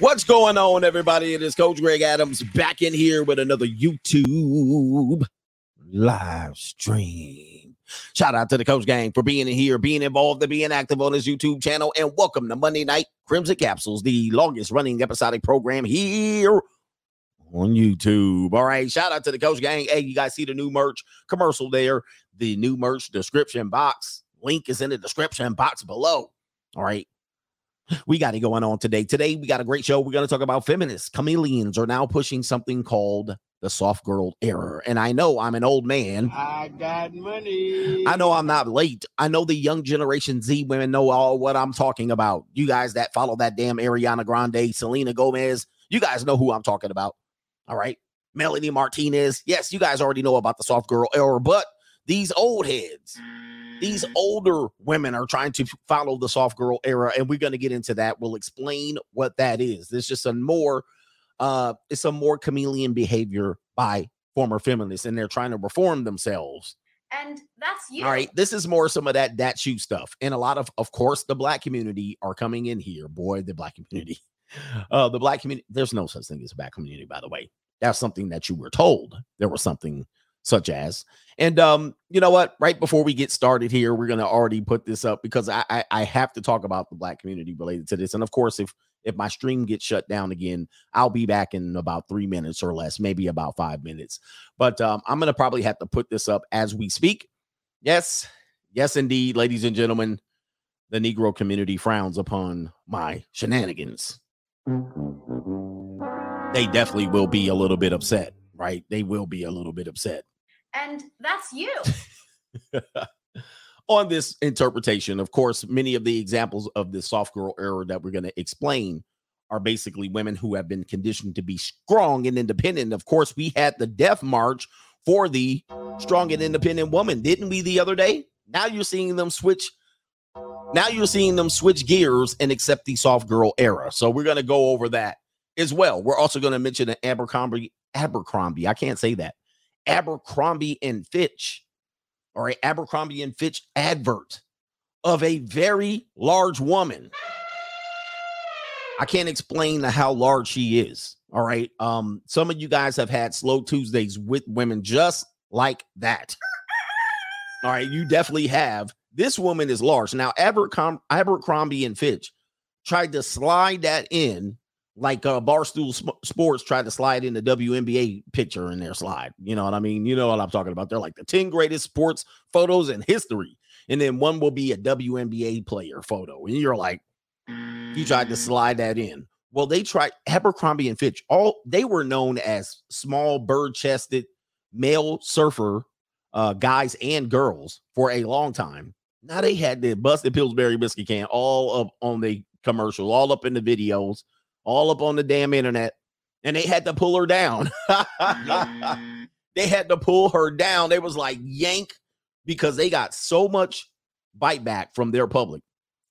What's going on, everybody? It is Coach Greg Adams back in here with another YouTube live stream. Shout out to the Coach Gang for being here, being involved, and being active on this YouTube channel. And welcome to Monday Night Crimson Capsules, the longest running episodic program here on YouTube. All right. Shout out to the Coach Gang. Hey, you guys see the new merch commercial there? The new merch description box link is in the description box below. All right. We got it going on today. Today, we got a great show. We're going to talk about feminists. Chameleons are now pushing something called the soft girl era. And I know I'm an old man. I got money. I know I'm not late. I know the young generation Z women know all what I'm talking about. You guys that follow that damn Ariana Grande, Selena Gomez, you guys know who I'm talking about. All right. Melanie Martinez. Yes, you guys already know about the soft girl era, but these old heads, these older women are trying to follow the soft girl era, and we're going to get into that. We'll explain what that is. There's just a more, uh, it's a more chameleon behavior by former feminists, and they're trying to reform themselves. And that's you. All right, this is more some of that that shoe stuff, and a lot of, of course, the black community are coming in here. Boy, the black community, uh, the black community. There's no such thing as a black community, by the way. That's something that you were told. There was something such as. And um, you know what? Right before we get started here, we're gonna already put this up because I, I I have to talk about the black community related to this. And of course, if if my stream gets shut down again, I'll be back in about three minutes or less, maybe about five minutes. But um, I'm gonna probably have to put this up as we speak. Yes, yes, indeed, ladies and gentlemen, the Negro community frowns upon my shenanigans. They definitely will be a little bit upset, right? They will be a little bit upset. And that's you. on this interpretation. Of course, many of the examples of the soft girl era that we're going to explain are basically women who have been conditioned to be strong and independent. Of course, we had the death march for the strong and independent woman, didn't we, the other day? Now you're seeing them switch. Now you're seeing them switch gears and accept the soft girl era. So we're going to go over that as well. We're also going to mention an Abercrombie, Abercrombie. I can't say that. Abercrombie and Fitch or a Abercrombie and Fitch advert of a very large woman. I can't explain how large she is. All right. Um, some of you guys have had slow Tuesdays with women just like that. All right, you definitely have. This woman is large. Now, Abercrom- Abercrombie and Fitch tried to slide that in like uh, Barstool Sp- Sports tried to slide in the WNBA picture in their slide. You know what I mean? You know what I'm talking about. They're like the 10 greatest sports photos in history. And then one will be a WNBA player photo. And you're like, you tried to Mm. slide that in. Well, they tried Abercrombie and Fitch. All they were known as small bird-chested male surfer uh, guys and girls for a long time. Now they had the busted Pillsbury biscuit can all up on the commercial, all up in the videos, all up on the damn internet, and they had to pull her down. they had to pull her down. They was like yank because they got so much bite back from their public.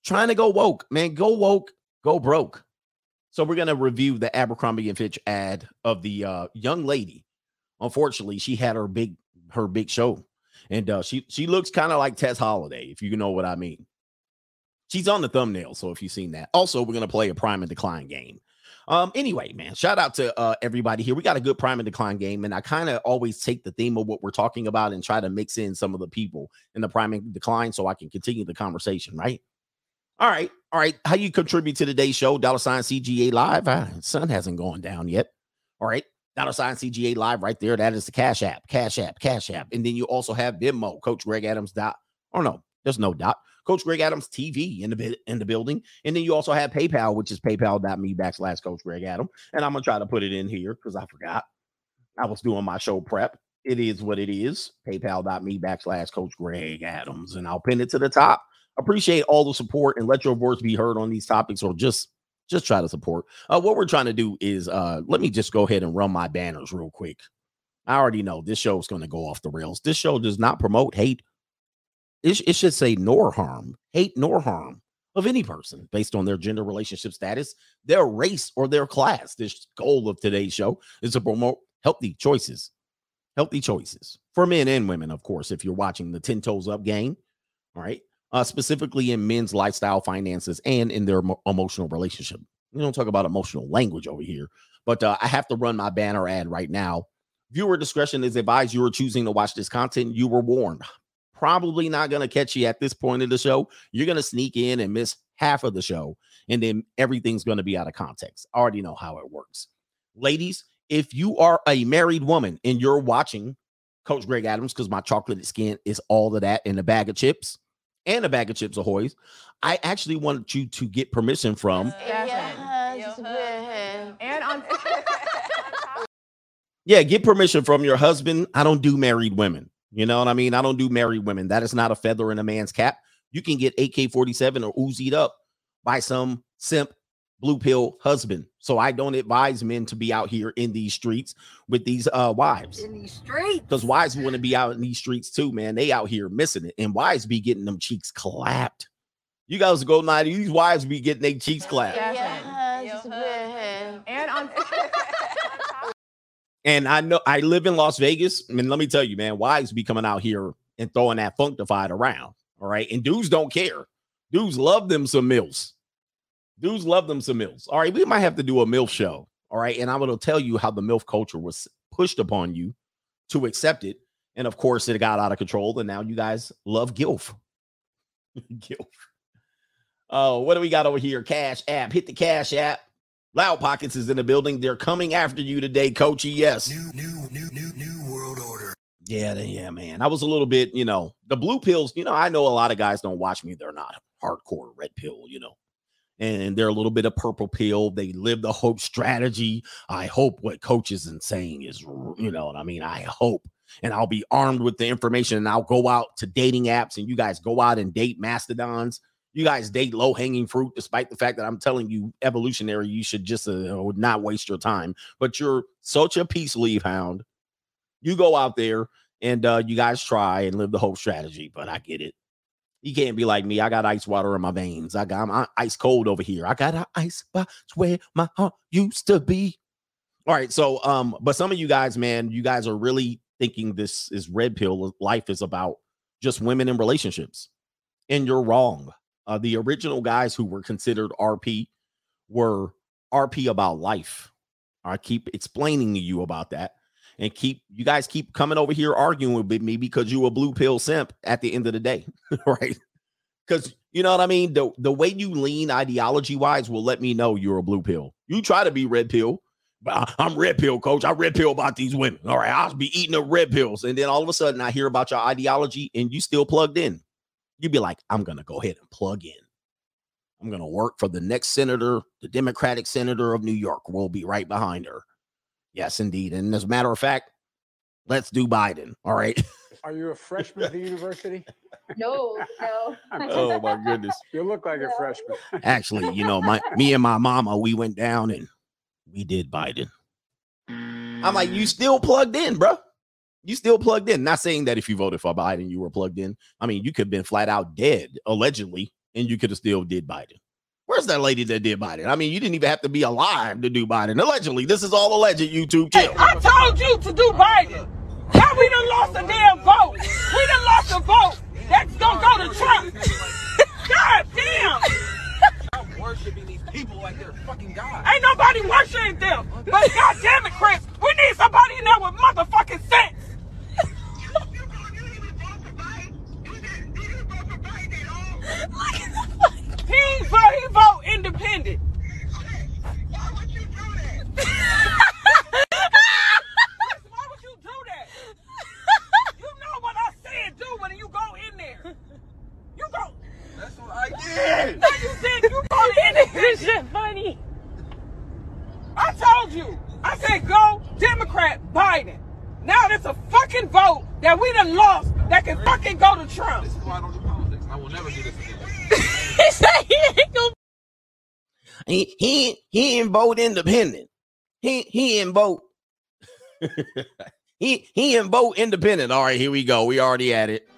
Trying to go woke, man. Go woke, go broke. So we're gonna review the Abercrombie and Fitch ad of the uh, young lady. Unfortunately, she had her big her big show, and uh, she she looks kind of like Tess Holliday, if you know what I mean. She's on the thumbnail, so if you've seen that. Also, we're gonna play a prime and decline game. Um, anyway, man, shout out to uh everybody here. We got a good prime and decline game, and I kind of always take the theme of what we're talking about and try to mix in some of the people in the prime and decline so I can continue the conversation, right? All right, all right. How you contribute to today's show? Dollar sign CGA live. Uh, sun hasn't gone down yet. All right. Dollar sign CGA live right there. That is the Cash App, Cash App, Cash App. And then you also have Venmo, Coach Greg Adams dot. Oh no, there's no dot. Coach Greg Adams TV in the in the building. And then you also have PayPal, which is paypal.me backslash Coach Greg Adam. And I'm gonna try to put it in here because I forgot. I was doing my show prep. It is what it is. PayPal.me backslash Coach Greg Adams. And I'll pin it to the top. Appreciate all the support and let your voice be heard on these topics or just just try to support. Uh, what we're trying to do is uh, let me just go ahead and run my banners real quick. I already know this show is going to go off the rails. This show does not promote hate. It, it should say nor harm, hate nor harm of any person based on their gender relationship status, their race, or their class. This goal of today's show is to promote healthy choices, healthy choices for men and women, of course. If you're watching the 10 toes up game, all right, uh, specifically in men's lifestyle, finances, and in their emo- emotional relationship We don't talk about emotional language over here. But uh, I have to run my banner ad right now. Viewer discretion is advised. You are choosing to watch this content. You were warned. Probably not going to catch you at this point of the show. You're going to sneak in and miss half of the show, and then everything's going to be out of context. I already know how it works. Ladies, if you are a married woman and you're watching Coach Greg Adams, because my chocolate skin is all of that in a bag of chips and a bag of chips ahoy's, I actually wanted you to get permission from. And on Yeah, get permission from your husband. I don't do married women. You know what I mean? I don't do married women. That is not a feather in a man's cap. You can get AK 47 or Uzi'd up by some simp blue pill husband. So I don't advise men to be out here in these streets with these uh wives. in these streets. Because wives want to be out in these streets too, man. They out here missing it. And wives be getting them cheeks clapped. You guys go night. These wives be getting their cheeks clapped. Yeah. And on And I know I live in Las Vegas. I mean, let me tell you, man, wives be coming out here and throwing that functified around. All right. And dudes don't care. Dudes love them some mills. Dudes love them some mills. All right. We might have to do a MILF show. All right. And I'm going to tell you how the MILF culture was pushed upon you to accept it. And of course, it got out of control. And now you guys love GILF. GILF. Oh, what do we got over here? Cash app. Hit the cash app. Loud Pockets is in the building. They're coming after you today, Coachy. Yes. New, new, new, new, new world order. Yeah, yeah, man. I was a little bit, you know, the blue pills. You know, I know a lot of guys don't watch me. They're not hardcore red pill, you know, and they're a little bit of purple pill. They live the hope strategy. I hope what coach isn't saying is, you know what I mean. I hope, and I'll be armed with the information, and I'll go out to dating apps, and you guys go out and date mastodons. You guys date low hanging fruit, despite the fact that I'm telling you, evolutionary, you should just uh, not waste your time. But you're such a peace leave hound. You go out there and uh, you guys try and live the whole strategy. But I get it. You can't be like me. I got ice water in my veins. I got I'm ice cold over here. I got an ice box where my heart used to be. All right. So, um, but some of you guys, man, you guys are really thinking this is red pill. Life is about just women and relationships, and you're wrong. Uh, the original guys who were considered RP were RP about life. I keep explaining to you about that and keep you guys keep coming over here arguing with me because you a blue pill simp at the end of the day, right? Because you know what I mean. The the way you lean ideology wise will let me know you're a blue pill. You try to be red pill, but I'm red pill, coach. I red pill about these women. All right, I'll be eating the red pills, and then all of a sudden I hear about your ideology, and you still plugged in. You'd be like, I'm gonna go ahead and plug in. I'm gonna work for the next senator, the Democratic senator of New York. We'll be right behind her. Yes, indeed. And as a matter of fact, let's do Biden. All right. Are you a freshman at the university? No, no. oh my goodness. You look like a freshman. Actually, you know, my me and my mama, we went down and we did Biden. I'm like, you mm. still plugged in, bro. You still plugged in. Not saying that if you voted for Biden, you were plugged in. I mean, you could have been flat out dead, allegedly, and you could have still did Biden. Where's that lady that did Biden? I mean, you didn't even have to be alive to do Biden. Allegedly, this is all alleged. YouTube chill. I told you to do Biden. Now we done lost a damn vote. We done lost a vote. That's gonna go to Trump. God damn. Stop worshiping these people like they're fucking God. Ain't nobody worshiping them. But God damn it, Chris. We need somebody in there with motherfucking sense. He vote, he vote independent. Why would you do that? You know what I said do when you go in there. You go. That's what I did. No, you did. You independent. funny. I told you. I said go Democrat Biden. Now there's a fucking vote that we done lost that can fucking go to Trump. He he he ain't vote independent. He he ain't vote. he he ain't vote independent. All right, here we go. We already at it.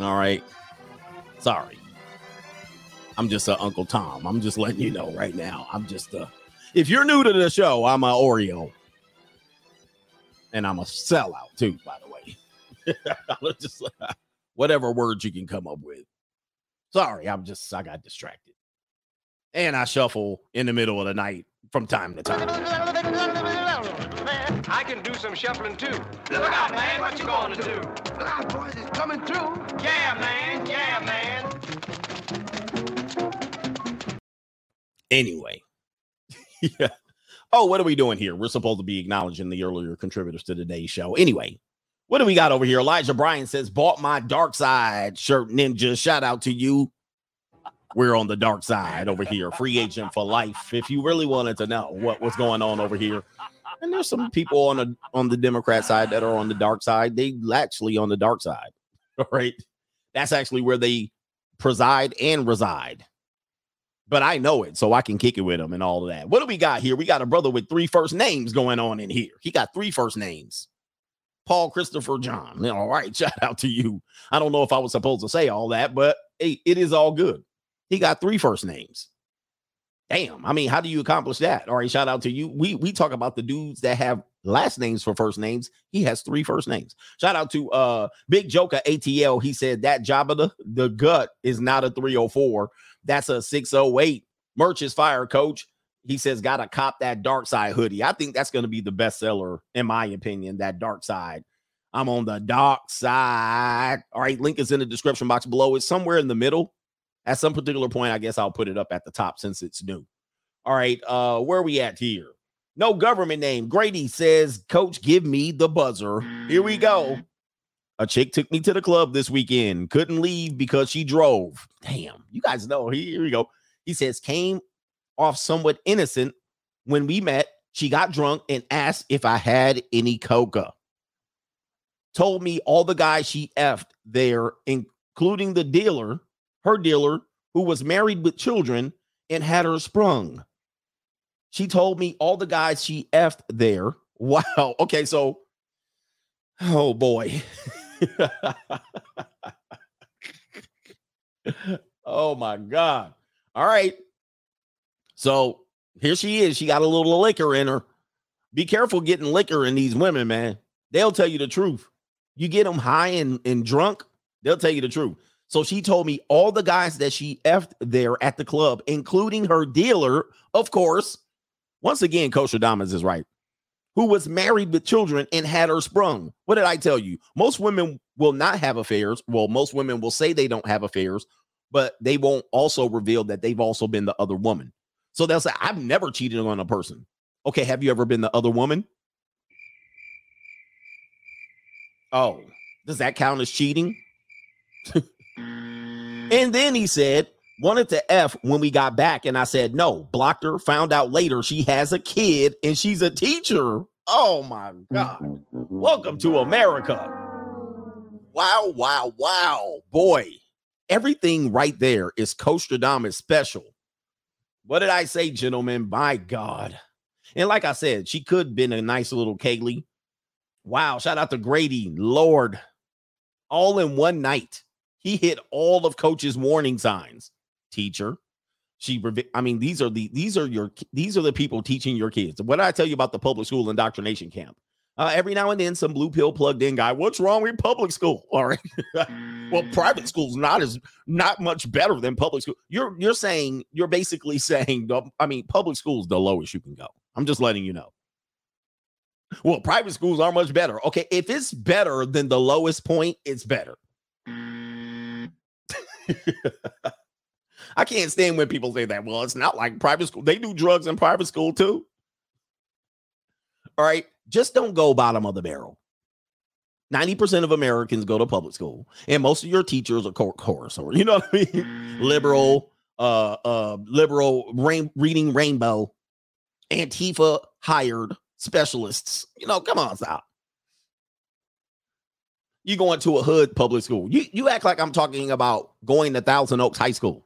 All right. Sorry. I'm just a Uncle Tom. I'm just letting you know right now. I'm just uh if you're new to the show, I'm a Oreo. And I'm a sellout too, by the way. Just whatever words you can come up with. Sorry, I'm just I got distracted. And I shuffle in the middle of the night from time to time. I can do some shuffling too. Look out, man. What you gonna do? Look out, boys. It's coming through. Yeah, man. Yeah, man. Anyway. yeah. Oh, what are we doing here? We're supposed to be acknowledging the earlier contributors to today's show. Anyway, what do we got over here? Elijah Bryan says, bought my dark side shirt ninja. Shout out to you. We're on the dark side over here. Free agent for life. If you really wanted to know what, what's going on over here. And there's some people on the on the Democrat side that are on the dark side. They actually on the dark side. All right. That's actually where they preside and reside but I know it, so I can kick it with them and all of that. What do we got here? We got a brother with three first names going on in here. He got three first names. Paul Christopher John. All right, shout out to you. I don't know if I was supposed to say all that, but hey, it is all good. He got three first names. Damn. I mean, how do you accomplish that? All right, shout out to you. We we talk about the dudes that have last names for first names. He has three first names. Shout out to uh Big Joker ATL. He said that job of the, the gut is not a 304. That's a 608. Merch is fire, coach. He says, gotta cop that dark side hoodie. I think that's gonna be the best seller, in my opinion, that dark side. I'm on the dark side. All right, link is in the description box below. It's somewhere in the middle. At some particular point, I guess I'll put it up at the top since it's new. All right, uh, where are we at here? No government name. Grady says, Coach, give me the buzzer. Here we go. A chick took me to the club this weekend. Couldn't leave because she drove. Damn, you guys know. Here we go. He says, came off somewhat innocent when we met. She got drunk and asked if I had any coca. Told me all the guys she effed there, including the dealer, her dealer, who was married with children and had her sprung. She told me all the guys she effed there. Wow. Okay, so oh boy. oh my god. All right. So here she is. She got a little liquor in her. Be careful getting liquor in these women, man. They'll tell you the truth. You get them high and, and drunk, they'll tell you the truth. So she told me all the guys that she effed there at the club, including her dealer, of course. Once again, Coach Adamas is right. Who was married with children and had her sprung. What did I tell you? Most women will not have affairs. Well, most women will say they don't have affairs, but they won't also reveal that they've also been the other woman. So they'll say, I've never cheated on a person. Okay, have you ever been the other woman? Oh, does that count as cheating? and then he said, wanted to F when we got back. And I said, no, blocked her, found out later she has a kid and she's a teacher. Oh my God. Mm-hmm. Welcome to America. Wow, wow, wow. Boy, everything right there is Coach Stradamus special. What did I say, gentlemen? My God. And like I said, she could have been a nice little Kaylee. Wow. Shout out to Grady. Lord. All in one night. He hit all of coach's warning signs. Teacher. She I mean, these are the these are your these are the people teaching your kids. What did I tell you about the public school indoctrination camp? Uh, every now and then, some blue pill plugged in guy. What's wrong with public school? All right. well, private school's not as not much better than public school. You're you're saying you're basically saying. I mean, public school's the lowest you can go. I'm just letting you know. Well, private schools are much better. Okay, if it's better than the lowest point, it's better. I can't stand when people say that. Well, it's not like private school. They do drugs in private school too. All right. Just don't go bottom of the barrel. 90% of Americans go to public school, and most of your teachers are chorus or you know what I mean? Liberal, uh, uh, liberal rain, reading rainbow, Antifa hired specialists. You know, come on, stop. You going to a hood public school. You you act like I'm talking about going to Thousand Oaks High School.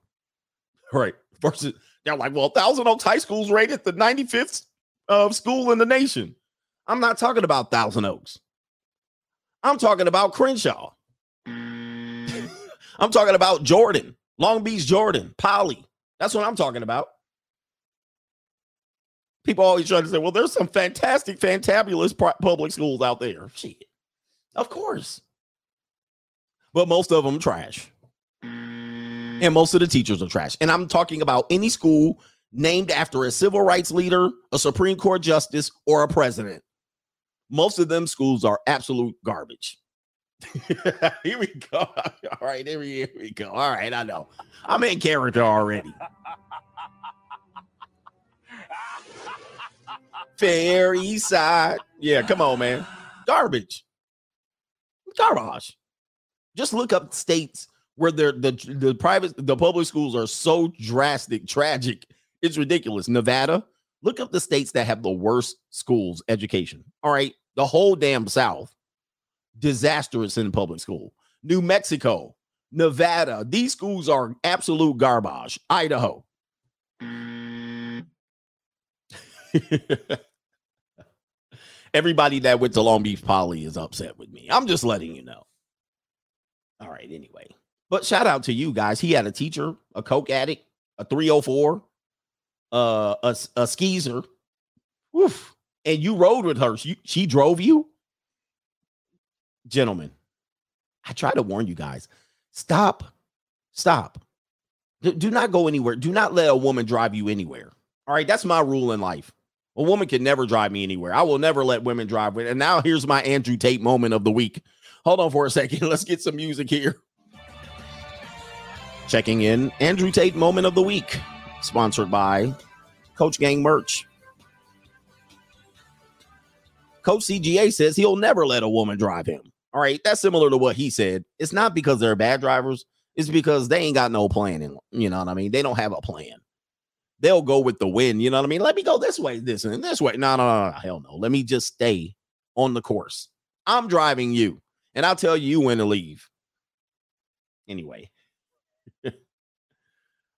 Right. Versus they're like, well, Thousand Oaks High School's rated the 95th uh, school in the nation. I'm not talking about Thousand Oaks. I'm talking about Crenshaw. I'm talking about Jordan, Long Beach Jordan, Poly. That's what I'm talking about. People always try to say, well, there's some fantastic, fantabulous public schools out there. Shit. Of course. But most of them trash. And most of the teachers are trash. And I'm talking about any school named after a civil rights leader, a Supreme Court justice, or a president. Most of them schools are absolute garbage. here we go. All right, here we, here we go. All right, I know. I'm in character already. Fair East Side. Yeah, come on, man. Garbage. Garbage. Just look up states where the the private the public schools are so drastic, tragic. It's ridiculous. Nevada. Look up the states that have the worst schools education. All right, the whole damn South, disastrous in public school. New Mexico, Nevada. These schools are absolute garbage. Idaho. Everybody that went to Long Beach Poly is upset with me. I'm just letting you know. All right, anyway. But shout out to you guys. He had a teacher, a coke addict, a 304, uh, a, a skeezer. Woof. And you rode with her. She, she drove you. Gentlemen, I try to warn you guys. Stop. Stop. Do, do not go anywhere. Do not let a woman drive you anywhere. All right, that's my rule in life. A woman can never drive me anywhere. I will never let women drive. And now here's my Andrew Tate moment of the week. Hold on for a second. Let's get some music here. Checking in, Andrew Tate moment of the week, sponsored by Coach Gang merch. Coach CGA says he'll never let a woman drive him. All right, that's similar to what he said. It's not because they're bad drivers, it's because they ain't got no plan. In, you know what I mean? They don't have a plan. They'll go with the wind. You know what I mean? Let me go this way, this and this way. No, no, no, no, hell no. Let me just stay on the course. I'm driving you, and I'll tell you when to leave. Anyway.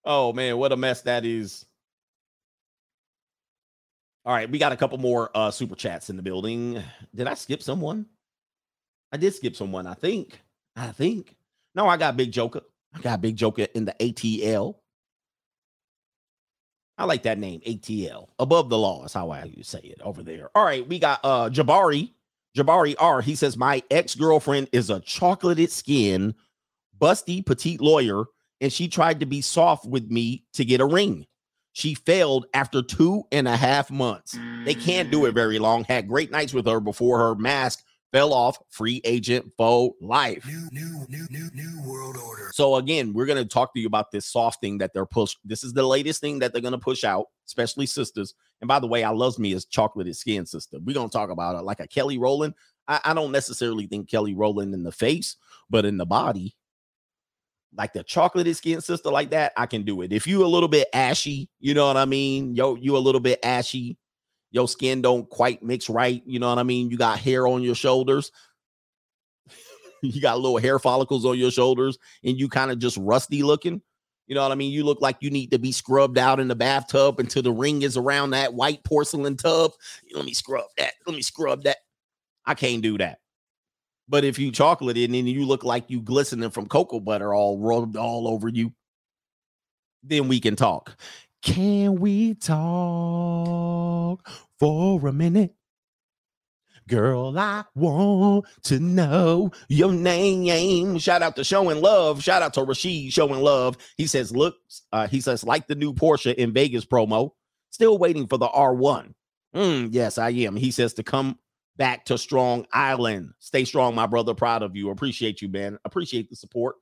oh man, what a mess that is. All right, we got a couple more uh super chats in the building. Did I skip someone? I did skip someone, I think. I think. No, I got Big Joker. I got Big Joker in the ATL. I like that name, ATL. Above the law is how I say it over there. All right, we got uh Jabari. Jabari R. He says, My ex-girlfriend is a chocolated skin, busty petite lawyer, and she tried to be soft with me to get a ring. She failed after two and a half months. They can't do it very long. Had great nights with her before her mask fell off. Free agent faux life. New, new, new, new, new world order. So again, we're going to talk to you about this soft thing that they're push. This is the latest thing that they're going to push out, especially sisters. And by the way, I loves me as chocolated skin sister. Going to talk about it like a Kelly Rowland. I, I don't necessarily think Kelly Rowland in the face, but in the body, like the chocolated skin sister like that, I can do it. If you a little bit ashy, you know what I mean? Yo, you a little bit ashy, your skin don't quite mix right, you know what I mean? You got hair on your shoulders. you got little hair follicles on your shoulders and you kind of just rusty looking. You know what I mean? You look like you need to be scrubbed out in the bathtub until the ring is around that white porcelain tub. Let me scrub that. Let me scrub that. I can't do that. But if you chocolate it and then you look like you glistening from cocoa butter all rubbed all over you, then we can talk. Can we talk for a minute? Girl, I want to know your name. Shout out to Showing Love. Shout out to Rashid Showing Love. He says, looks, uh, he says, like the new Porsche in Vegas promo, still waiting for the R1. Mm, yes, I am. He says to come back to Strong Island. Stay strong, my brother. Proud of you. Appreciate you, man. Appreciate the support.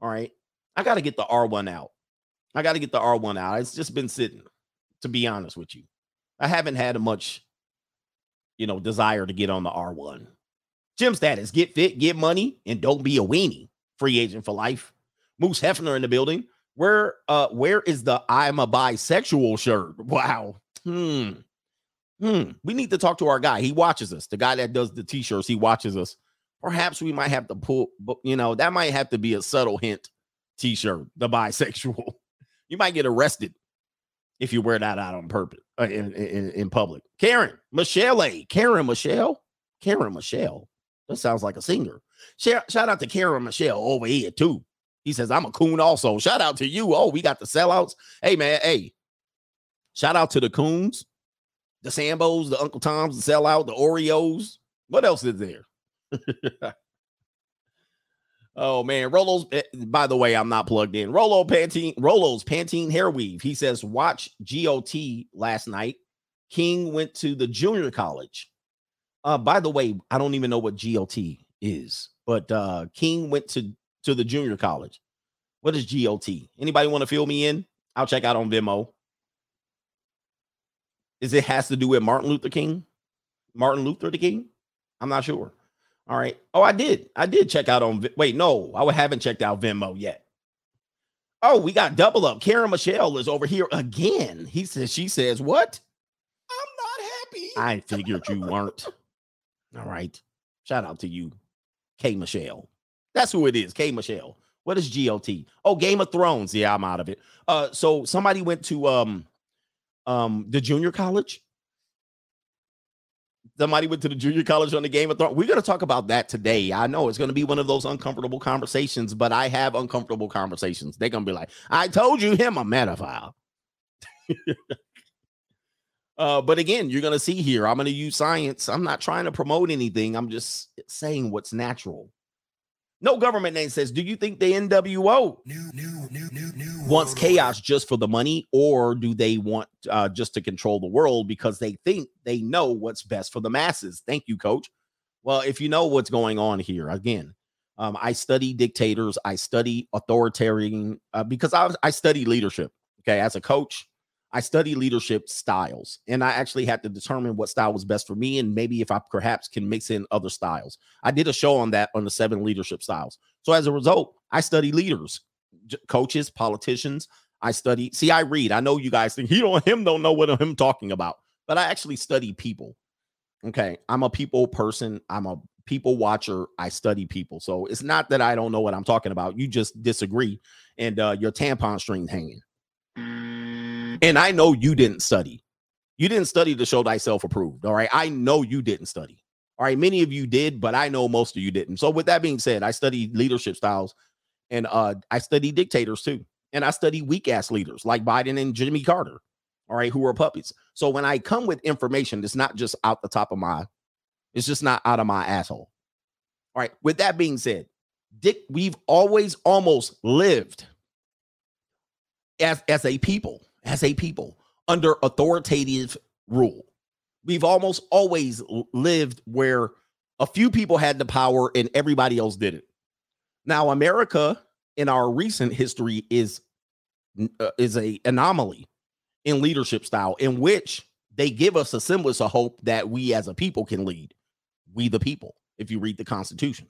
All right. I got to get the R1 out. I got to get the R1 out. It's just been sitting, to be honest with you. I haven't had much, you know, desire to get on the R1. Gym status, get fit, get money, and don't be a weenie. Free agent for life. Moose Hefner in the building. Where uh where is the I'm a bisexual shirt? Wow. Hmm. Hmm. We need to talk to our guy. He watches us. The guy that does the t-shirts, he watches us. Perhaps we might have to pull, you know, that might have to be a subtle hint t-shirt, the bisexual. You might get arrested if you wear that out on purpose uh, in, in, in public. Karen, Michelle. Karen Michelle, Karen Michelle. That sounds like a singer. Shout out to Karen Michelle over here too. He says I'm a coon also. Shout out to you. Oh, we got the sellouts. Hey man, hey. Shout out to the coons, the Sambos, the Uncle Toms, the sellout, the Oreos. What else is there? Oh man, Rolo's. eh, By the way, I'm not plugged in. Rolo Pantene, Rolo's Pantene hair weave. He says, watch GOT last night. King went to the junior college. Uh, by the way, I don't even know what GOT is, but uh King went to to the junior college. What is GOT? Anybody want to fill me in? I'll check out on Venmo. Is it has to do with Martin Luther King? Martin Luther the King? I'm not sure. All right. Oh, I did. I did check out on. Wait, no, I haven't checked out Venmo yet. Oh, we got double up. Karen Michelle is over here again. He says, she says, what? I'm not happy. I figured you weren't. All right. Shout out to you, K Michelle. That's who it is, K Michelle. What is GOT? Oh, Game of Thrones. Yeah, I'm out of it. Uh, so somebody went to um um the junior college. Somebody went to the junior college on the Game of Thrones. We're gonna talk about that today. I know it's gonna be one of those uncomfortable conversations, but I have uncomfortable conversations. They're gonna be like, I told you him a metaphor. Uh, but again, you're gonna see here. I'm gonna use science. I'm not trying to promote anything. I'm just saying what's natural. No government name says, Do you think the NWO New, new, new, wants chaos just for the money, or do they want uh, just to control the world because they think they know what's best for the masses? Thank you, coach. Well, if you know what's going on here, again, um, I study dictators, I study authoritarian uh, because I, I study leadership. Okay, as a coach, I study leadership styles, and I actually had to determine what style was best for me, and maybe if I perhaps can mix in other styles. I did a show on that on the seven leadership styles. So as a result, I study leaders, coaches, politicians. I study. See, I read. I know you guys think he don't him don't know what I'm talking about, but I actually study people. Okay, I'm a people person. I'm a people watcher. I study people. So it's not that I don't know what I'm talking about. You just disagree, and uh, your tampon string hanging. And I know you didn't study. You didn't study to show thyself approved. All right. I know you didn't study. All right. Many of you did, but I know most of you didn't. So, with that being said, I study leadership styles and uh, I study dictators too. And I study weak ass leaders like Biden and Jimmy Carter. All right. Who are puppies. So, when I come with information, it's not just out the top of my, it's just not out of my asshole. All right. With that being said, Dick, we've always almost lived as, as a people, as a people under authoritative rule. We've almost always lived where a few people had the power and everybody else didn't. Now, America in our recent history is uh, is a anomaly in leadership style in which they give us a semblance of hope that we as a people can lead. We the people. If you read the Constitution,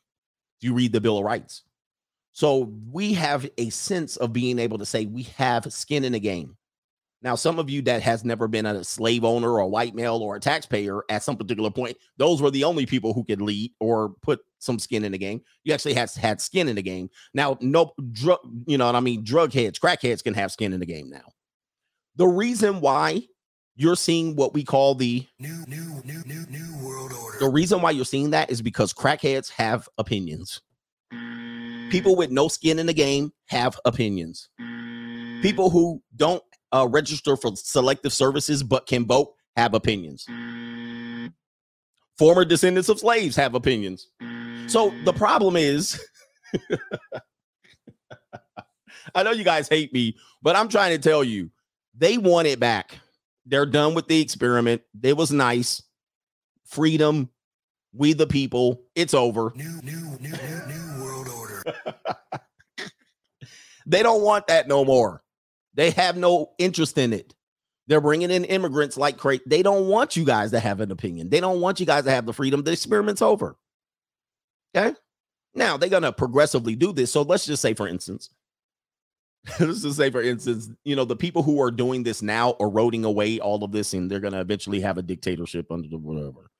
if you read the Bill of Rights, so we have a sense of being able to say we have skin in the game. Now, some of you that has never been a slave owner or a white male or a taxpayer at some particular point, those were the only people who could lead or put some skin in the game. You actually had had skin in the game. Now, no drug, you know what I mean? Drug heads, crackheads can have skin in the game now. The reason why you're seeing what we call the New, new, new, new, new world order. the reason why you're seeing that is because crackheads have opinions. People with no skin in the game have opinions. People who don't uh, register for selective services but can vote have opinions. Former descendants of slaves have opinions. So the problem is, I know you guys hate me, but I'm trying to tell you, they want it back. They're done with the experiment. It was nice. Freedom. We the people. It's over. New, new, new, new, new world order. They don't want that no more. They have no interest in it. They're bringing in immigrants like crazy. They don't want you guys to have an opinion. They don't want you guys to have the freedom. The experiment's over. Okay. Now they're going to progressively do this. So let's just say, for instance, let's just say, for instance, you know, the people who are doing this now, eroding away all of this, and they're going to eventually have a dictatorship under the whatever.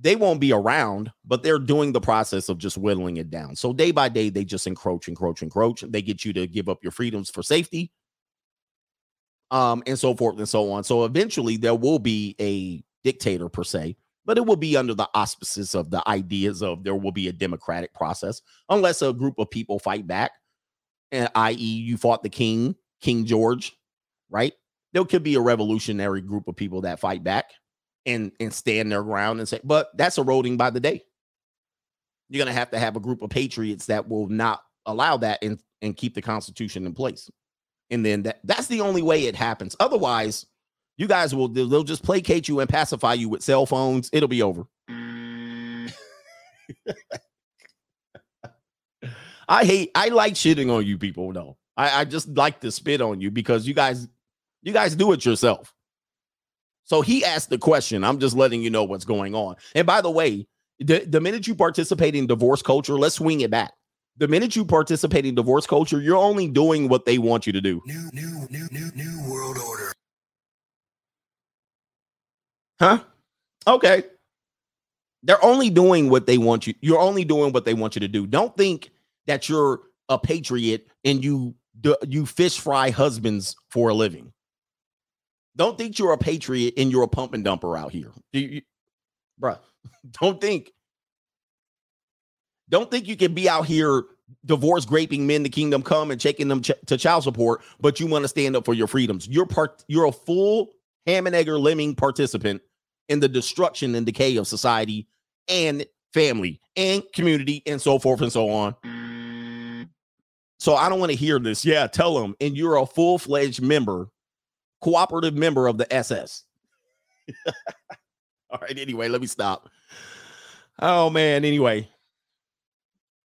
They won't be around, but they're doing the process of just whittling it down. So day by day, they just encroach, encroach, encroach. They get you to give up your freedoms for safety, um, and so forth and so on. So eventually, there will be a dictator per se, but it will be under the auspices of the ideas of there will be a democratic process, unless a group of people fight back, and i.e., you fought the king, King George, right? There could be a revolutionary group of people that fight back and and stand their ground and say, but that's eroding by the day. You're gonna have to have a group of patriots that will not allow that and and keep the Constitution in place. And then that that's the only way it happens. Otherwise, you guys will they'll just placate you and pacify you with cell phones. It'll be over. I hate I like shitting on you people though. I, I just like to spit on you because you guys you guys do it yourself. So he asked the question. I'm just letting you know what's going on. And by the way, the, the minute you participate in divorce culture, let's swing it back. The minute you participate in divorce culture, you're only doing what they want you to do. New, new, new, new, new world order. Huh? Okay. They're only doing what they want you. You're only doing what they want you to do. Don't think that you're a patriot and you you fish fry husbands for a living. Don't think you're a patriot and you're a pump and dumper out here. You- you- bruh, don't think. Don't think you can be out here divorce graping men to kingdom come and taking them ch- to child support, but you want to stand up for your freedoms. You're part. You're a full ham and egger lemming participant in the destruction and decay of society and family and community and so forth and so on. So I don't want to hear this. Yeah, tell them. And you're a full fledged member, cooperative member of the SS. All right. Anyway, let me stop. Oh man. Anyway,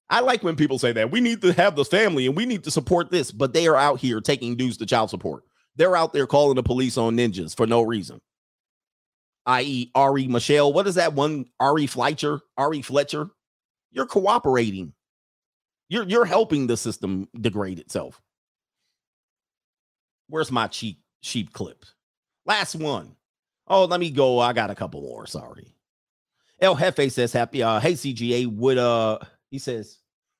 I like when people say that we need to have the family and we need to support this, but they are out here taking dues to child support. They're out there calling the police on ninjas for no reason. I.e., Ari Michelle. What is that one? Ari Fletcher? Ari Fletcher? You're cooperating. You're you're helping the system degrade itself. Where's my cheap sheep clip? Last one. Oh, let me go. I got a couple more. Sorry. El Jefe says happy. Uh, hey CGA, would uh he says,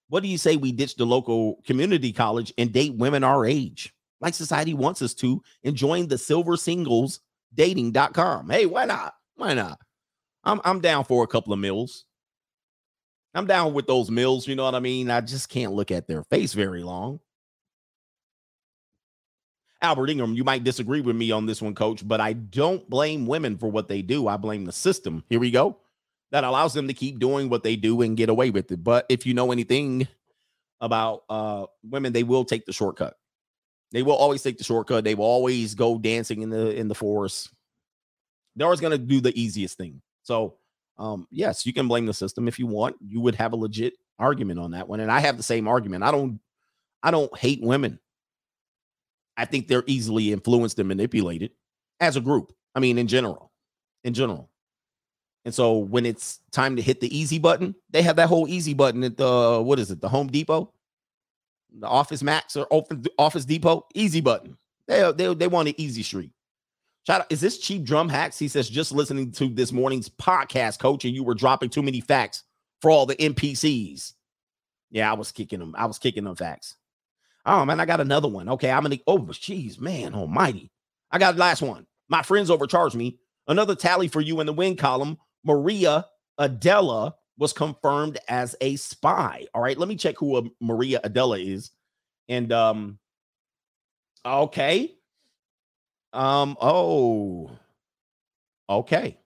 what do you say we ditch the local community college and date women our age? Like society wants us to, and join the silver singles dating.com. Hey, why not? Why not? I'm I'm down for a couple of meals. I'm down with those meals, you know what I mean? I just can't look at their face very long. Albert Ingram, you might disagree with me on this one, coach, but I don't blame women for what they do. I blame the system. Here we go. That allows them to keep doing what they do and get away with it. But if you know anything about uh women, they will take the shortcut. They will always take the shortcut. They will always go dancing in the in the forest. They're always going to do the easiest thing. So, um, yes, you can blame the system if you want. You would have a legit argument on that one, and I have the same argument. I don't, I don't hate women. I think they're easily influenced and manipulated as a group. I mean, in general, in general. And so when it's time to hit the easy button, they have that whole easy button at the what is it, the Home Depot, the Office Max or Office Office Depot, easy button. They they they want an easy street. Shout out, is this cheap drum hacks? He says, just listening to this morning's podcast, coach, and you were dropping too many facts for all the NPCs. Yeah, I was kicking them. I was kicking them facts. Oh man, I got another one. Okay, I'm gonna. Oh, jeez, man, almighty. I got the last one. My friends overcharged me. Another tally for you in the win column. Maria Adela was confirmed as a spy. All right, let me check who uh, Maria Adela is. And um, okay. Um, oh, okay.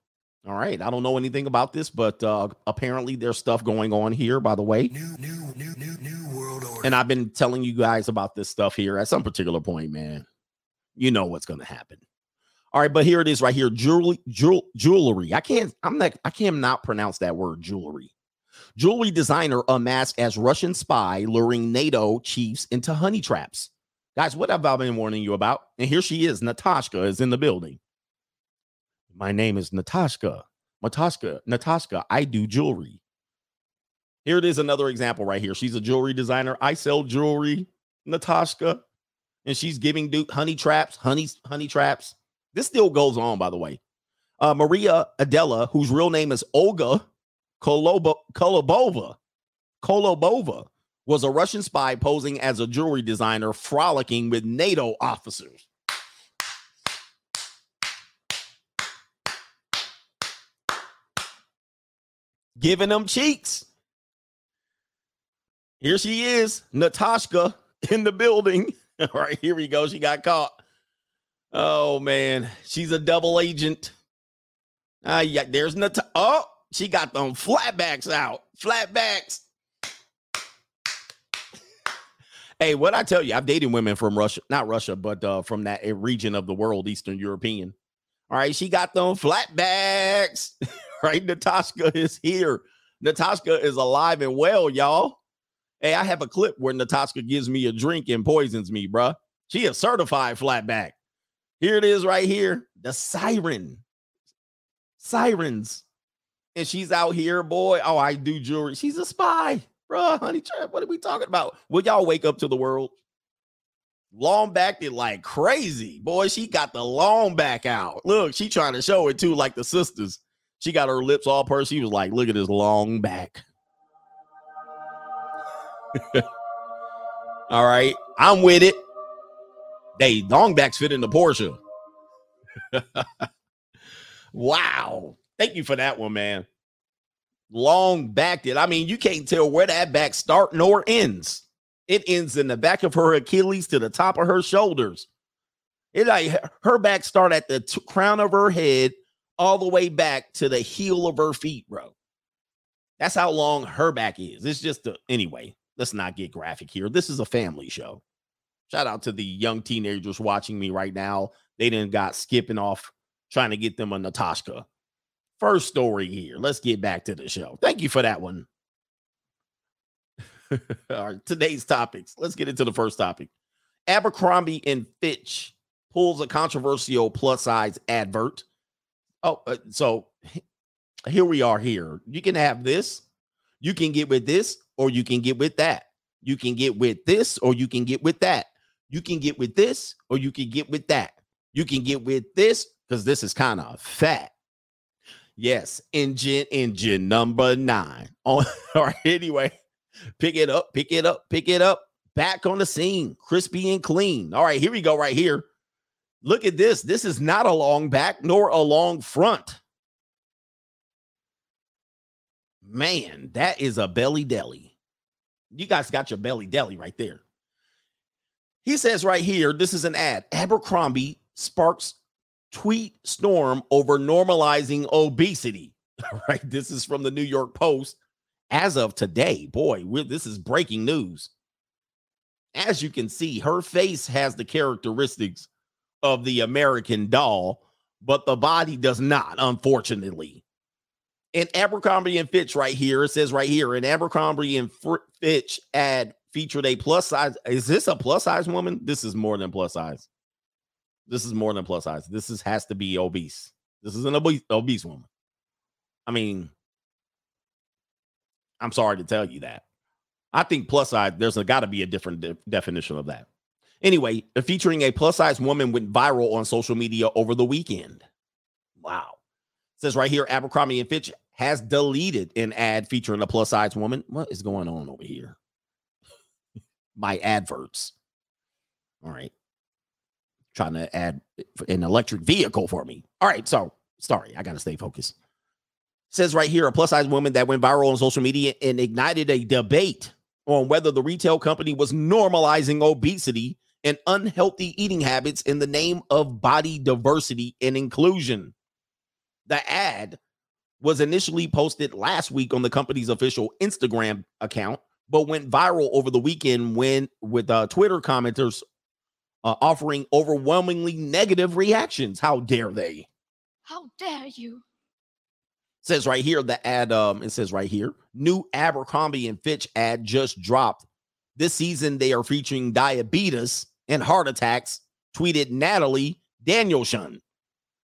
All right. I don't know anything about this, but uh apparently there's stuff going on here, by the way. New, new, new, new, new world order. And I've been telling you guys about this stuff here at some particular point, man. You know what's going to happen. All right, but here it is right here. Jewelry, jewel, jewelry. I can't, I'm not, I can't not pronounce that word jewelry. Jewelry designer unmasked as Russian spy luring NATO chiefs into honey traps. Guys, what have I been warning you about? And here she is. Natasha is in the building. My name is Natasha. Natasha, Natasha, I do jewelry. Here it is, another example right here. She's a jewelry designer. I sell jewelry, Natasha, and she's giving Duke honey traps, honey, honey traps. This still goes on, by the way. Uh, Maria Adela, whose real name is Olga Kolobo, Kolobova, Kolobova, was a Russian spy posing as a jewelry designer, frolicking with NATO officers. Giving them cheeks. Here she is, Natasha in the building. All right, here we go. She got caught. Oh man, she's a double agent. Ah, yeah, there's Nat. Oh, She got them flatbacks out. Flatbacks. Hey, what I tell you, I've dated women from Russia, not Russia, but uh, from that uh, region of the world, Eastern European. All right, she got them flatbacks. right, Natasha is here. Natasha is alive and well, y'all. Hey, I have a clip where Natasha gives me a drink and poisons me, bruh. She a certified flatback. Here it is right here. The siren. Sirens. And she's out here, boy. Oh, I do jewelry. She's a spy. Bruh, honey trap. What are we talking about? Will y'all wake up to the world? Long backed it like crazy. Boy, she got the long back out. Look, she trying to show it too, like the sisters. She got her lips all pursed. She was like, look at this long back. all right. I'm with it. They long backs fit in the Porsche. wow. Thank you for that one, man. Long backed it. I mean, you can't tell where that back start nor ends. It ends in the back of her Achilles to the top of her shoulders. It like her back start at the t- crown of her head all the way back to the heel of her feet, bro. That's how long her back is. It's just a, anyway. Let's not get graphic here. This is a family show. Shout out to the young teenagers watching me right now. They didn't got skipping off trying to get them a Natasha. First story here. Let's get back to the show. Thank you for that one. All right, today's topics. Let's get into the first topic. Abercrombie and Fitch pulls a controversial plus size advert. Oh, uh, so here we are here. You can have this. You can get with this or you can get with that. You can get with this or you can get with that. You can get with this or you can get with that. You can get with this because this is kind of fat. Yes, engine, engine number nine. Oh, all right. Anyway, pick it up, pick it up, pick it up. Back on the scene, crispy and clean. All right, here we go, right here. Look at this. This is not a long back nor a long front. Man, that is a belly deli. You guys got your belly deli right there. He says right here, this is an ad. Abercrombie sparks tweet storm over normalizing obesity. right. This is from the New York Post. As of today, boy, this is breaking news. As you can see, her face has the characteristics of the American doll, but the body does not, unfortunately. In Abercrombie and Fitch, right here, it says right here, in Abercrombie and Fitch ad featured a plus size. Is this a plus size woman? This is more than plus size. This is more than plus size. This is has to be obese. This is an obese, obese woman. I mean, I'm sorry to tell you that. I think plus size, there's got to be a different de- definition of that. Anyway, featuring a plus size woman went viral on social media over the weekend. Wow. It says right here Abercrombie and Fitch has deleted an ad featuring a plus size woman. What is going on over here? My adverts. All right trying to add an electric vehicle for me. All right, so sorry, I got to stay focused. Says right here, a plus size woman that went viral on social media and ignited a debate on whether the retail company was normalizing obesity and unhealthy eating habits in the name of body diversity and inclusion. The ad was initially posted last week on the company's official Instagram account, but went viral over the weekend when with uh, Twitter commenters uh, offering overwhelmingly negative reactions. How dare they? How dare you? Says right here, the ad, um, it says right here, new Abercrombie and Fitch ad just dropped. This season, they are featuring diabetes and heart attacks, tweeted Natalie Danielson.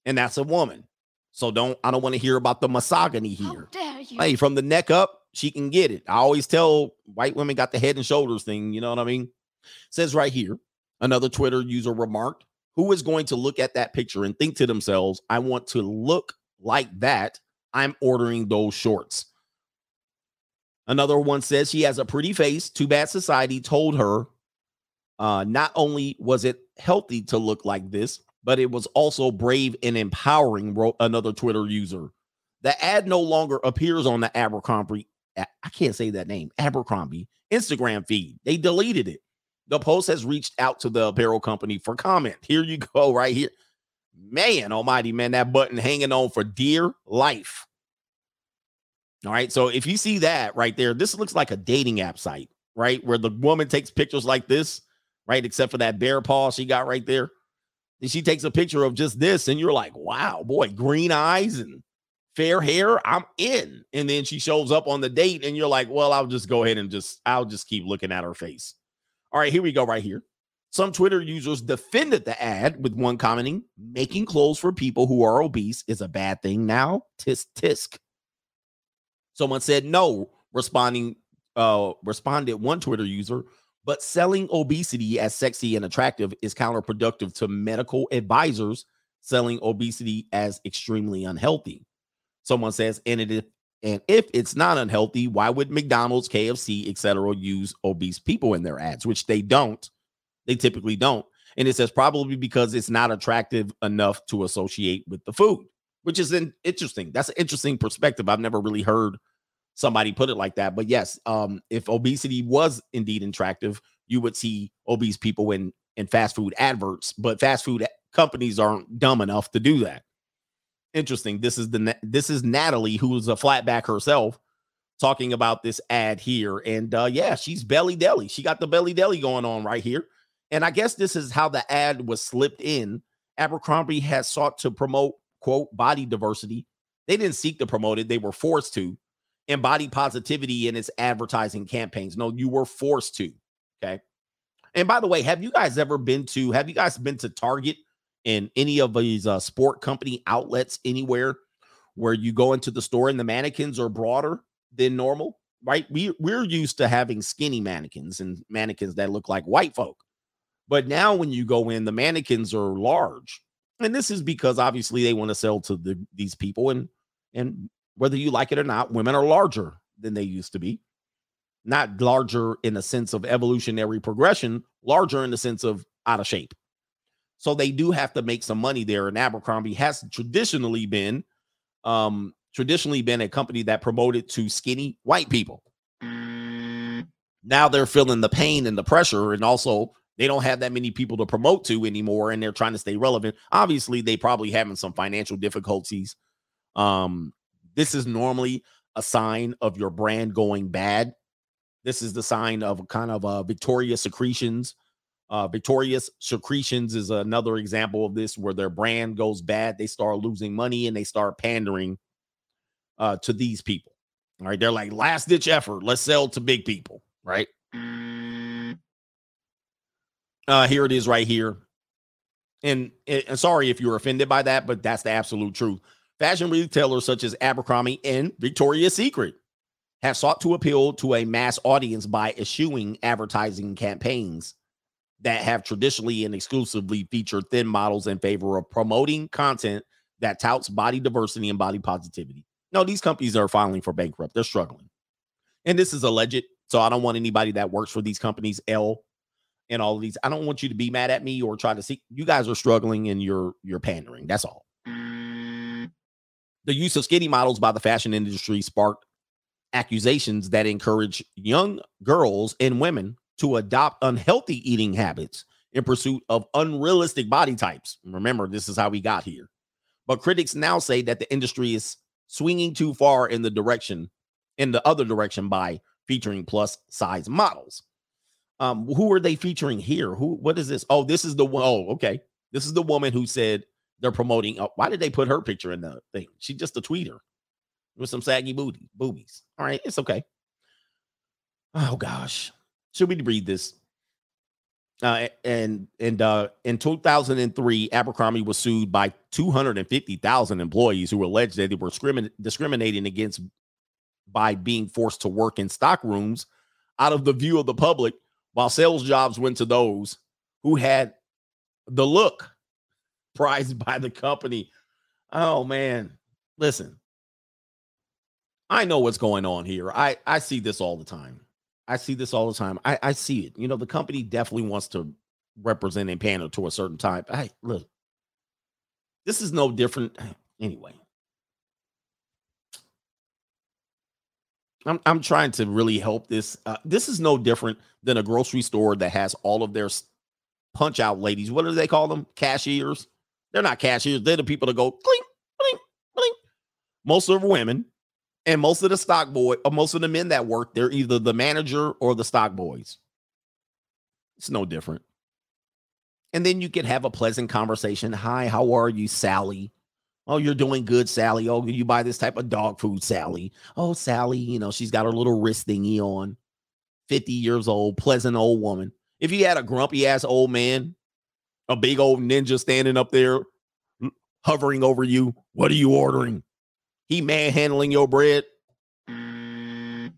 And that's a woman. So don't I don't want to hear about the misogyny here. How dare you? Hey, from the neck up, she can get it. I always tell white women got the head and shoulders thing, you know what I mean? says right here, Another Twitter user remarked, Who is going to look at that picture and think to themselves, I want to look like that? I'm ordering those shorts. Another one says she has a pretty face. Too bad society told her uh, not only was it healthy to look like this, but it was also brave and empowering, wrote another Twitter user. The ad no longer appears on the Abercrombie, I can't say that name, Abercrombie Instagram feed. They deleted it. The Post has reached out to the apparel company for comment. Here you go, right here. Man, almighty, man, that button hanging on for dear life. All right. So if you see that right there, this looks like a dating app site, right? Where the woman takes pictures like this, right? Except for that bear paw she got right there. And she takes a picture of just this, and you're like, wow, boy, green eyes and fair hair. I'm in. And then she shows up on the date, and you're like, well, I'll just go ahead and just, I'll just keep looking at her face. All right, here we go, right here. Some Twitter users defended the ad with one commenting, making clothes for people who are obese is a bad thing now. Tisk tisk. Someone said no, responding, uh, responded one Twitter user, but selling obesity as sexy and attractive is counterproductive to medical advisors selling obesity as extremely unhealthy. Someone says, and it is and if it's not unhealthy, why would McDonald's, KFC, etc., use obese people in their ads, which they don't? They typically don't. And it says probably because it's not attractive enough to associate with the food, which is an interesting. That's an interesting perspective. I've never really heard somebody put it like that. But yes, um, if obesity was indeed attractive, you would see obese people in in fast food adverts. But fast food companies aren't dumb enough to do that interesting. This is the this is Natalie, who's a flatback herself, talking about this ad here. And uh yeah, she's belly deli. She got the belly deli going on right here. And I guess this is how the ad was slipped in. Abercrombie has sought to promote quote body diversity. They didn't seek to promote it, they were forced to. And body positivity in its advertising campaigns. No, you were forced to. Okay. And by the way, have you guys ever been to have you guys been to Target in any of these uh, sport company outlets anywhere where you go into the store and the mannequins are broader than normal, right? We we're used to having skinny mannequins and mannequins that look like white folk. But now when you go in, the mannequins are large. And this is because obviously they want to sell to the, these people and and whether you like it or not, women are larger than they used to be. Not larger in the sense of evolutionary progression, larger in the sense of out of shape. So they do have to make some money there. And Abercrombie has traditionally been um traditionally been a company that promoted to skinny white people. Now they're feeling the pain and the pressure, and also they don't have that many people to promote to anymore, and they're trying to stay relevant. Obviously, they probably having some financial difficulties. Um, this is normally a sign of your brand going bad. This is the sign of kind of uh, Victoria secretions uh, Victorious Secretions is another example of this where their brand goes bad. They start losing money and they start pandering uh, to these people. All right. They're like, last ditch effort. Let's sell to big people. Right. Uh, here it is right here. And, and sorry if you're offended by that, but that's the absolute truth. Fashion retailers such as Abercrombie and Victoria's Secret have sought to appeal to a mass audience by eschewing advertising campaigns that have traditionally and exclusively featured thin models in favor of promoting content that touts body diversity and body positivity. No, these companies are filing for bankrupt. They're struggling. And this is alleged. So I don't want anybody that works for these companies, L and all these. I don't want you to be mad at me or try to see you guys are struggling and you're you're pandering. That's all. The use of skinny models by the fashion industry sparked accusations that encourage young girls and women to adopt unhealthy eating habits in pursuit of unrealistic body types. Remember, this is how we got here. But critics now say that the industry is swinging too far in the direction, in the other direction by featuring plus size models. Um, who are they featuring here? Who, what is this? Oh, this is the one. Oh, okay. This is the woman who said they're promoting. Uh, why did they put her picture in the thing? She's just a tweeter with some saggy booty boobies. All right, it's okay. Oh gosh. Should we read this? Uh, and and uh, in 2003, Abercrombie was sued by 250,000 employees who alleged that they were discrimin- discriminating against by being forced to work in stock rooms out of the view of the public, while sales jobs went to those who had the look prized by the company. Oh man, listen, I know what's going on here. I I see this all the time. I see this all the time. I, I see it. You know, the company definitely wants to represent and pander to a certain type. Hey, look, this is no different. Anyway, I'm I'm trying to really help this. Uh, this is no different than a grocery store that has all of their punch out ladies. What do they call them? Cashiers. They're not cashiers. They're the people that go clink, clink, clink. Most of them women And most of the stock boy, or most of the men that work, they're either the manager or the stock boys. It's no different. And then you can have a pleasant conversation. Hi, how are you, Sally? Oh, you're doing good, Sally. Oh, you buy this type of dog food, Sally. Oh, Sally, you know, she's got her little wrist thingy on. 50 years old, pleasant old woman. If you had a grumpy ass old man, a big old ninja standing up there mm, hovering over you, what are you ordering? He manhandling your bread. Mm.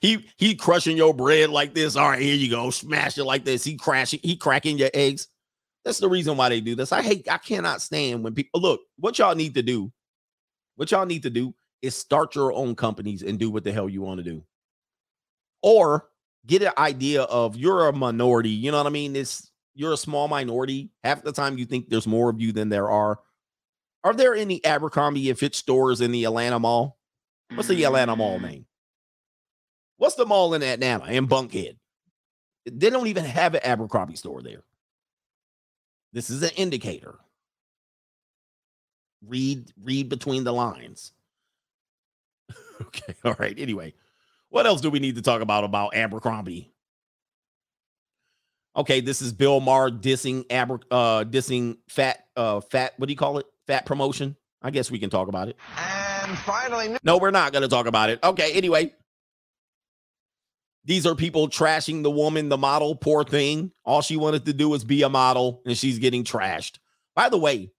he he crushing your bread like this. All right, here you go. Smash it like this. He crashing, he cracking your eggs. That's the reason why they do this. I hate, I cannot stand when people look, what y'all need to do, what y'all need to do is start your own companies and do what the hell you want to do. Or get an idea of you're a minority. You know what I mean? It's you're a small minority. Half the time you think there's more of you than there are. Are there any Abercrombie and Fitch stores in the Atlanta Mall? What's the Atlanta Mall name? What's the mall in Atlanta in Buckhead? They don't even have an Abercrombie store there. This is an indicator. Read read between the lines. okay, all right. Anyway, what else do we need to talk about about Abercrombie? Okay, this is Bill Maher dissing Aber uh dissing fat uh fat what do you call it? Fat promotion. I guess we can talk about it. And finally, No, we're not going to talk about it. Okay, anyway. These are people trashing the woman, the model, poor thing. All she wanted to do was be a model and she's getting trashed. By the way,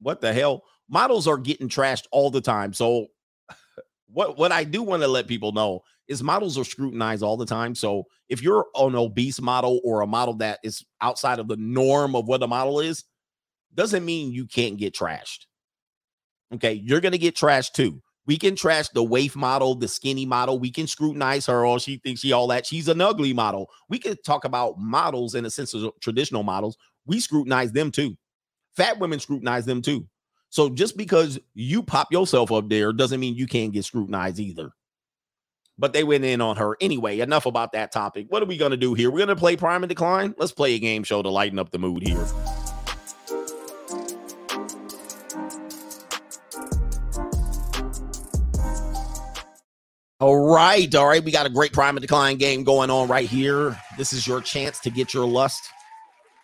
what the hell? Models are getting trashed all the time. So what what I do want to let people know is models are scrutinized all the time. So if you're an obese model or a model that is outside of the norm of what a model is, doesn't mean you can't get trashed. Okay, you're gonna get trashed too. We can trash the waif model, the skinny model. We can scrutinize her, or she thinks she all that. She's an ugly model. We could talk about models in a sense of traditional models. We scrutinize them too. Fat women scrutinize them too. So just because you pop yourself up there doesn't mean you can't get scrutinized either. But they went in on her anyway. Enough about that topic. What are we gonna do here? We're gonna play Prime and Decline. Let's play a game show to lighten up the mood here. All right, all right. We got a great prime and decline game going on right here. This is your chance to get your lust,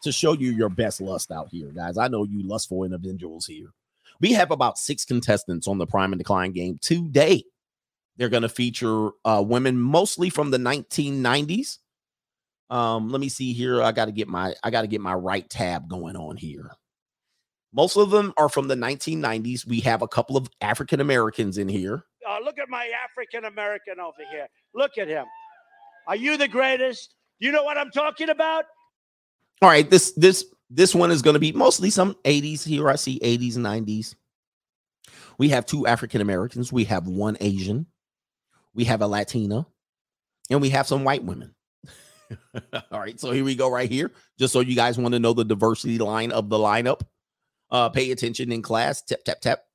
to show you your best lust out here, guys. I know you lustful individuals here. We have about six contestants on the prime and decline game today. They're going to feature uh, women mostly from the 1990s. Um, let me see here. I got to get my I got to get my right tab going on here. Most of them are from the 1990s. We have a couple of African Americans in here. Uh, look at my African American over here. Look at him. Are you the greatest? You know what I'm talking about? All right, this this this one is going to be mostly some 80s here. I see 80s, 90s. We have two African Americans. We have one Asian. We have a Latina, and we have some white women. All right, so here we go right here. Just so you guys want to know the diversity line of the lineup. Uh, pay attention in class. Tap tap tap.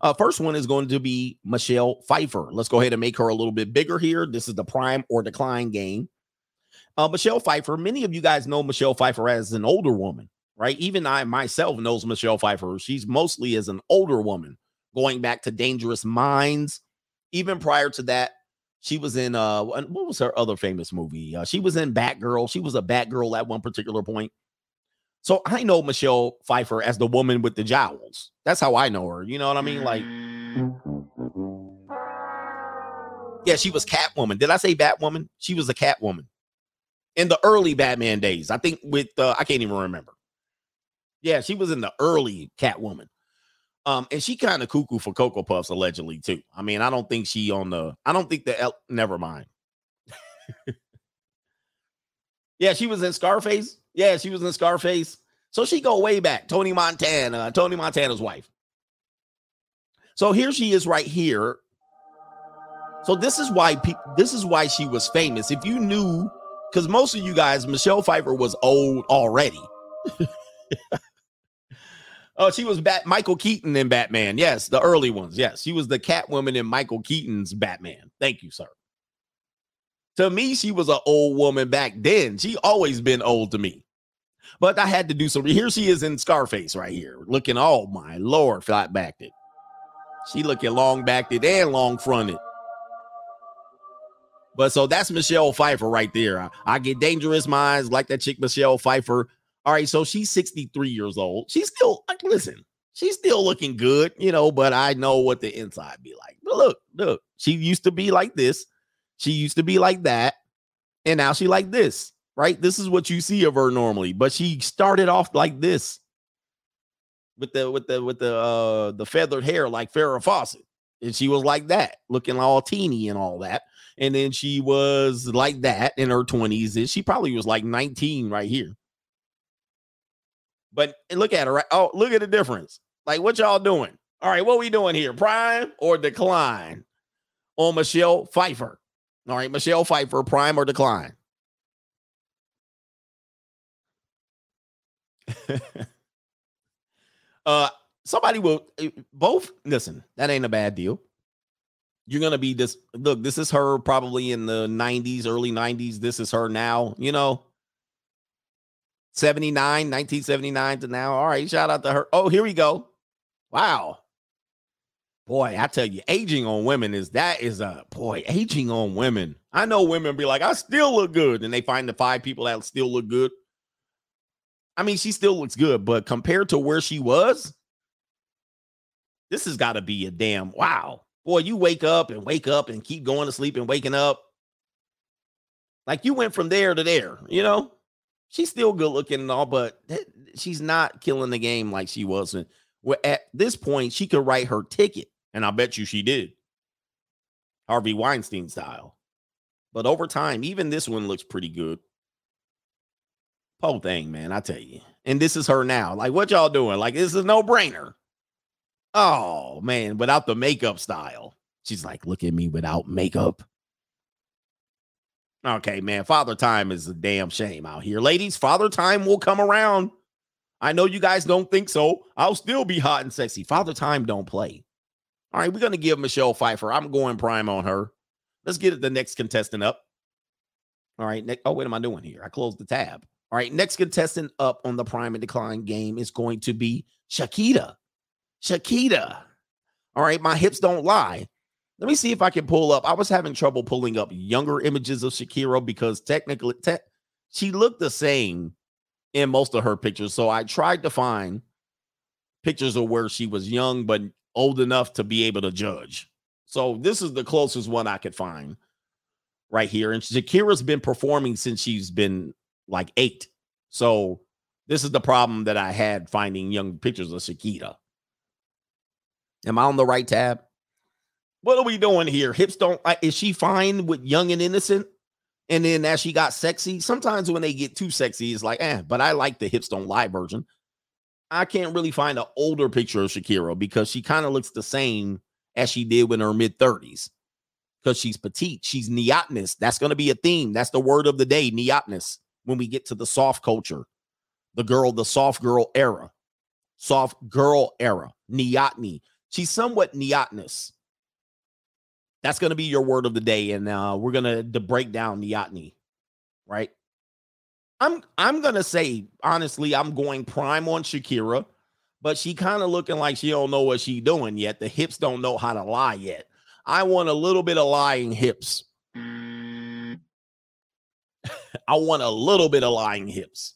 Uh, first one is going to be Michelle Pfeiffer. Let's go ahead and make her a little bit bigger here. This is the prime or decline game. Uh, Michelle Pfeiffer. Many of you guys know Michelle Pfeiffer as an older woman, right? Even I myself knows Michelle Pfeiffer. She's mostly as an older woman, going back to Dangerous Minds. Even prior to that, she was in uh, what was her other famous movie? Uh, she was in Batgirl. She was a Batgirl at one particular point. So I know Michelle Pfeiffer as the woman with the jowls. That's how I know her. You know what I mean? Like, yeah, she was Catwoman. Did I say Batwoman? She was a Catwoman in the early Batman days. I think with uh, I can't even remember. Yeah, she was in the early Catwoman. Um, and she kind of cuckoo for Cocoa Puffs allegedly too. I mean, I don't think she on the. I don't think the. El- Never mind. yeah, she was in Scarface. Yeah, she was in Scarface. So she go way back. Tony Montana, Tony Montana's wife. So here she is right here. So this is why pe- this is why she was famous. If you knew, because most of you guys, Michelle Pfeiffer was old already. oh, she was Bat Michael Keaton in Batman. Yes, the early ones. Yes, she was the Catwoman in Michael Keaton's Batman. Thank you, sir. To me, she was an old woman back then. She always been old to me. But I had to do some. Here she is in Scarface right here, looking. Oh my lord, flat backed it. She looking long backed it and long fronted. But so that's Michelle Pfeiffer right there. I, I get dangerous minds like that chick Michelle Pfeiffer. All right, so she's 63 years old. She's still like, listen, she's still looking good, you know, but I know what the inside be like. But look, look, she used to be like this. She used to be like that. And now she like this, right? This is what you see of her normally, but she started off like this with the with the with the uh the feathered hair like Farrah Fawcett. And she was like that, looking all teeny and all that. And then she was like that in her 20s. And she probably was like 19 right here. But look at her. Right? Oh, look at the difference. Like, what y'all doing? All right, what we doing here? Prime or decline on Michelle Pfeiffer? All right, Michelle Pfeiffer, prime or decline? uh, somebody will eh, both listen. That ain't a bad deal. You're gonna be this. Look, this is her probably in the 90s, early 90s. This is her now. You know, 79, 1979 to now. All right, shout out to her. Oh, here we go. Wow. Boy, I tell you, aging on women is that is a boy, aging on women. I know women be like, I still look good, and they find the five people that still look good. I mean, she still looks good, but compared to where she was, this has got to be a damn wow. Boy, you wake up and wake up and keep going to sleep and waking up. Like you went from there to there, you know? She's still good looking and all, but she's not killing the game like she wasn't. At this point, she could write her ticket, and I bet you she did. Harvey Weinstein style. But over time, even this one looks pretty good. Whole thing, man, I tell you. And this is her now. Like, what y'all doing? Like, this is no brainer. Oh man, without the makeup style. She's like, look at me without makeup. Okay, man. Father time is a damn shame out here. Ladies, father time will come around. I know you guys don't think so. I'll still be hot and sexy. Father time don't play. All right, we're gonna give Michelle Pfeiffer. I'm going prime on her. Let's get the next contestant up. All right. Ne- oh, what am I doing here? I closed the tab. All right. Next contestant up on the prime and decline game is going to be Shakira. Shakira. All right. My hips don't lie. Let me see if I can pull up. I was having trouble pulling up younger images of Shakira because technically te- she looked the same in most of her pictures. So I tried to find pictures of where she was young but old enough to be able to judge. So this is the closest one I could find right here. And Shakira's been performing since she's been like eight. So this is the problem that I had finding young pictures of Shakira. Am I on the right tab? What are we doing here? Hips don't lie is she fine with young and innocent? And then as she got sexy, sometimes when they get too sexy, it's like, eh, but I like the hips don't lie version. I can't really find an older picture of Shakira because she kind of looks the same as she did when her mid 30s. Because she's petite, she's neotenous. That's going to be a theme. That's the word of the day, neotenous, when we get to the soft culture, the girl, the soft girl era, soft girl era, neoteny. She's somewhat neotenous. That's going to be your word of the day, and uh, we're gonna to break down neoteny, right? I'm I'm gonna say honestly, I'm going prime on Shakira, but she kind of looking like she don't know what she doing yet. The hips don't know how to lie yet. I want a little bit of lying hips. I want a little bit of lying hips.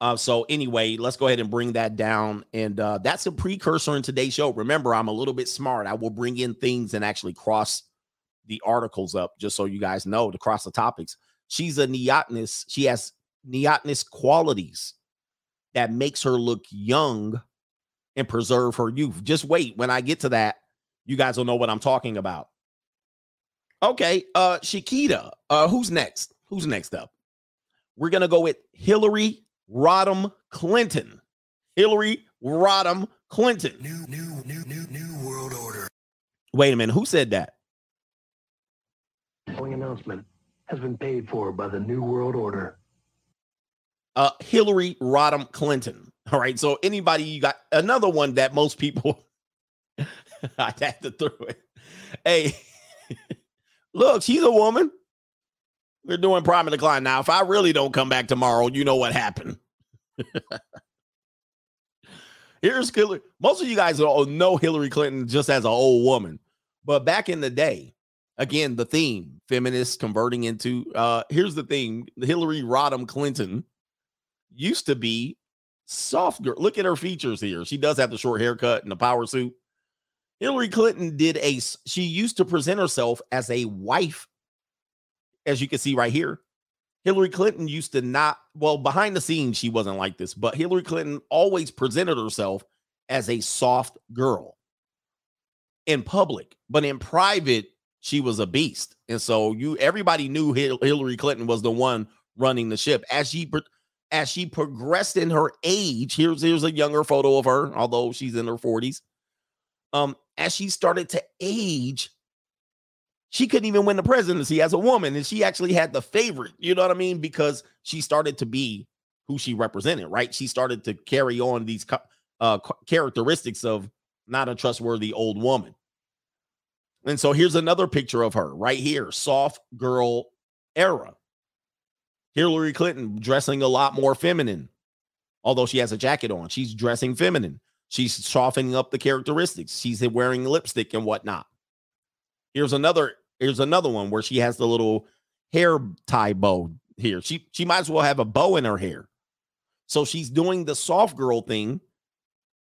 Uh, so anyway, let's go ahead and bring that down. And uh, that's a precursor in today's show. Remember, I'm a little bit smart. I will bring in things and actually cross the articles up just so you guys know to cross the topics. She's a neotenous. She has neotenous qualities that makes her look young and preserve her youth. Just wait. When I get to that, you guys will know what I'm talking about. Okay, uh Shakira. Uh who's next? Who's next up? We're gonna go with Hillary Rodham Clinton. Hillary Rodham Clinton. New, new, new, new, new world order. Wait a minute. Who said that? Following announcement has been paid for by the New World Order. Uh, Hillary Rodham Clinton. All right. So anybody you got another one that most people I had to throw it. Hey, look, she's a woman. We're doing prime and decline now. If I really don't come back tomorrow, you know what happened. Here's Hillary. Most of you guys know Hillary Clinton just as an old woman, but back in the day, again, the theme feminists converting into. uh Here's the thing: Hillary Rodham Clinton used to be soft girl. Look at her features here. She does have the short haircut and the power suit. Hillary Clinton did a She used to present herself as a wife, as you can see right here. Hillary Clinton used to not, well, behind the scenes, she wasn't like this, but Hillary Clinton always presented herself as a soft girl in public, but in private, she was a beast. And so you everybody knew Hillary Clinton was the one running the ship. As she as she progressed in her age, here's here's a younger photo of her, although she's in her 40s. Um, as she started to age, she couldn't even win the presidency as a woman, and she actually had the favorite. You know what I mean? Because she started to be who she represented, right? She started to carry on these uh, characteristics of not a trustworthy old woman. And so here's another picture of her right here, soft girl era. Hillary Clinton dressing a lot more feminine, although she has a jacket on. She's dressing feminine. She's softening up the characteristics. She's wearing lipstick and whatnot. Here's another. Here's another one where she has the little hair tie bow here. She she might as well have a bow in her hair. So she's doing the soft girl thing,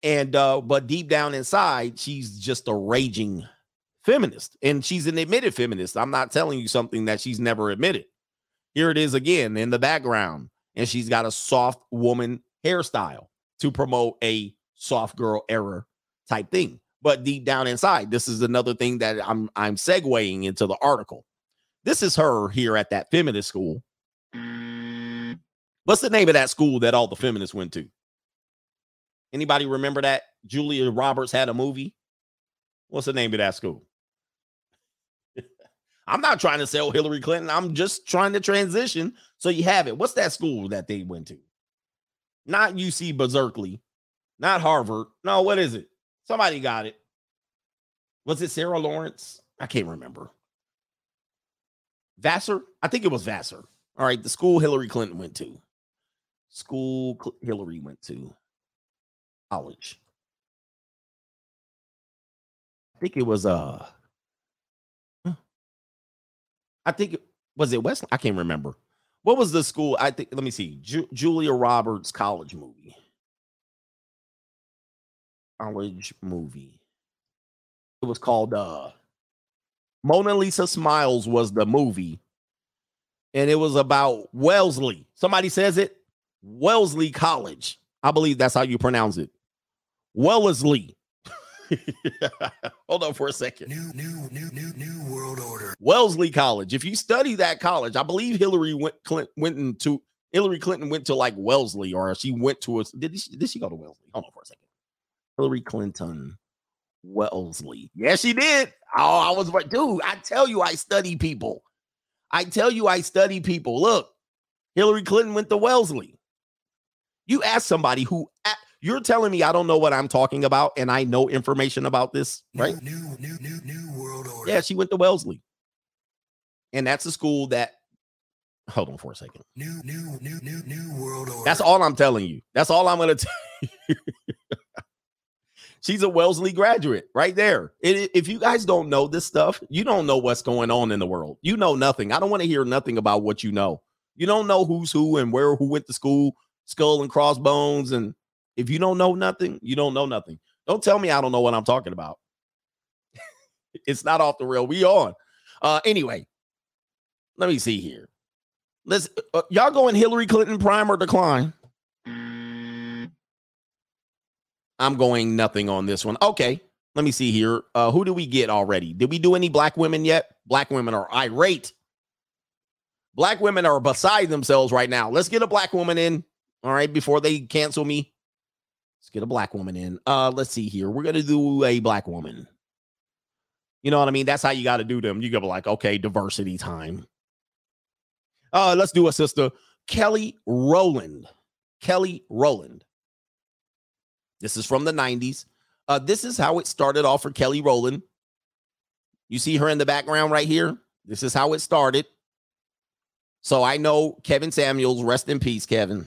and uh, but deep down inside, she's just a raging feminist, and she's an admitted feminist. I'm not telling you something that she's never admitted. Here it is again in the background, and she's got a soft woman hairstyle to promote a soft girl era type thing. But deep down inside, this is another thing that I'm I'm segueing into the article. This is her here at that feminist school. What's the name of that school that all the feminists went to? Anybody remember that? Julia Roberts had a movie. What's the name of that school? I'm not trying to sell Hillary Clinton. I'm just trying to transition so you have it. What's that school that they went to? Not UC Berkeley, not Harvard. No, what is it? Somebody got it. Was it Sarah Lawrence? I can't remember. Vassar? I think it was Vassar. All right, the school Hillary Clinton went to. School Cl- Hillary went to. College. I think it was uh. I think was it West. I can't remember. What was the school? I think let me see. Ju- Julia Roberts college movie. College movie. It was called uh Mona Lisa Smiles was the movie. And it was about Wellesley. Somebody says it. Wellesley College. I believe that's how you pronounce it. Wellesley. Hold on for a second. New, new, new, new, new world order. Wellesley College. If you study that college, I believe Hillary went Clinton went into Hillary Clinton went to like Wellesley, or she went to a did she, did she go to Wellesley? Hold on for a second. Hillary Clinton, Wellesley. Yeah, she did. Oh, I was like, dude, I tell you, I study people. I tell you, I study people. Look, Hillary Clinton went to Wellesley. You ask somebody who you're telling me I don't know what I'm talking about, and I know information about this, right? New, new, new, new world order. Yeah, she went to Wellesley. And that's a school that hold on for a second. New, new, new, new, new world order. That's all I'm telling you. That's all I'm gonna tell you. She's a Wellesley graduate right there. It- if you guys don't know this stuff, you don't know what's going on in the world. You know nothing. I don't want to hear nothing about what you know. You don't know who's who and where who went to school, skull and crossbones. And if you don't know nothing, you don't know nothing. Don't tell me I don't know what I'm talking about. it's not off the rail. We on. Uh anyway, let me see here. Let's uh, y'all going Hillary Clinton prime or decline? I'm going nothing on this one. Okay, let me see here. Uh, who do we get already? Did we do any black women yet? Black women are irate. Black women are beside themselves right now. Let's get a black woman in. All right, before they cancel me. Let's get a black woman in. Uh, let's see here. We're gonna do a black woman. You know what I mean? That's how you got to do them. You be like, okay, diversity time. Uh, let's do a sister. Kelly Rowland. Kelly Rowland. This is from the 90s. Uh, this is how it started off for Kelly Rowland. You see her in the background right here. This is how it started. So I know Kevin Samuels, rest in peace, Kevin.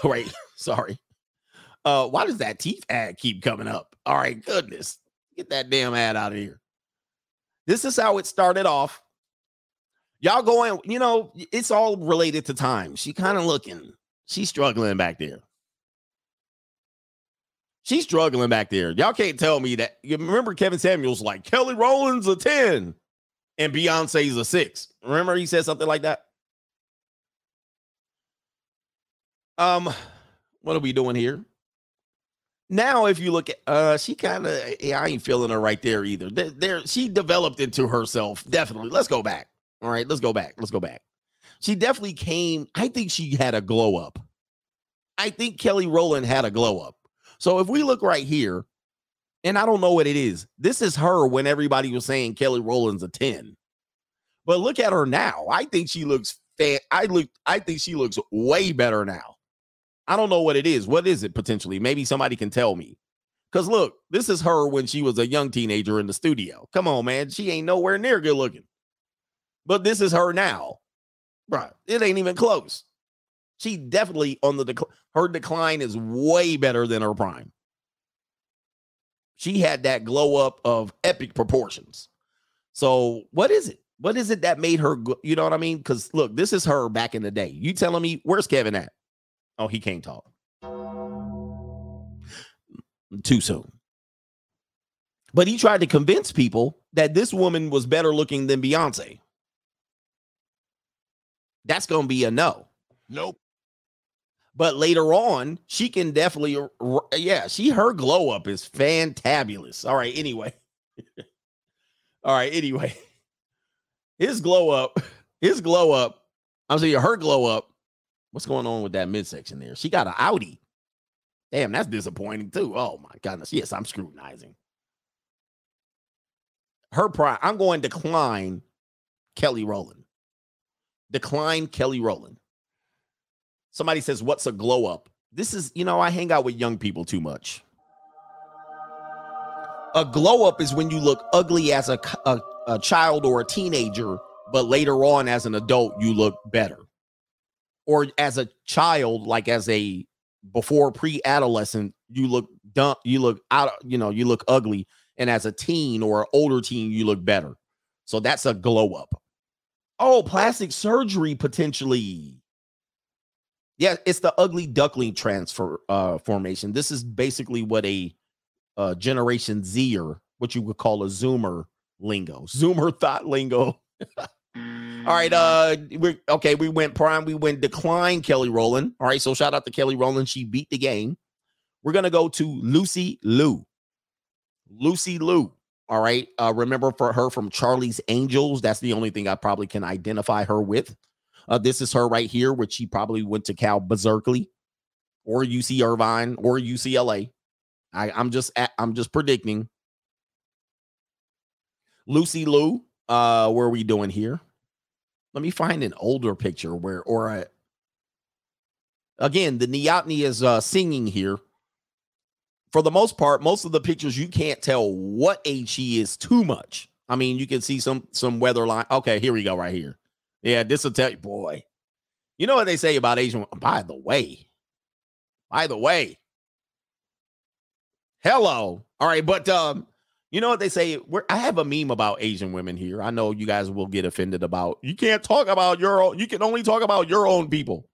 Right. Sorry. Uh, why does that teeth ad keep coming up? All right, goodness. Get that damn ad out of here. This is how it started off. Y'all going, you know, it's all related to time. She kind of looking, she's struggling back there. She's struggling back there. Y'all can't tell me that. You remember Kevin Samuels like Kelly Rowland's a 10 and Beyonce's a six. Remember he said something like that? Um, what are we doing here? Now, if you look at uh, she kind of yeah, I ain't feeling her right there either. There, there, she developed into herself. Definitely. Let's go back. All right, let's go back. Let's go back. She definitely came. I think she had a glow up. I think Kelly Rowland had a glow up. So if we look right here, and I don't know what it is, this is her when everybody was saying Kelly Rowland's a 10. But look at her now. I think she looks fan. I look, I think she looks way better now. I don't know what it is. What is it potentially? Maybe somebody can tell me. Because look, this is her when she was a young teenager in the studio. Come on, man. She ain't nowhere near good looking. But this is her now. Right. It ain't even close. She definitely on the. Her decline is way better than her prime. She had that glow up of epic proportions. So, what is it? What is it that made her, you know what I mean? Because look, this is her back in the day. You telling me, where's Kevin at? Oh, he can't talk. Too soon. But he tried to convince people that this woman was better looking than Beyonce. That's going to be a no. Nope. But later on, she can definitely, yeah, she, her glow up is fantabulous. All right. Anyway. All right. Anyway. His glow up, his glow up, I'm saying her glow up. What's going on with that midsection there? She got an Audi. Damn, that's disappointing too. Oh my goodness. Yes, I'm scrutinizing. Her pride. I'm going to decline Kelly Rowland. Decline Kelly Rowland. Somebody says, What's a glow up? This is, you know, I hang out with young people too much. A glow up is when you look ugly as a a child or a teenager, but later on as an adult, you look better. Or as a child, like as a before pre-adolescent, you look dumb, you look out, you know, you look ugly. And as a teen or an older teen, you look better. So that's a glow up. Oh, plastic surgery potentially. Yeah, it's the ugly duckling transfer uh formation. This is basically what a uh generation Z or what you would call a zoomer lingo. Zoomer thought lingo. All right, uh we okay, we went prime, we went decline Kelly Rowland. All right, so shout out to Kelly Rowland. She beat the game. We're gonna go to Lucy Liu. Lucy Liu. All right. Uh, remember for her from Charlie's Angels. That's the only thing I probably can identify her with. Uh, this is her right here, which she probably went to Cal Berkeley or UC Irvine or UCLA. I, I'm just I'm just predicting. Lucy Liu, uh, what are we doing here? Let me find an older picture where or again the Neoteny is uh singing here for the most part, most of the pictures you can't tell what age he is too much. I mean, you can see some some weather line. Okay, here we go, right here. Yeah, this will tell you, boy. You know what they say about Asian? By the way, by the way, hello. All right, but um, you know what they say? We're, I have a meme about Asian women here. I know you guys will get offended about. You can't talk about your own. You can only talk about your own people.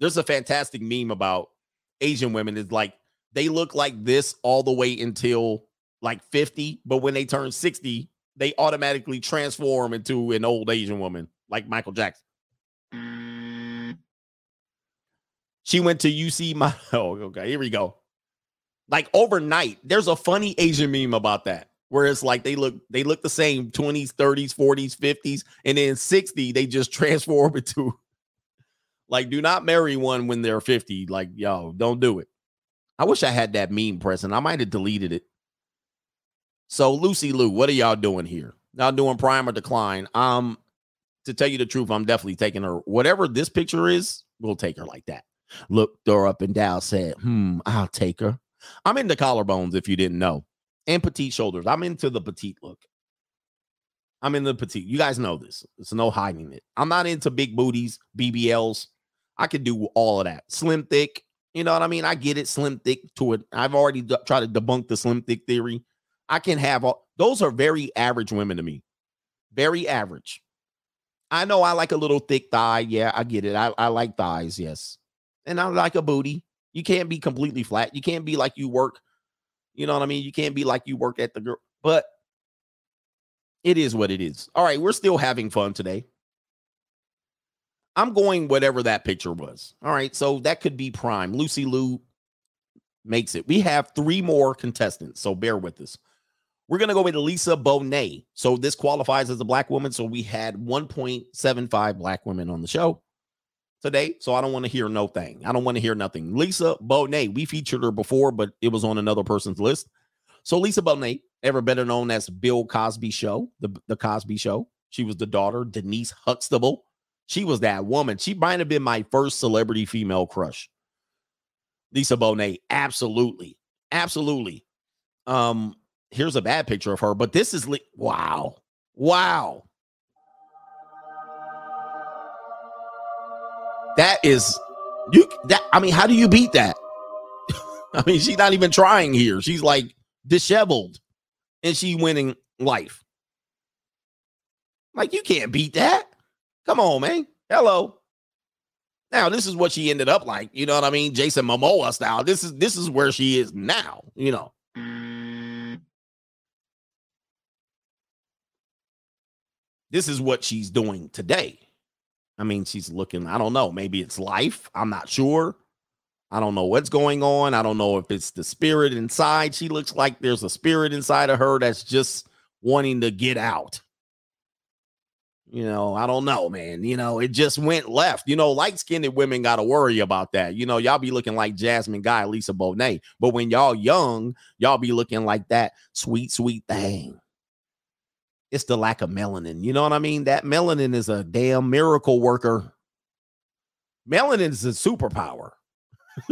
There's a fantastic meme about Asian women. Is like they look like this all the way until like 50, but when they turn 60, they automatically transform into an old Asian woman like Michael Jackson. Mm. She went to UC. My oh, okay, here we go. Like overnight, there's a funny Asian meme about that, where it's like they look they look the same 20s, 30s, 40s, 50s, and then 60 they just transform into like do not marry one when they're 50. Like yo, don't do it. I wish I had that meme present. I might have deleted it. So Lucy Liu, what are y'all doing here? Y'all doing prime or decline? Um, to tell you the truth, I'm definitely taking her. Whatever this picture is, we'll take her like that. Looked her up and down, said, "Hmm, I'll take her." I'm into collarbones, if you didn't know, and petite shoulders. I'm into the petite look. I'm in the petite. You guys know this. It's no hiding it. I'm not into big booties, BBLs. I could do all of that. Slim thick, you know what I mean? I get it. Slim thick to it. I've already d- tried to debunk the slim thick theory. I can have all those are very average women to me. Very average. I know I like a little thick thigh. Yeah, I get it. I, I like thighs, yes. And I like a booty. You can't be completely flat. You can't be like you work. You know what I mean? You can't be like you work at the girl, but it is what it is. All right, we're still having fun today. I'm going whatever that picture was. All right, so that could be prime. Lucy Liu makes it. We have three more contestants, so bear with us. We're going to go with Lisa Bonet. So this qualifies as a black woman. So we had 1.75 black women on the show today. So I don't want to hear no thing. I don't want to hear nothing. Lisa Bonet, we featured her before, but it was on another person's list. So Lisa Bonet, ever better known as Bill Cosby Show, the, the Cosby Show. She was the daughter, Denise Huxtable. She was that woman. She might have been my first celebrity female crush. Lisa Bonet, absolutely. Absolutely. Um, here's a bad picture of her, but this is li- wow. Wow. That is you that I mean, how do you beat that? I mean, she's not even trying here. She's like disheveled and she winning life. Like you can't beat that. Come on, man. Hello. Now, this is what she ended up like. You know what I mean? Jason Momoa style. This is this is where she is now, you know. This is what she's doing today. I mean, she's looking, I don't know, maybe it's life. I'm not sure. I don't know what's going on. I don't know if it's the spirit inside. She looks like there's a spirit inside of her that's just wanting to get out. You know, I don't know, man. You know, it just went left. You know, light skinned women got to worry about that. You know, y'all be looking like Jasmine Guy, Lisa Bonet. But when y'all young, y'all be looking like that sweet, sweet thing. It's the lack of melanin. You know what I mean? That melanin is a damn miracle worker. Melanin is a superpower.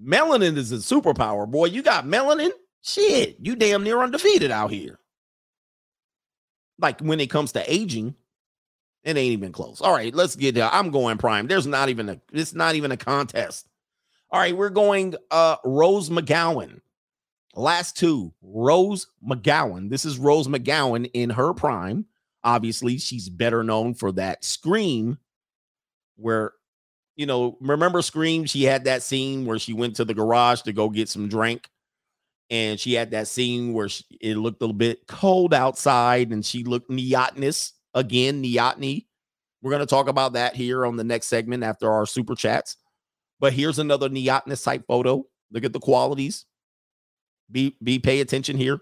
melanin is a superpower, boy. You got melanin? Shit, you damn near undefeated out here. Like when it comes to aging, it ain't even close. All right, let's get there. I'm going prime. There's not even a it's not even a contest. All right, we're going uh Rose McGowan. Last two, Rose McGowan. This is Rose McGowan in her prime. Obviously, she's better known for that scream where you know, remember Scream? She had that scene where she went to the garage to go get some drink. And she had that scene where she, it looked a little bit cold outside and she looked neotenous again, neoteny. We're going to talk about that here on the next segment after our super chats. But here's another neotenous type photo. Look at the qualities. Be be pay attention here.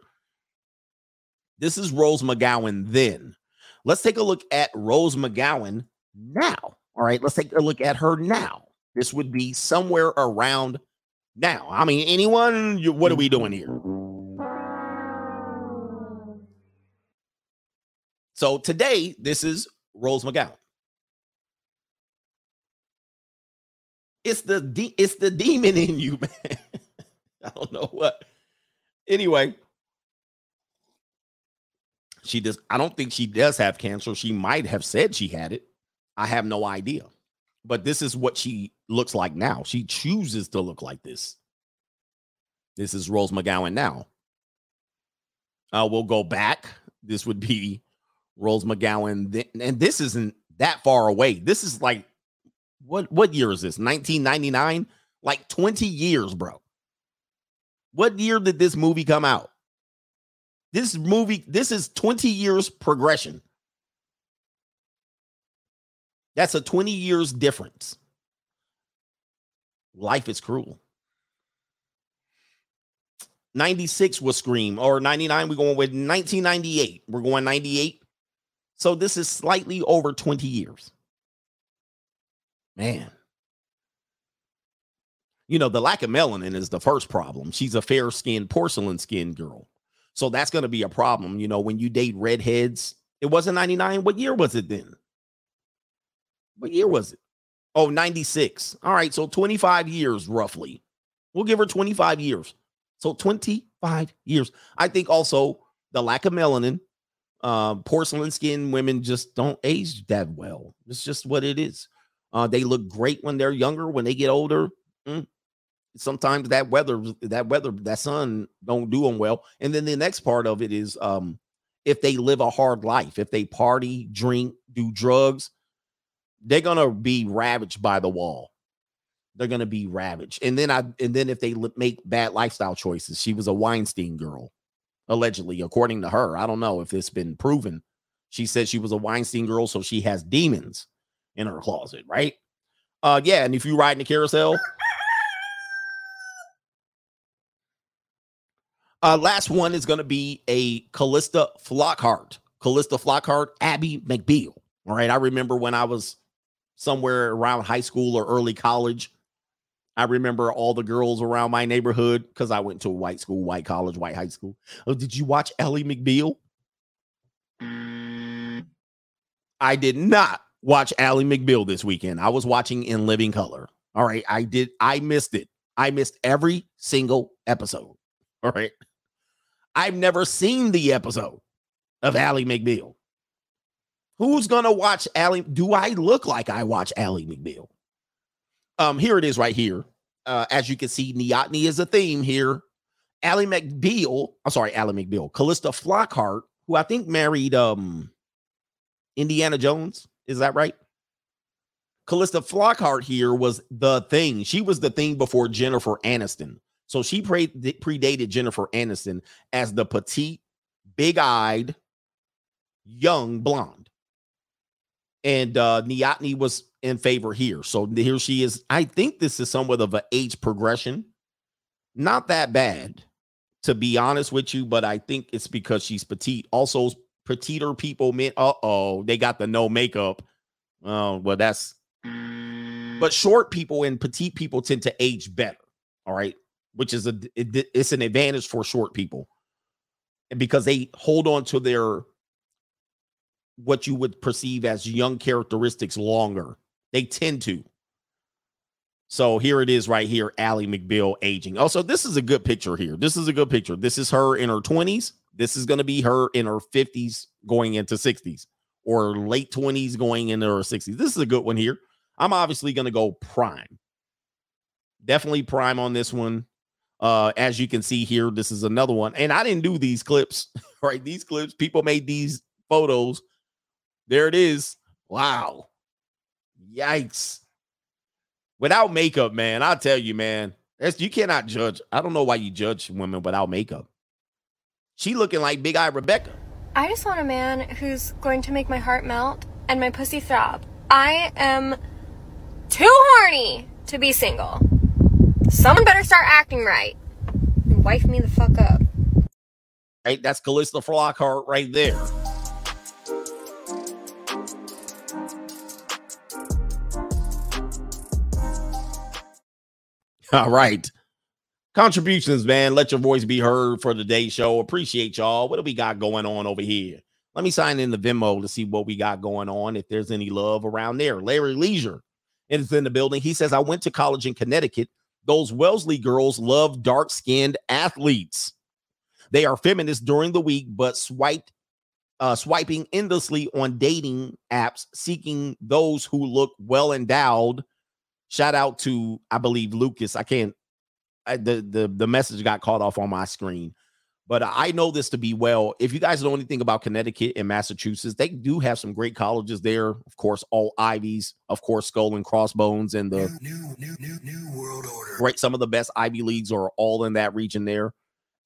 This is Rose McGowan then. Let's take a look at Rose McGowan now. All right, let's take a look at her now. This would be somewhere around now. I mean, anyone, what are we doing here? So today, this is Rose McGowan. It's the de- it's the demon in you, man. I don't know what. Anyway, she does. I don't think she does have cancer. She might have said she had it. I have no idea. But this is what she looks like now. She chooses to look like this. This is Rose McGowan now. Uh, we'll go back. This would be Rose McGowan. And this isn't that far away. This is like, what, what year is this? 1999? Like 20 years, bro. What year did this movie come out? This movie, this is 20 years progression. That's a 20 years difference. Life is cruel. 96 was Scream, or 99, we're going with 1998. We're going 98. So this is slightly over 20 years. Man. You know, the lack of melanin is the first problem. She's a fair skinned, porcelain skinned girl. So that's going to be a problem. You know, when you date redheads, it wasn't 99. What year was it then? What year was it? Oh, 96. All right. So 25 years roughly. We'll give her 25 years. So 25 years. I think also the lack of melanin Uh, porcelain skin women just don't age that well. It's just what it is. Uh, they look great when they're younger. When they get older, mm, sometimes that weather, that weather, that sun don't do them well. And then the next part of it is um, if they live a hard life, if they party, drink, do drugs, they're gonna be ravaged by the wall. They're gonna be ravaged. And then I and then if they make bad lifestyle choices, she was a Weinstein girl, allegedly, according to her. I don't know if it's been proven. She said she was a Weinstein girl, so she has demons in her closet, right? Uh yeah, and if you ride in the carousel, Uh, last one is going to be a Calista Flockhart. Calista Flockhart, Abby McBeal. All right. I remember when I was somewhere around high school or early college. I remember all the girls around my neighborhood because I went to a white school, white college, white high school. Oh, did you watch Ellie McBeal? I did not watch Ally McBeal this weekend. I was watching in living color. All right. I did. I missed it. I missed every single episode. All right. I've never seen the episode of Ally McBeal. Who's gonna watch Allie? Do I look like I watch Ally McBeal? Um, here it is right here. Uh, as you can see, neoteny is a theme here. Ally McBeal, I'm sorry, Ally McBeal, Calista Flockhart, who I think married um Indiana Jones. Is that right? Calista Flockhart here was the thing. She was the thing before Jennifer Aniston. So she pre- predated Jennifer Aniston as the petite, big eyed, young blonde. And uh was in favor here. So here she is. I think this is somewhat of an age progression. Not that bad, to be honest with you, but I think it's because she's petite. Also, petiter people meant, uh oh, they got the no makeup. Oh, well, that's but short people and petite people tend to age better. All right which is a it, it's an advantage for short people and because they hold on to their what you would perceive as young characteristics longer. They tend to. So here it is right here, Ally McBeal aging. Also, this is a good picture here. This is a good picture. This is her in her 20s. This is going to be her in her 50s going into 60s or late 20s going into her 60s. This is a good one here. I'm obviously going to go prime. Definitely prime on this one. Uh, as you can see here, this is another one. And I didn't do these clips, right? These clips, people made these photos. There it is. Wow. Yikes. Without makeup, man, I'll tell you, man, that's you cannot judge. I don't know why you judge women without makeup. She looking like Big Eye Rebecca. I just want a man who's going to make my heart melt and my pussy throb. I am too horny to be single. Someone better start acting right and wife me the fuck up. Right, that's Calista Flockhart right there. All right. Contributions, man. Let your voice be heard for today's show. Appreciate y'all. What do we got going on over here? Let me sign in the Venmo to see what we got going on. If there's any love around there. Larry Leisure is in the building. He says, I went to college in Connecticut those Wellesley girls love dark skinned athletes. They are feminists during the week, but swiped, uh, swiping endlessly on dating apps, seeking those who look well endowed. Shout out to, I believe, Lucas. I can't, I, the, the, the message got caught off on my screen. But I know this to be well. If you guys know anything about Connecticut and Massachusetts, they do have some great colleges there. Of course, all Ivies, of course, Skull and Crossbones, and the New, new, new, new world order. right. Some of the best Ivy leagues are all in that region there,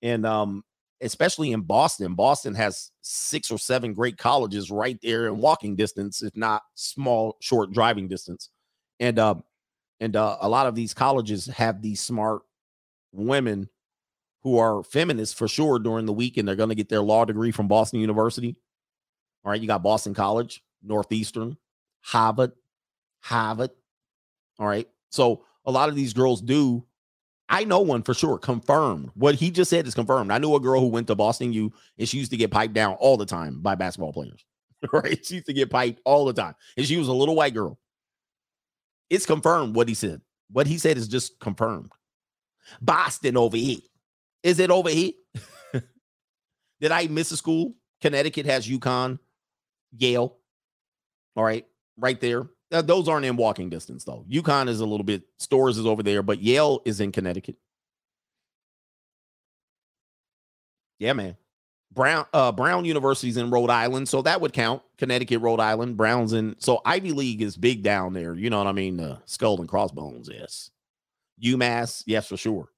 and um, especially in Boston. Boston has six or seven great colleges right there in walking distance, if not small, short driving distance, and um, and uh, a lot of these colleges have these smart women who are feminists for sure during the week, and they're going to get their law degree from Boston University. All right, you got Boston College, Northeastern, Harvard, Harvard. All right, so a lot of these girls do. I know one for sure, confirmed. What he just said is confirmed. I knew a girl who went to Boston U, and she used to get piped down all the time by basketball players. right, she used to get piped all the time, and she was a little white girl. It's confirmed what he said. What he said is just confirmed. Boston over here. Is it over here? Did I miss a school? Connecticut has UConn, Yale. All right, right there. Uh, those aren't in walking distance though. UConn is a little bit. Storrs is over there, but Yale is in Connecticut. Yeah, man. Brown uh Brown University's in Rhode Island, so that would count. Connecticut, Rhode Island, Brown's in so Ivy League is big down there. You know what I mean? Uh, skull and crossbones, yes. UMass, yes, for sure.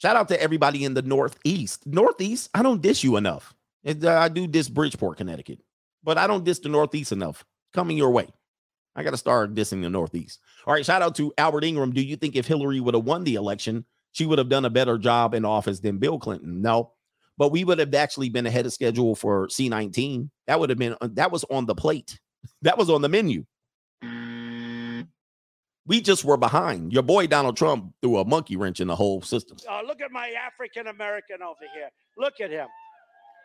Shout out to everybody in the Northeast. Northeast, I don't diss you enough. Uh, I do diss Bridgeport, Connecticut, but I don't diss the Northeast enough. Coming your way. I got to start dissing the Northeast. All right. Shout out to Albert Ingram. Do you think if Hillary would have won the election, she would have done a better job in office than Bill Clinton? No, but we would have actually been ahead of schedule for C19. That would have been, uh, that was on the plate, that was on the menu. We just were behind. Your boy Donald Trump threw a monkey wrench in the whole system. Uh, look at my African American over here. Look at him.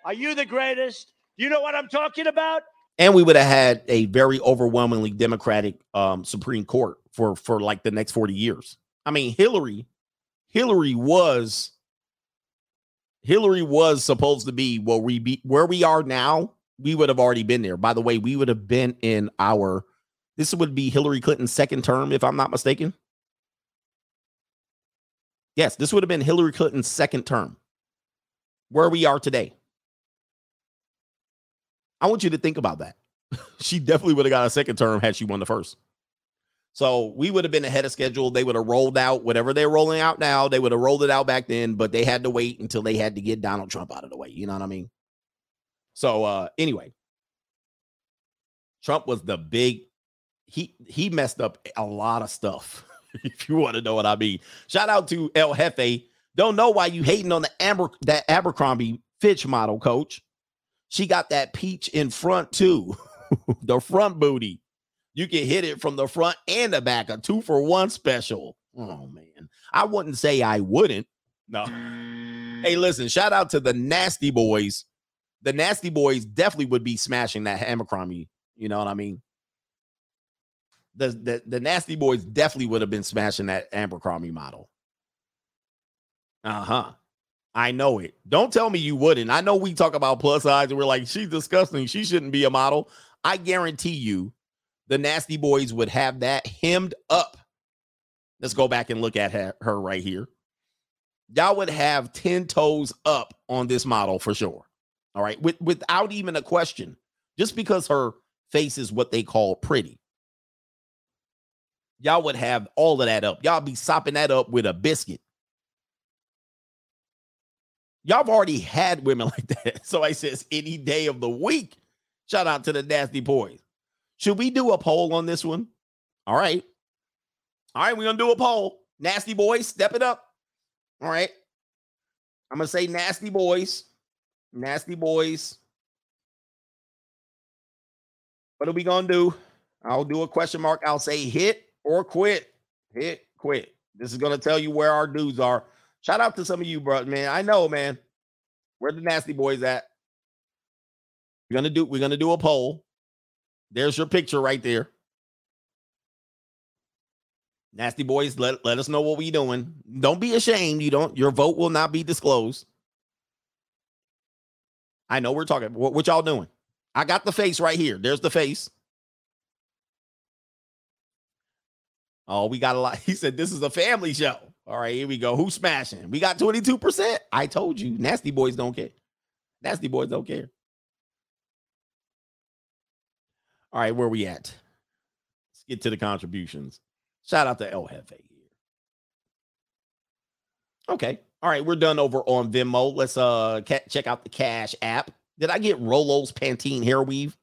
Are you the greatest? You know what I'm talking about? And we would have had a very overwhelmingly Democratic um, Supreme Court for for like the next 40 years. I mean, Hillary, Hillary was Hillary was supposed to be where we be where we are now. We would have already been there. By the way, we would have been in our this would be Hillary Clinton's second term, if I'm not mistaken. Yes, this would have been Hillary Clinton's second term. Where we are today. I want you to think about that. she definitely would have got a second term had she won the first. So we would have been ahead of schedule. They would have rolled out whatever they're rolling out now. They would have rolled it out back then, but they had to wait until they had to get Donald Trump out of the way. You know what I mean? So uh anyway, Trump was the big he he messed up a lot of stuff. if you want to know what I mean. Shout out to El Jefe. Don't know why you hating on the Amber that Abercrombie Fitch model, coach. She got that peach in front too. the front booty. You can hit it from the front and the back, a two for one special. Oh man. I wouldn't say I wouldn't. No. Hey, listen, shout out to the nasty boys. The nasty boys definitely would be smashing that Abercrombie. You know what I mean? The, the the nasty boys definitely would have been smashing that Abercrombie model. Uh-huh. I know it. Don't tell me you wouldn't. I know we talk about plus size and we're like, she's disgusting. She shouldn't be a model. I guarantee you the nasty boys would have that hemmed up. Let's go back and look at her, her right here. Y'all would have 10 toes up on this model for sure. All right. With, without even a question, just because her face is what they call pretty y'all would have all of that up. Y'all be sopping that up with a biscuit. Y'all have already had women like that. So I says any day of the week. Shout out to the nasty boys. Should we do a poll on this one? All right. All right, we're gonna do a poll. Nasty boys, step it up. All right. I'm gonna say nasty boys. Nasty boys. What are we gonna do? I'll do a question mark. I'll say hit or quit. Hit quit. This is gonna tell you where our dudes are. Shout out to some of you, bro, man. I know, man. Where the nasty boys at? We're gonna do. We're gonna do a poll. There's your picture right there. Nasty boys, let, let us know what we doing. Don't be ashamed. You don't. Your vote will not be disclosed. I know we're talking. What, what y'all doing? I got the face right here. There's the face. Oh, we got a lot. He said this is a family show. All right, here we go. Who's smashing? We got 22%. I told you, nasty boys don't care. Nasty boys don't care. All right, where we at? Let's get to the contributions. Shout out to El Jefe here. Okay. All right, we're done over on Venmo. Let's uh check out the Cash app. Did I get Rolo's Pantene hair weave?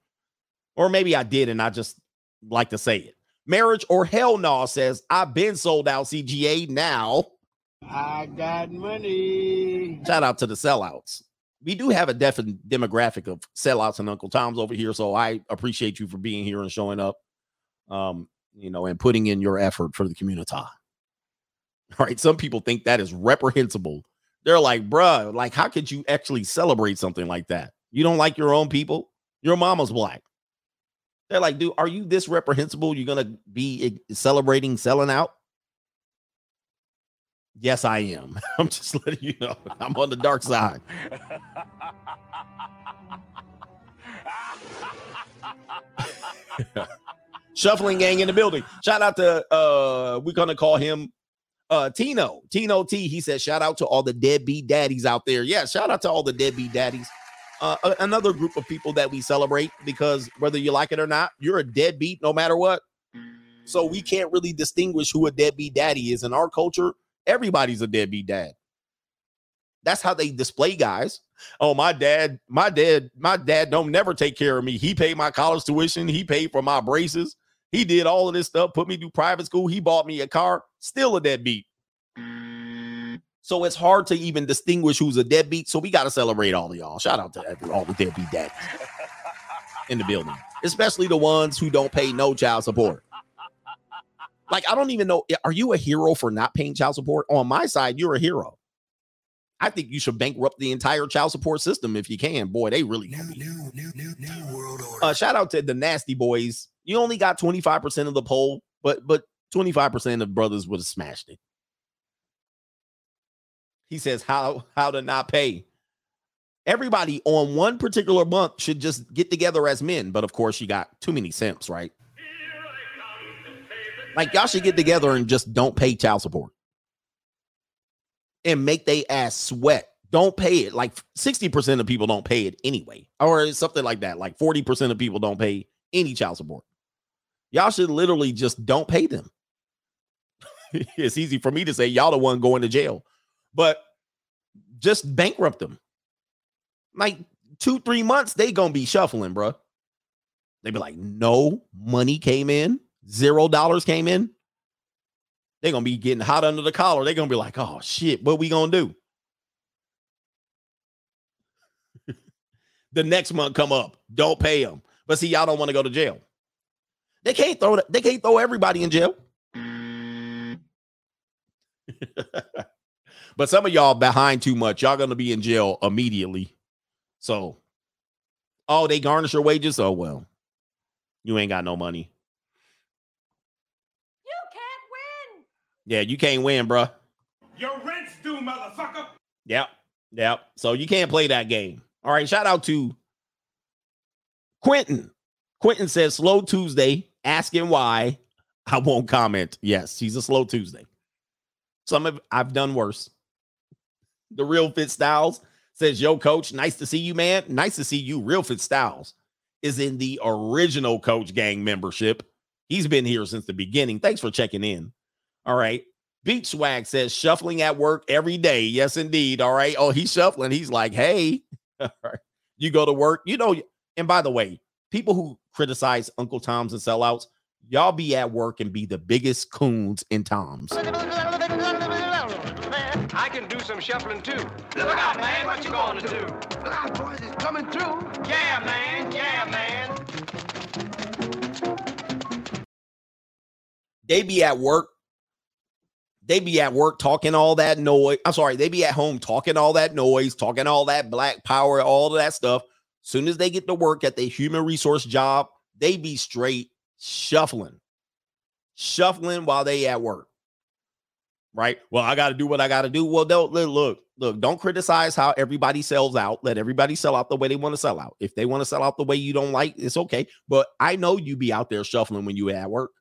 Or maybe I did and I just like to say it. Marriage or hell no says, I've been sold out CGA now. I got money. Shout out to the sellouts. We do have a definite demographic of sellouts and Uncle Tom's over here. So I appreciate you for being here and showing up. Um, you know, and putting in your effort for the community. All right. Some people think that is reprehensible. They're like, bruh, like, how could you actually celebrate something like that? You don't like your own people? Your mama's black. They're like, dude, are you this reprehensible? You're gonna be celebrating selling out? Yes, I am. I'm just letting you know. I'm on the dark side. Shuffling gang in the building. Shout out to uh we're gonna call him uh Tino. Tino T. He said, shout out to all the deadbeat daddies out there. Yeah, shout out to all the deadbeat daddies. Another group of people that we celebrate because whether you like it or not, you're a deadbeat no matter what. So we can't really distinguish who a deadbeat daddy is in our culture. Everybody's a deadbeat dad. That's how they display guys. Oh, my dad, my dad, my dad don't never take care of me. He paid my college tuition. He paid for my braces. He did all of this stuff, put me through private school. He bought me a car. Still a deadbeat. So it's hard to even distinguish who's a deadbeat. So we got to celebrate all of y'all. Shout out to every- all the deadbeat daddies in the building, especially the ones who don't pay no child support. Like, I don't even know. Are you a hero for not paying child support? On my side, you're a hero. I think you should bankrupt the entire child support system if you can. Boy, they really. New, new, new, new world order. Uh, shout out to the nasty boys. You only got 25% of the poll, but but 25% of brothers would have smashed it. He says how how to not pay. Everybody on one particular month should just get together as men, but of course you got too many simps, right? Like y'all should get together and just don't pay child support. And make they ass sweat. Don't pay it. Like 60% of people don't pay it anyway. Or something like that. Like 40% of people don't pay any child support. Y'all should literally just don't pay them. it's easy for me to say y'all the one going to jail, but just bankrupt them. Like two, three months, they gonna be shuffling, bruh. They be like, no money came in, zero dollars came in. They gonna be getting hot under the collar. They gonna be like, oh shit, what we gonna do? the next month come up, don't pay them. But see, y'all don't want to go to jail. They can't throw they can't throw everybody in jail. but some of y'all behind too much. Y'all gonna be in jail immediately. So, oh, they garnish your wages. Oh well, you ain't got no money. You can't win. Yeah, you can't win, bruh. Your rent's due, motherfucker. Yep, yep. So you can't play that game. All right. Shout out to Quentin. Quentin says slow Tuesday, asking why. I won't comment. Yes, he's a slow Tuesday. Some of I've done worse. The real Fit Styles says, Yo, coach, nice to see you, man. Nice to see you. Real Fit Styles is in the original Coach Gang membership. He's been here since the beginning. Thanks for checking in. All right. Beach Swag says, shuffling at work every day. Yes, indeed. All right. Oh, he's shuffling. He's like, hey, you go to work. You know, and by the way, people who criticize Uncle Tom's and sellouts, y'all be at work and be the biggest coons in Tom's. I can do some shuffling too. Look out, man, what you gonna do? Look out, boys, it's coming through. Yeah, man, yeah, man. they be at work. They be at work talking all that noise. I'm sorry, they be at home talking all that noise, talking all that black power, all of that stuff. Soon as they get to work at their human resource job, they be straight shuffling, shuffling while they at work. Right? Well, I got to do what I got to do. Well, don't look, look, don't criticize how everybody sells out. Let everybody sell out the way they want to sell out. If they want to sell out the way you don't like, it's okay. But I know you be out there shuffling when you at work.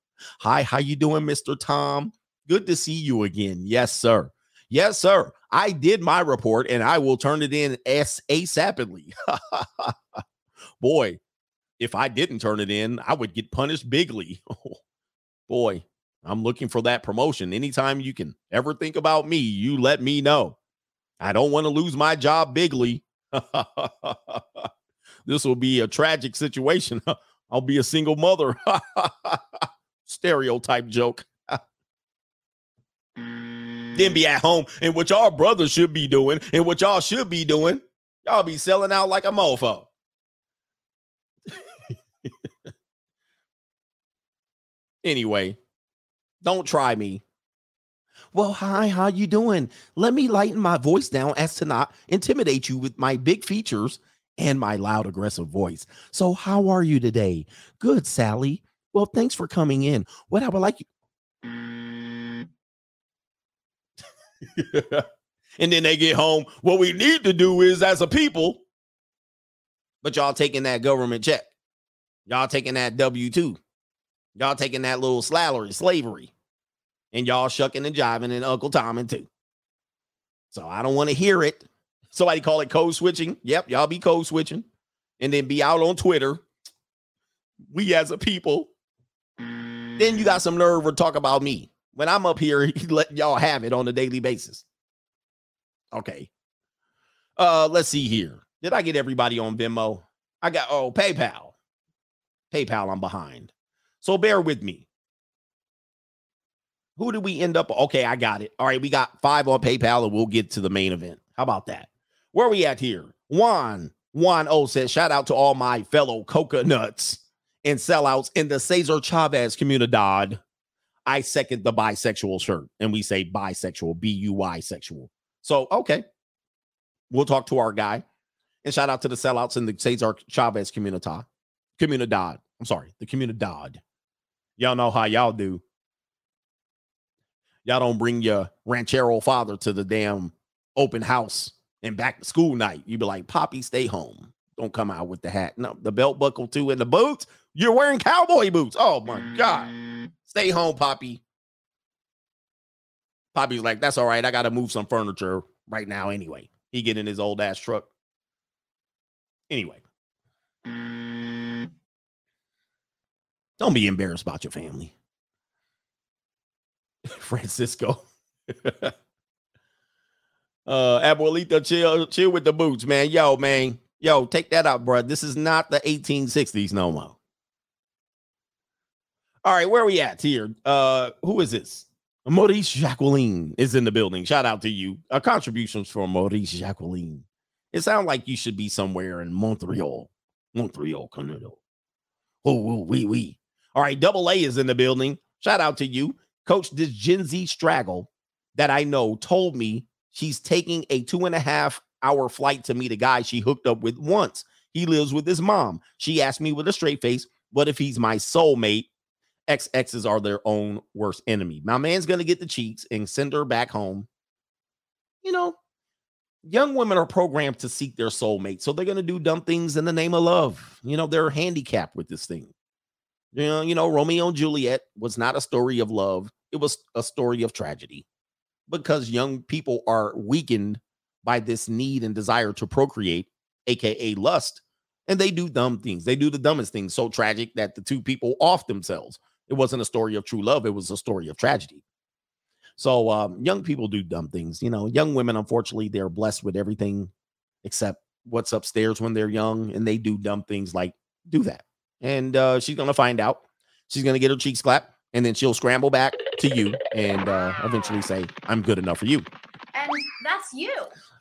Hi, how you doing, Mr. Tom? Good to see you again. Yes, sir. Yes, sir. I did my report and I will turn it in as ASAPidly. Boy, if I didn't turn it in, I would get punished bigly. Boy, I'm looking for that promotion. Anytime you can ever think about me, you let me know. I don't want to lose my job bigly. this will be a tragic situation. I'll be a single mother. Stereotype joke. then be at home and what y'all brothers should be doing and what y'all should be doing. Y'all be selling out like a mofo. anyway, don't try me. Well, hi, how you doing? Let me lighten my voice down as to not intimidate you with my big features and my loud aggressive voice. So, how are you today? Good, Sally. Well, thanks for coming in. What I would like you and then they get home. What we need to do is, as a people, but y'all taking that government check, y'all taking that W two, y'all taking that little salary slavery, and y'all shucking and jiving and Uncle Tom and too. So I don't want to hear it. Somebody call it code switching. Yep, y'all be code switching, and then be out on Twitter. We as a people. Then you got some nerve to talk about me when I'm up here, letting y'all have it on a daily basis. Okay. Uh, let's see here. Did I get everybody on Venmo? I got oh PayPal. PayPal, I'm behind. So bear with me. Who did we end up? Okay, I got it. All right, we got five on PayPal, and we'll get to the main event. How about that? Where are we at here? Juan, Juan O says, shout out to all my fellow coconuts and sellouts in the Cesar Chavez Comunidad. I second the bisexual shirt, and we say bisexual, B U Y sexual. So, okay. We'll talk to our guy. And shout out to the sellouts in the Cesar Chavez Comunidad. Comunidad. I'm sorry, the comunidad. Y'all know how y'all do. Y'all don't bring your ranchero father to the damn open house and back to school night. You'd be like, Poppy, stay home. Don't come out with the hat. No, the belt buckle too and the boots. You're wearing cowboy boots. Oh my God. Stay home, Poppy. Poppy's like, that's all right. I got to move some furniture right now anyway. He get in his old ass truck. Anyway. Don't be embarrassed about your family. Francisco. uh Abuelita, chill, chill with the boots, man. Yo, man. Yo, take that out, bro. This is not the 1860s no more. All right, where are we at here? Uh, who is this? Maurice Jacqueline is in the building. Shout out to you. Uh, contributions from Maurice Jacqueline. It sounds like you should be somewhere in Montreal, Montreal, Canada. Oh, oh, we, we. All right, Double A is in the building. Shout out to you, Coach. This Gen Z straggle that I know told me she's taking a two and a half hour flight to meet a guy she hooked up with once. He lives with his mom. She asked me with a straight face, "What if he's my soulmate?" XXs are their own worst enemy. My man's going to get the cheeks and send her back home. You know, young women are programmed to seek their soulmate. So they're going to do dumb things in the name of love. You know, they're handicapped with this thing. You know, you know, Romeo and Juliet was not a story of love. It was a story of tragedy because young people are weakened by this need and desire to procreate, aka lust, and they do dumb things. They do the dumbest things, so tragic that the two people off themselves. It wasn't a story of true love, it was a story of tragedy. So um, young people do dumb things. You know, young women, unfortunately, they're blessed with everything except what's upstairs when they're young, and they do dumb things like do that. And uh, she's gonna find out. She's gonna get her cheeks clapped, and then she'll scramble back to you and uh, eventually say, "I'm good enough for you." And that's you.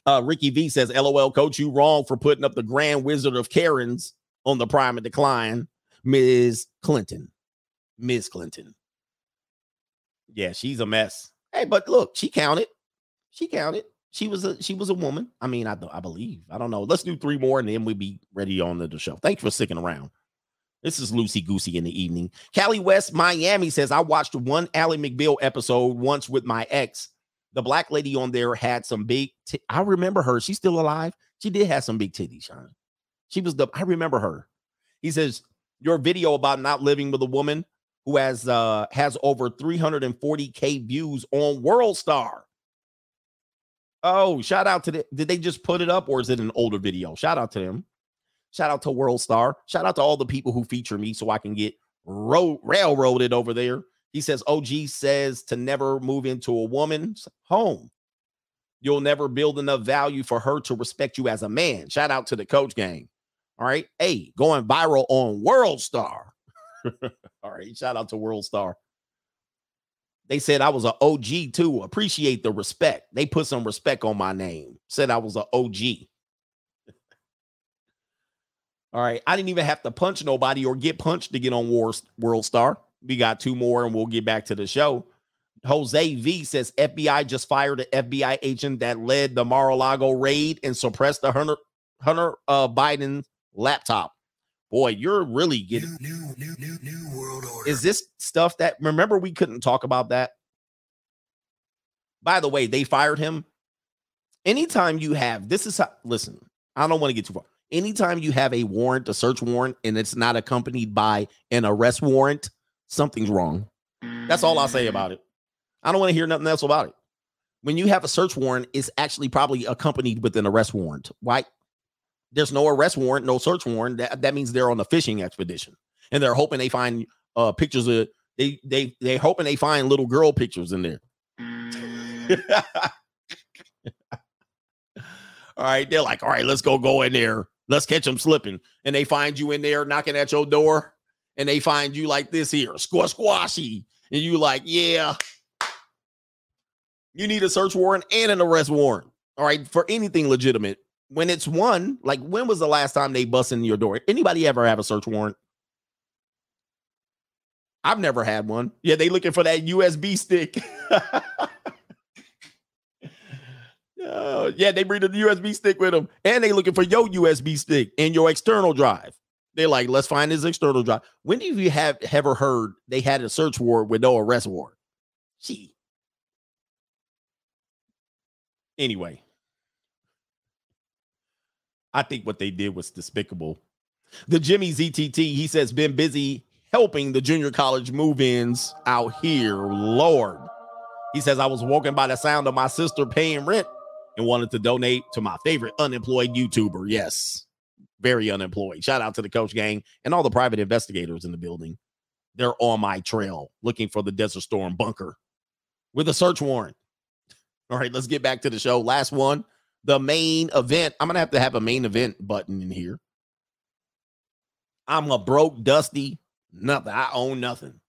Uh, Ricky V says, "LOL, coach, you wrong for putting up the Grand Wizard of Karens on the prime of decline, Ms. Clinton." Ms. Clinton. Yeah, she's a mess. Hey, but look, she counted. She counted. She was a she was a woman. I mean, I I believe. I don't know. Let's do three more and then we'll be ready on the show. Thanks for sticking around. This is Lucy Goosey in the evening. Callie West, Miami says, I watched one Ally McBeal episode once with my ex. The black lady on there had some big. T- I remember her. She's still alive. She did have some big titties, Sean. She was the. I remember her. He says your video about not living with a woman who has uh has over 340k views on World Star. Oh, shout out to the did they just put it up or is it an older video? Shout out to them. Shout out to World Star. Shout out to all the people who feature me so I can get road railroaded over there. He says OG says to never move into a woman's home. You'll never build enough value for her to respect you as a man. Shout out to the coach gang. All right. Hey, going viral on World Star. All right. Shout out to World Star. They said I was an OG too. Appreciate the respect. They put some respect on my name. Said I was an OG. All right. I didn't even have to punch nobody or get punched to get on War, World Star. We got two more and we'll get back to the show. Jose V says FBI just fired an FBI agent that led the Mar-a-Lago raid and suppressed the Hunter, Hunter uh, Biden laptop. Boy, you're really getting new, new, new, new world order. Is this stuff that remember we couldn't talk about that? By the way, they fired him. Anytime you have this is how listen, I don't want to get too far. Anytime you have a warrant, a search warrant, and it's not accompanied by an arrest warrant, something's wrong. That's all I'll say about it. I don't want to hear nothing else about it. When you have a search warrant, it's actually probably accompanied with an arrest warrant. Why? There's no arrest warrant, no search warrant. That, that means they're on a fishing expedition and they're hoping they find uh pictures of they they they hoping they find little girl pictures in there. all right, they're like, all right, let's go go in there. Let's catch them slipping. And they find you in there knocking at your door, and they find you like this here, squash squashy. And you like, yeah. You need a search warrant and an arrest warrant. All right, for anything legitimate. When it's one, like when was the last time they bust in your door? Anybody ever have a search warrant? I've never had one. Yeah, they looking for that USB stick. Oh, yeah, they bring the USB stick with them, and they looking for your USB stick and your external drive. They're like, let's find his external drive. When do you have ever heard they had a search warrant with no arrest warrant? Gee. Anyway, I think what they did was despicable. The Jimmy ZTT, he says, been busy helping the junior college move-ins out here. Lord. He says, I was walking by the sound of my sister paying rent and wanted to donate to my favorite unemployed YouTuber. Yes, very unemployed. Shout out to the coach gang and all the private investigators in the building. They're on my trail looking for the Desert Storm bunker with a search warrant. All right, let's get back to the show. Last one, the main event. I'm going to have to have a main event button in here. I'm a broke, dusty, nothing. I own nothing.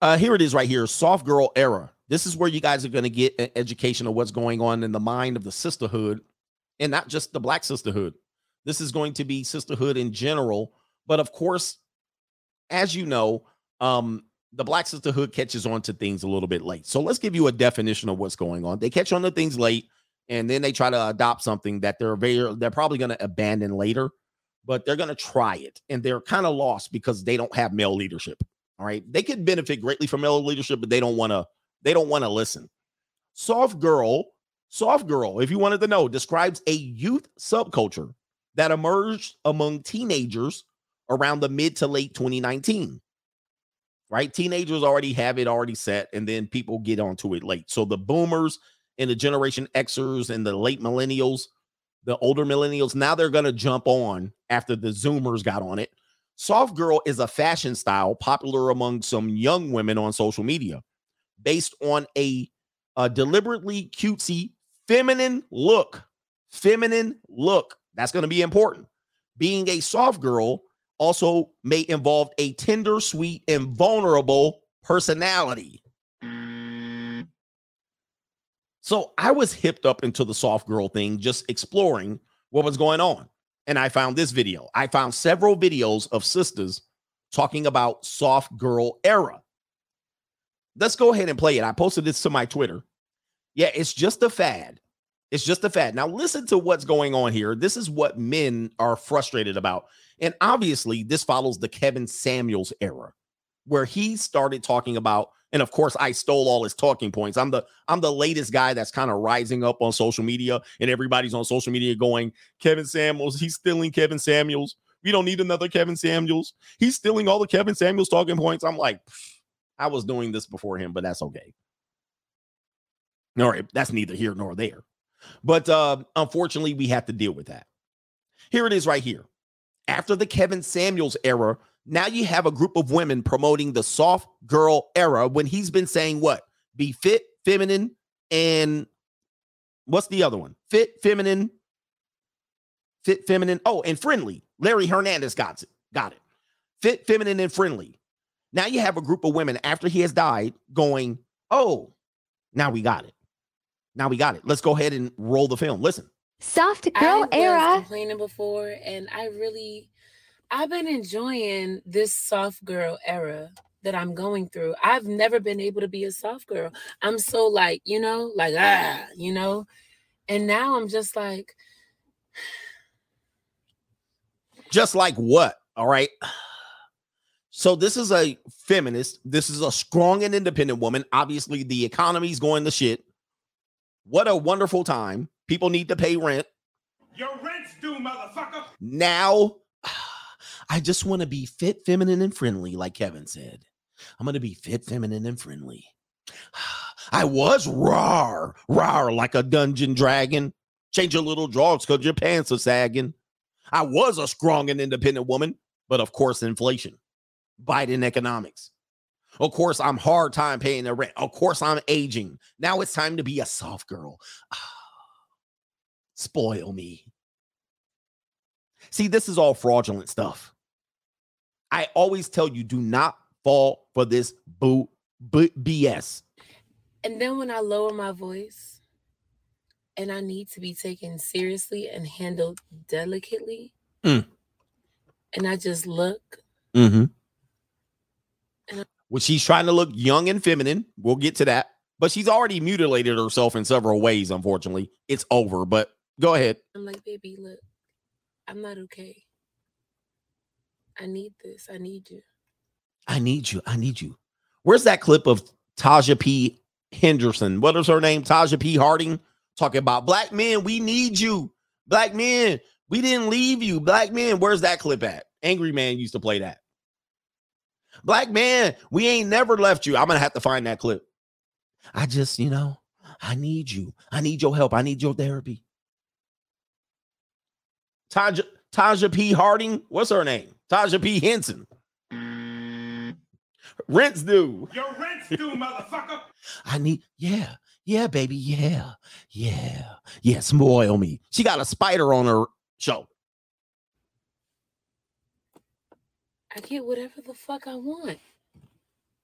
Uh, here it is right here. Soft girl era. This is where you guys are going to get an education of what's going on in the mind of the sisterhood and not just the black sisterhood. This is going to be sisterhood in general. But of course, as you know, um, the black sisterhood catches on to things a little bit late. So let's give you a definition of what's going on. They catch on to things late and then they try to adopt something that they're very they're probably going to abandon later, but they're going to try it and they're kind of lost because they don't have male leadership. All right. They could benefit greatly from male leadership, but they don't want to they don't want to listen. Soft girl, soft girl, if you wanted to know, describes a youth subculture that emerged among teenagers around the mid to late 2019. Right? Teenagers already have it already set, and then people get onto it late. So the boomers and the Generation Xers and the late millennials, the older millennials, now they're going to jump on after the Zoomers got on it. Soft girl is a fashion style popular among some young women on social media based on a, a deliberately cutesy feminine look. Feminine look. That's going to be important. Being a soft girl also may involve a tender, sweet, and vulnerable personality. So I was hipped up into the soft girl thing, just exploring what was going on. And I found this video. I found several videos of sisters talking about soft girl era. Let's go ahead and play it. I posted this to my Twitter. Yeah, it's just a fad. It's just a fad. Now, listen to what's going on here. This is what men are frustrated about. And obviously, this follows the Kevin Samuels era, where he started talking about, and of course, I stole all his talking points. I'm the I'm the latest guy that's kind of rising up on social media, and everybody's on social media going, Kevin Samuels, he's stealing Kevin Samuels. We don't need another Kevin Samuels. He's stealing all the Kevin Samuels talking points. I'm like, I was doing this before him, but that's okay. All right, that's neither here nor there. But uh, unfortunately, we have to deal with that. Here it is right here. After the Kevin Samuels era, now you have a group of women promoting the soft girl era when he's been saying what? Be fit, feminine, and what's the other one? Fit, feminine, fit, feminine. Oh, and friendly. Larry Hernandez got it. Got it. Fit, feminine, and friendly. Now you have a group of women after he has died going, oh, now we got it. Now we got it. Let's go ahead and roll the film. Listen. Soft girl I era. was complaining before, and I really, I've been enjoying this soft girl era that I'm going through. I've never been able to be a soft girl. I'm so like, you know, like ah, you know, and now I'm just like, just like what? All right. So this is a feminist. This is a strong and independent woman. Obviously, the economy's going to shit. What a wonderful time. People need to pay rent. Your rent's due, motherfucker. Now, I just want to be fit, feminine, and friendly, like Kevin said. I'm going to be fit, feminine, and friendly. I was rar, rar like a dungeon dragon. Change your little drawers because your pants are sagging. I was a strong and independent woman, but of course, inflation, Biden economics. Of course, I'm hard time paying the rent. Of course, I'm aging. Now it's time to be a soft girl. Spoil me. See, this is all fraudulent stuff. I always tell you do not fall for this boo, boo BS. And then when I lower my voice and I need to be taken seriously and handled delicately, Mm. and I just look, Mm-hmm. Well, she's trying to look young and feminine. We'll get to that. But she's already mutilated herself in several ways, unfortunately. It's over, but go ahead. I'm like, baby, look, I'm not okay. I need this. I need you. I need you. I need you. Where's that clip of Taja P. Henderson? What is her name? Taja P. Harding talking about black men. We need you. Black men. We didn't leave you. Black men. Where's that clip at? Angry Man used to play that. Black man, we ain't never left you. I'm gonna have to find that clip. I just, you know, I need you. I need your help. I need your therapy. Taja, Taja P. Harding. What's her name? Taraji P. Henson. Rent's due. Your rent's due, motherfucker. I need, yeah, yeah, baby, yeah, yeah, yeah. Spoil me. She got a spider on her show. I get whatever the fuck I want.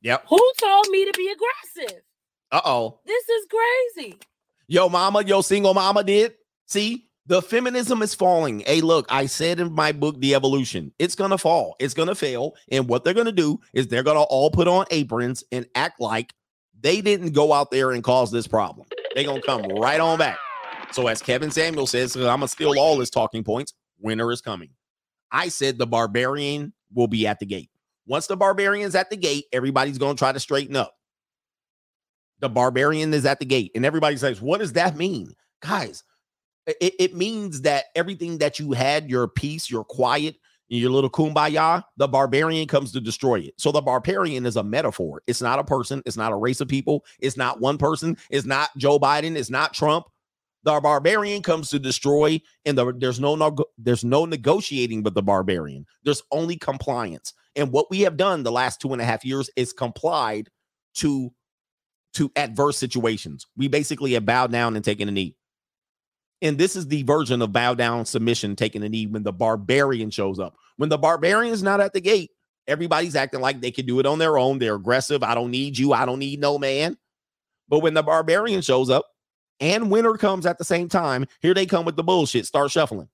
Yep. Who told me to be aggressive? Uh oh. This is crazy. Yo, mama, yo, single mama did. See, the feminism is falling. Hey, look, I said in my book, The Evolution, it's gonna fall, it's gonna fail. And what they're gonna do is they're gonna all put on aprons and act like they didn't go out there and cause this problem. They're gonna come right on back. So, as Kevin Samuels says, I'm gonna steal all his talking points. Winter is coming. I said the barbarian will be at the gate. Once the barbarian's at the gate, everybody's gonna try to straighten up. The barbarian is at the gate, and everybody says, What does that mean? Guys, it, it means that everything that you had, your peace, your quiet, your little kumbaya, the barbarian comes to destroy it. So the barbarian is a metaphor. It's not a person, it's not a race of people, it's not one person, it's not Joe Biden, it's not Trump. The barbarian comes to destroy, and the, there's no, no there's no negotiating with the barbarian. There's only compliance. And what we have done the last two and a half years is complied to to adverse situations. We basically have bowed down and taken a knee. And this is the version of bow down submission, taking a knee when the barbarian shows up. When the barbarian is not at the gate, everybody's acting like they can do it on their own. They're aggressive. I don't need you. I don't need no man. But when the barbarian shows up and winter comes at the same time, here they come with the bullshit. Start shuffling.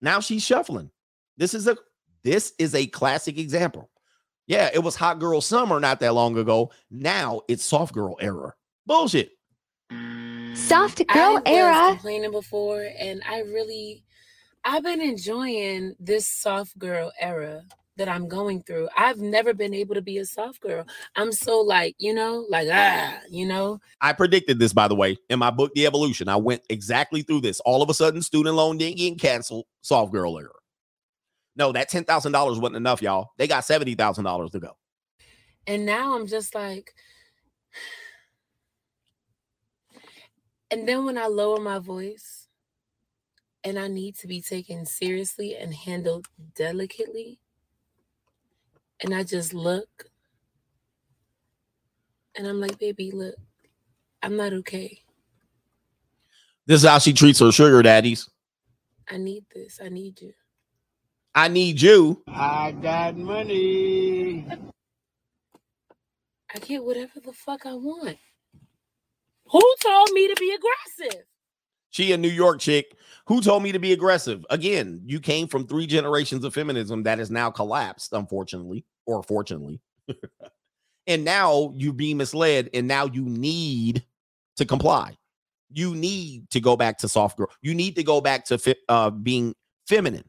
Now she's shuffling. This is a this is a classic example. Yeah, it was hot girl summer not that long ago. Now it's soft girl era. Bullshit. Soft I girl was era. complaining before, and I really, I've been enjoying this soft girl era that I'm going through. I've never been able to be a soft girl. I'm so like, you know, like ah, you know. I predicted this, by the way, in my book, The Evolution. I went exactly through this. All of a sudden, student loan didn't get canceled. Soft girl era. No, that ten thousand dollars wasn't enough, y'all. They got seventy thousand dollars to go. And now I'm just like, and then when I lower my voice and I need to be taken seriously and handled delicately, and I just look and I'm like, baby, look, I'm not okay. This is how she treats her sugar daddies. I need this. I need you. I need you. I got money. I get whatever the fuck I want. Who told me to be aggressive? She a New York chick who told me to be aggressive. Again, you came from three generations of feminism that has now collapsed, unfortunately, or fortunately. and now you're being misled, and now you need to comply. You need to go back to soft girl. You need to go back to fi- uh, being feminine.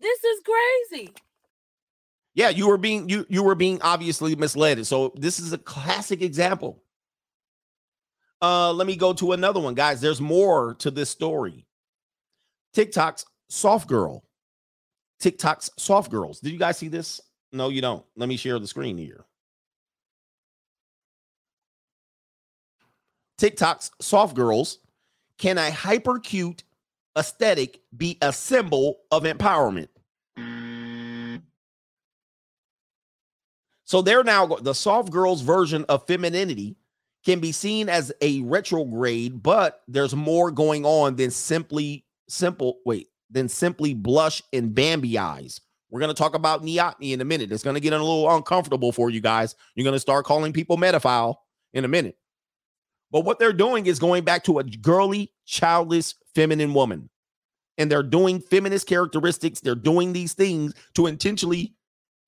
This is crazy. Yeah, you were being you you were being obviously misled. So this is a classic example. Uh let me go to another one, guys. There's more to this story. TikTok's soft girl. TikTok's soft girls. Did you guys see this? No, you don't. Let me share the screen here. TikTok's soft girls. Can a hyper cute aesthetic be a symbol of empowerment? So they're now the soft girls version of femininity can be seen as a retrograde, but there's more going on than simply simple wait than simply blush and Bambi eyes. We're gonna talk about neoteny in a minute. It's gonna get a little uncomfortable for you guys. You're gonna start calling people metaphile in a minute. But what they're doing is going back to a girly, childless, feminine woman. And they're doing feminist characteristics. They're doing these things to intentionally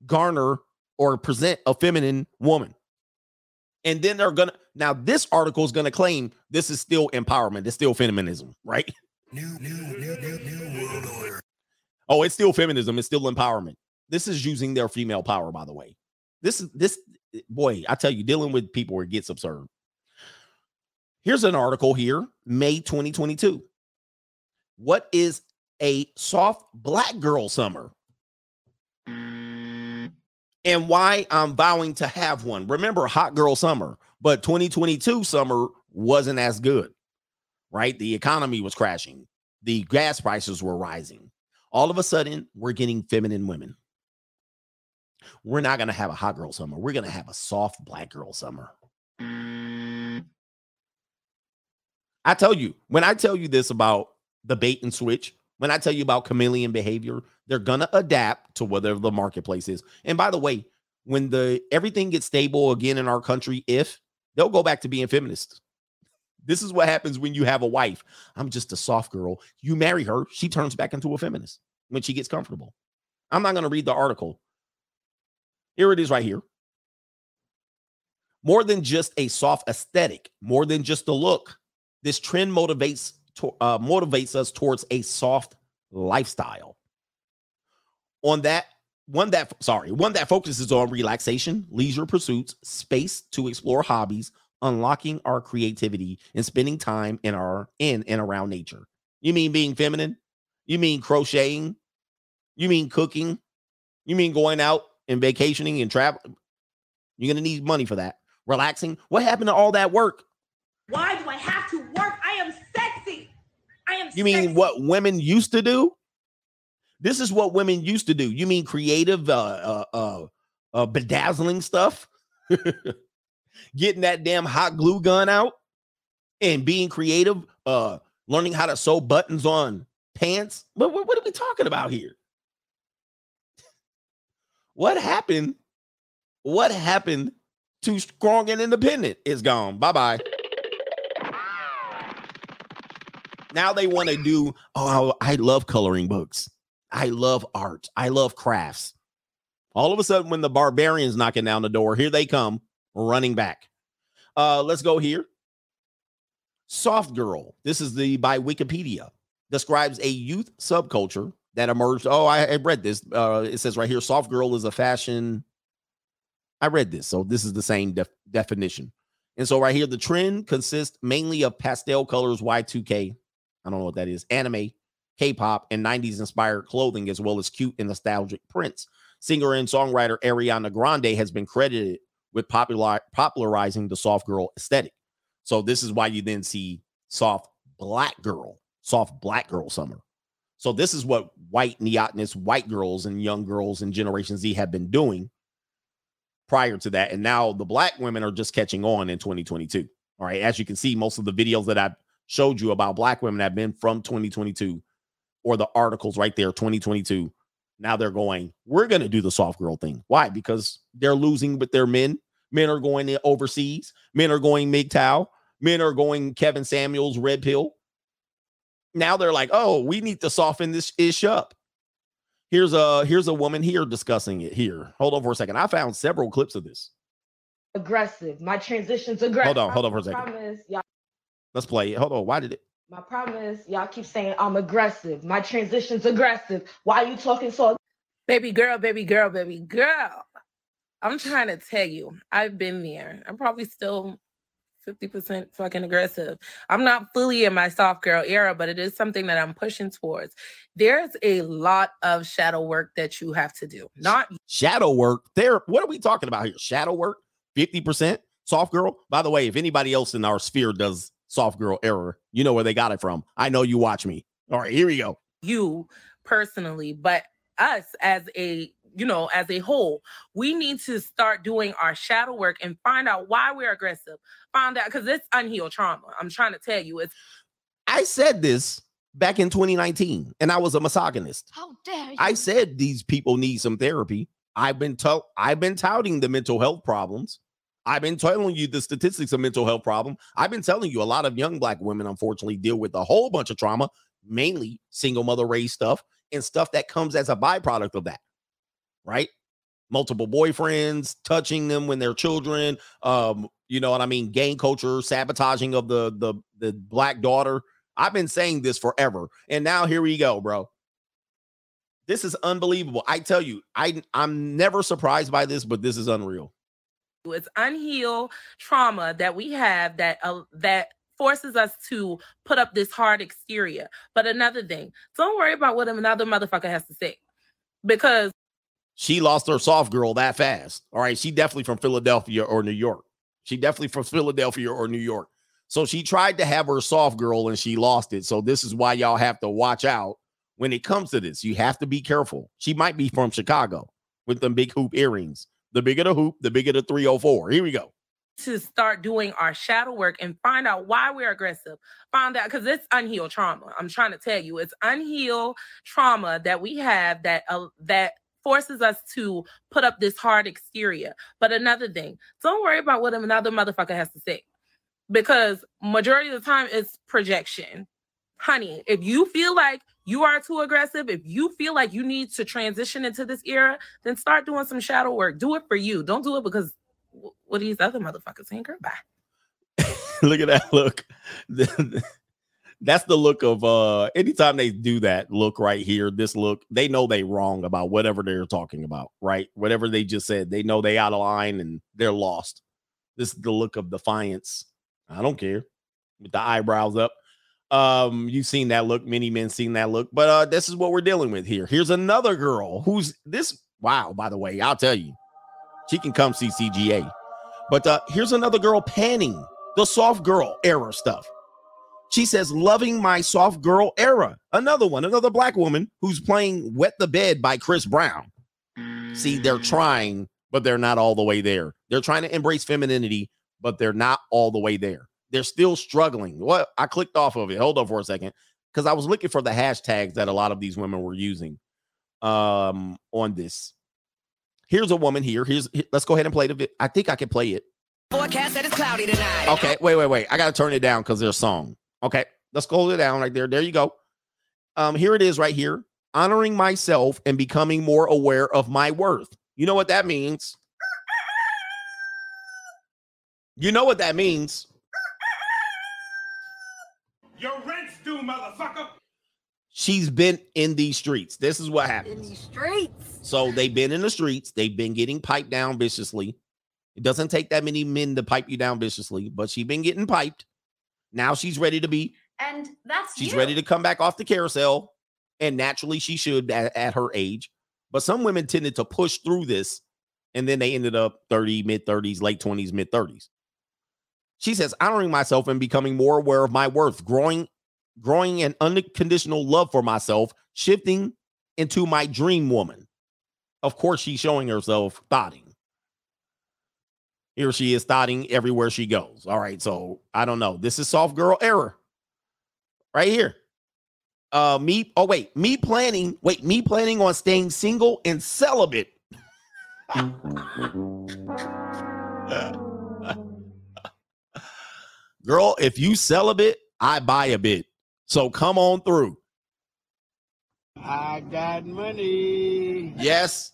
garner or present a feminine woman. And then they're gonna now this article is gonna claim this is still empowerment, it's still feminism, right? New, new, new. Oh, it's still feminism, it's still empowerment. This is using their female power, by the way. This is this boy, I tell you, dealing with people it gets absurd. Here's an article here, May 2022. What is a soft black girl summer? And why I'm vowing to have one. Remember, hot girl summer, but 2022 summer wasn't as good, right? The economy was crashing, the gas prices were rising. All of a sudden, we're getting feminine women. We're not going to have a hot girl summer. We're going to have a soft black girl summer. I tell you, when I tell you this about the bait and switch, when I tell you about chameleon behavior, they're gonna adapt to whatever the marketplace is. And by the way, when the everything gets stable again in our country, if they'll go back to being feminists. This is what happens when you have a wife. I'm just a soft girl. You marry her, she turns back into a feminist when she gets comfortable. I'm not going to read the article. Here it is right here. More than just a soft aesthetic, more than just a look, this trend motivates to, uh, motivates us towards a soft lifestyle. On that one that sorry, one that focuses on relaxation, leisure pursuits, space to explore hobbies, unlocking our creativity, and spending time in our in and around nature. You mean being feminine? You mean crocheting? You mean cooking? You mean going out and vacationing and traveling? You're gonna need money for that. Relaxing. What happened to all that work? Why do I have to work? I am sexy. I am You mean sexy. what women used to do? This is what women used to do. You mean creative, uh, uh, uh, uh bedazzling stuff? Getting that damn hot glue gun out and being creative, uh, learning how to sew buttons on pants. But what, what are we talking about here? What happened? What happened to strong and independent? Is gone. Bye bye. Now they want to do, oh, I love coloring books. I love art. I love crafts. All of a sudden, when the barbarians knocking down the door, here they come running back. Uh, let's go here. Soft girl. This is the by Wikipedia. Describes a youth subculture that emerged. Oh, I, I read this. Uh, it says right here, soft girl is a fashion. I read this, so this is the same def- definition. And so right here, the trend consists mainly of pastel colors, Y2K. I don't know what that is. Anime, K-pop, and 90s inspired clothing, as well as cute and nostalgic prints. Singer and songwriter Ariana Grande has been credited with popular popularizing the soft girl aesthetic. So this is why you then see soft black girl, soft black girl summer. So this is what white neotenous white girls and young girls in Generation Z have been doing prior to that. And now the black women are just catching on in 2022. All right. As you can see, most of the videos that I've showed you about black women have been from 2022 or the articles right there, 2022. Now they're going, we're going to do the soft girl thing. Why? Because they're losing with their men. Men are going overseas. Men are going MGTOW. Men are going Kevin Samuels, Red Pill. Now they're like, oh, we need to soften this ish up. Here's a here's a woman here discussing it here. Hold on for a second. I found several clips of this. aggressive. My transition's aggressive. Hold on, hold on for a second. Let's play it. Hold on. Why did it? My problem is y'all keep saying I'm aggressive. My transition's aggressive. Why are you talking so Baby girl, baby girl, baby girl. I'm trying to tell you, I've been there. I'm probably still 50% fucking aggressive. I'm not fully in my soft girl era, but it is something that I'm pushing towards. There's a lot of shadow work that you have to do. Not shadow work. There, what are we talking about here? Shadow work, 50%. Soft girl. By the way, if anybody else in our sphere does soft girl error, you know where they got it from. I know you watch me. All right, here we go. you personally, but us as a you know as a whole we need to start doing our shadow work and find out why we're aggressive find out because it's unhealed trauma i'm trying to tell you it's I said this back in 2019, and I was a misogynist. How dare you? I said these people need some therapy. I've been tell I've been touting the mental health problems. I've been telling you the statistics of mental health problem. I've been telling you a lot of young black women unfortunately deal with a whole bunch of trauma, mainly single mother raised stuff and stuff that comes as a byproduct of that. Right? Multiple boyfriends, touching them when they're children, um, you know what I mean, gang culture, sabotaging of the the the black daughter. I've been saying this forever. And now here we go, bro. This is unbelievable. I tell you, I I'm never surprised by this, but this is unreal. It's unhealed trauma that we have that uh, that forces us to put up this hard exterior but another thing don't worry about what another motherfucker has to say because She lost her soft girl that fast. All right, she definitely from Philadelphia or New York. She definitely from Philadelphia or New York. So she tried to have her soft girl and she lost it. So this is why y'all have to watch out when it comes to this. You have to be careful. She might be from Chicago with them big hoop earrings. The bigger the hoop, the bigger the 304. Here we go. to start doing our shadow work and find out why we're aggressive. Find out because it's unhealed trauma. I'm trying to tell you, it's unhealed trauma that we have that uh, that forces us to put up this hard exterior. But another thing, don't worry about what another motherfucker has to say, because majority of the time it's projection. Honey, if you feel like you are too aggressive, if you feel like you need to transition into this era, then start doing some shadow work. Do it for you. Don't do it because wh- what these other motherfuckers saying, girl, bye. look at that look. That's the look of uh anytime they do that look right here, this look, they know they wrong about whatever they're talking about, right? Whatever they just said, they know they out of line and they're lost. This is the look of defiance. I don't care. With the eyebrows up. Um, you've seen that look, many men seen that look, but uh this is what we're dealing with here. Here's another girl who's this wow, by the way, I'll tell you. She can come see CGA. But uh here's another girl panning the soft girl era stuff. She says, loving my soft girl era. Another one, another black woman who's playing Wet the Bed by Chris Brown. See, they're trying, but they're not all the way there. They're trying to embrace femininity, but they're not all the way there. They're still struggling. What I clicked off of it. Hold on for a second. Because I was looking for the hashtags that a lot of these women were using um on this. Here's a woman here. Here's here- let's go ahead and play the. I think I can play it. Forecast that it's cloudy tonight. Okay, wait, wait, wait. I gotta turn it down because there's a song. Okay, let's go it down right there. There you go. Um, here it is right here. Honoring myself and becoming more aware of my worth. You know what that means? You know what that means? Your rent's due, motherfucker. She's been in these streets. This is what happens. these streets. So they've been in the streets. They've been getting piped down viciously. It doesn't take that many men to pipe you down viciously, but she's been getting piped. Now she's ready to be And that's She's you. ready to come back off the carousel, and naturally she should at, at her age. But some women tended to push through this, and then they ended up 30, mid 30s, late 20s, mid 30s. She says, honoring myself and becoming more aware of my worth, growing, growing an unconditional love for myself, shifting into my dream woman. Of course, she's showing herself thotting. Here she is thotting everywhere she goes. All right, so I don't know. This is soft girl error right here. Uh, me. Oh wait, me planning. Wait, me planning on staying single and celibate. Girl, if you celibate, I buy a bit. So come on through. I got money. Yes,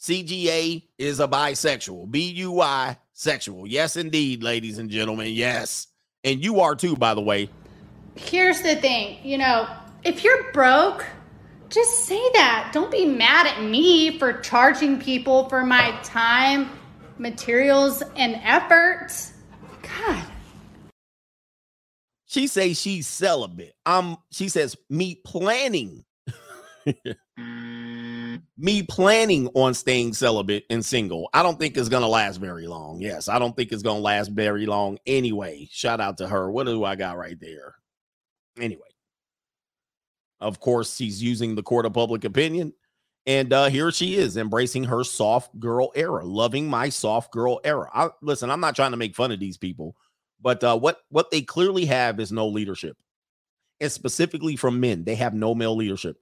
CGA is a bisexual. B U I sexual. Yes, indeed, ladies and gentlemen. Yes. And you are too, by the way. here's the thing you know, if you're broke, just say that. Don't be mad at me for charging people for my time, materials, and effort. God. She says she's celibate. Um, she says me planning, me planning on staying celibate and single. I don't think it's gonna last very long. Yes, I don't think it's gonna last very long anyway. Shout out to her. What do I got right there? Anyway, of course, she's using the court of public opinion. And uh, here she is embracing her soft girl era, loving my soft girl era. I, listen, I'm not trying to make fun of these people, but uh, what what they clearly have is no leadership, and specifically from men, they have no male leadership.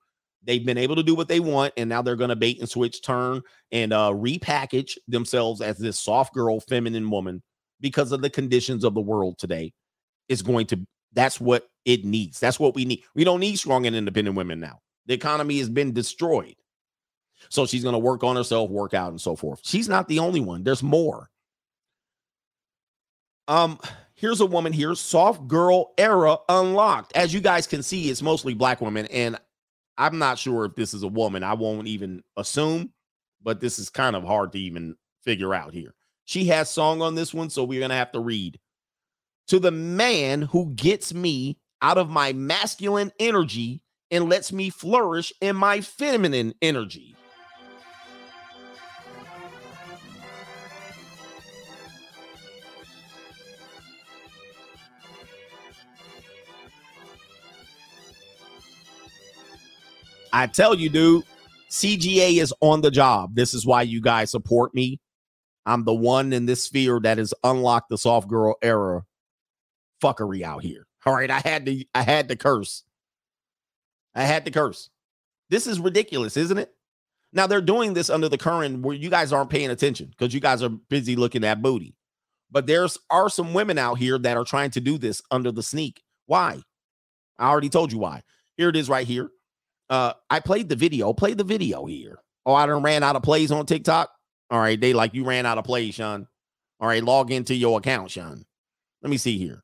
They've been able to do what they want, and now they're going to bait and switch, turn and uh, repackage themselves as this soft girl, feminine woman because of the conditions of the world today. Is going to that's what it needs. That's what we need. We don't need strong and independent women now. The economy has been destroyed. So she's going to work on herself, work out, and so forth. She's not the only one. There's more. Um, here's a woman here, soft girl era unlocked. As you guys can see, it's mostly black women, and I'm not sure if this is a woman. I won't even assume, but this is kind of hard to even figure out here. She has song on this one, so we're gonna have to read to the man who gets me out of my masculine energy and lets me flourish in my feminine energy. I tell you, dude, CGA is on the job. This is why you guys support me. I'm the one in this sphere that has unlocked the soft girl era fuckery out here. All right, I had to I had to curse. I had to curse. This is ridiculous, isn't it? Now they're doing this under the current where you guys aren't paying attention because you guys are busy looking at booty. But there's are some women out here that are trying to do this under the sneak. Why? I already told you why. Here it is right here. Uh, I played the video. Play the video here. Oh, I done ran out of plays on TikTok. All right, they like you ran out of plays, Sean. All right, log into your account, Sean. Let me see here.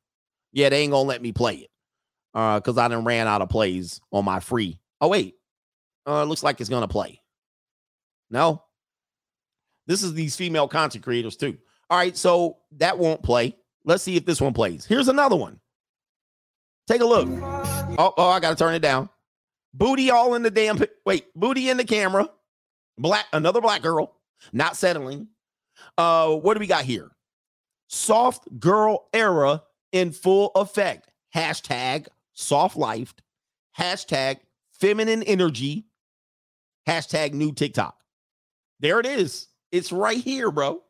Yeah, they ain't gonna let me play it. Uh, because I done ran out of plays on my free. Oh, wait. Uh, looks like it's gonna play. No. This is these female content creators too. All right, so that won't play. Let's see if this one plays. Here's another one. Take a look. Oh, oh, I gotta turn it down. Booty all in the damn wait, booty in the camera. Black, another black girl, not settling. Uh, what do we got here? Soft girl era in full effect. Hashtag soft life, hashtag feminine energy, hashtag new TikTok. There it is. It's right here, bro.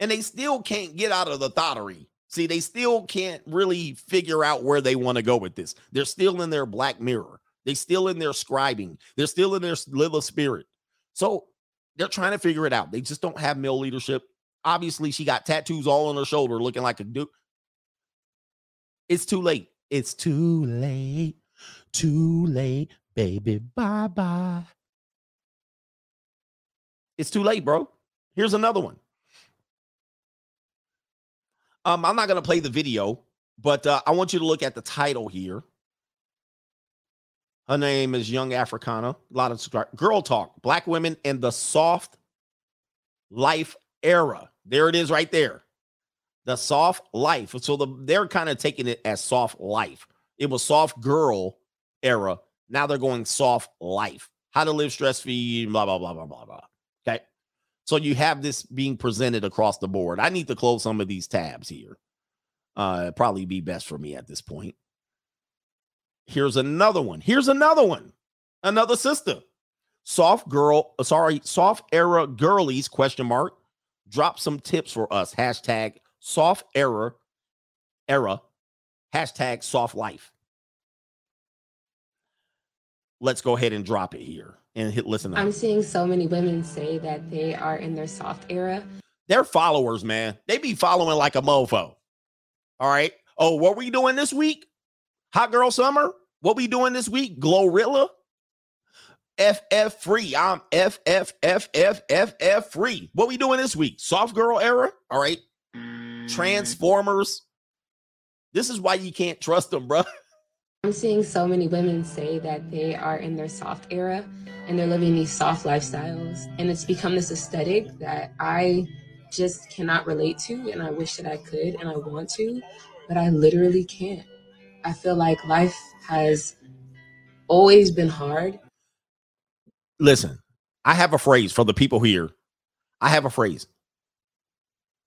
And they still can't get out of the thottery. See, they still can't really figure out where they want to go with this. They're still in their black mirror. They're still in their scribing. They're still in their little spirit. So they're trying to figure it out. They just don't have male leadership. Obviously, she got tattoos all on her shoulder, looking like a dude. It's too late. It's too late. Too late, baby. Bye bye. It's too late, bro. Here's another one. Um, I'm not gonna play the video, but uh, I want you to look at the title here. Her name is Young Africana. A lot of. Girl Talk, Black Women in the Soft Life Era. There it is right there the soft life. So the, they're kind of taking it as soft life. It was soft girl era. Now they're going soft life. How to live stress free, blah, blah, blah, blah, blah, blah. So you have this being presented across the board. I need to close some of these tabs here. Uh, probably be best for me at this point. Here's another one. Here's another one. Another sister. Soft girl, uh, sorry, soft era girlies, question mark. Drop some tips for us. Hashtag soft era era hashtag soft life let's go ahead and drop it here and hit listen i'm seeing so many women say that they are in their soft era they're followers man they be following like a mofo all right oh what we doing this week hot girl summer what we doing this week GloRilla FF free. I'm FFFFFF free. What we doing this week? Soft girl era. All right. Mm. Transformers. This is why you can't trust them, bro. I'm seeing so many women say that they are in their soft era and they're living these soft lifestyles. And it's become this aesthetic that I just cannot relate to. And I wish that I could and I want to, but I literally can't. I feel like life has always been hard. Listen, I have a phrase for the people here. I have a phrase.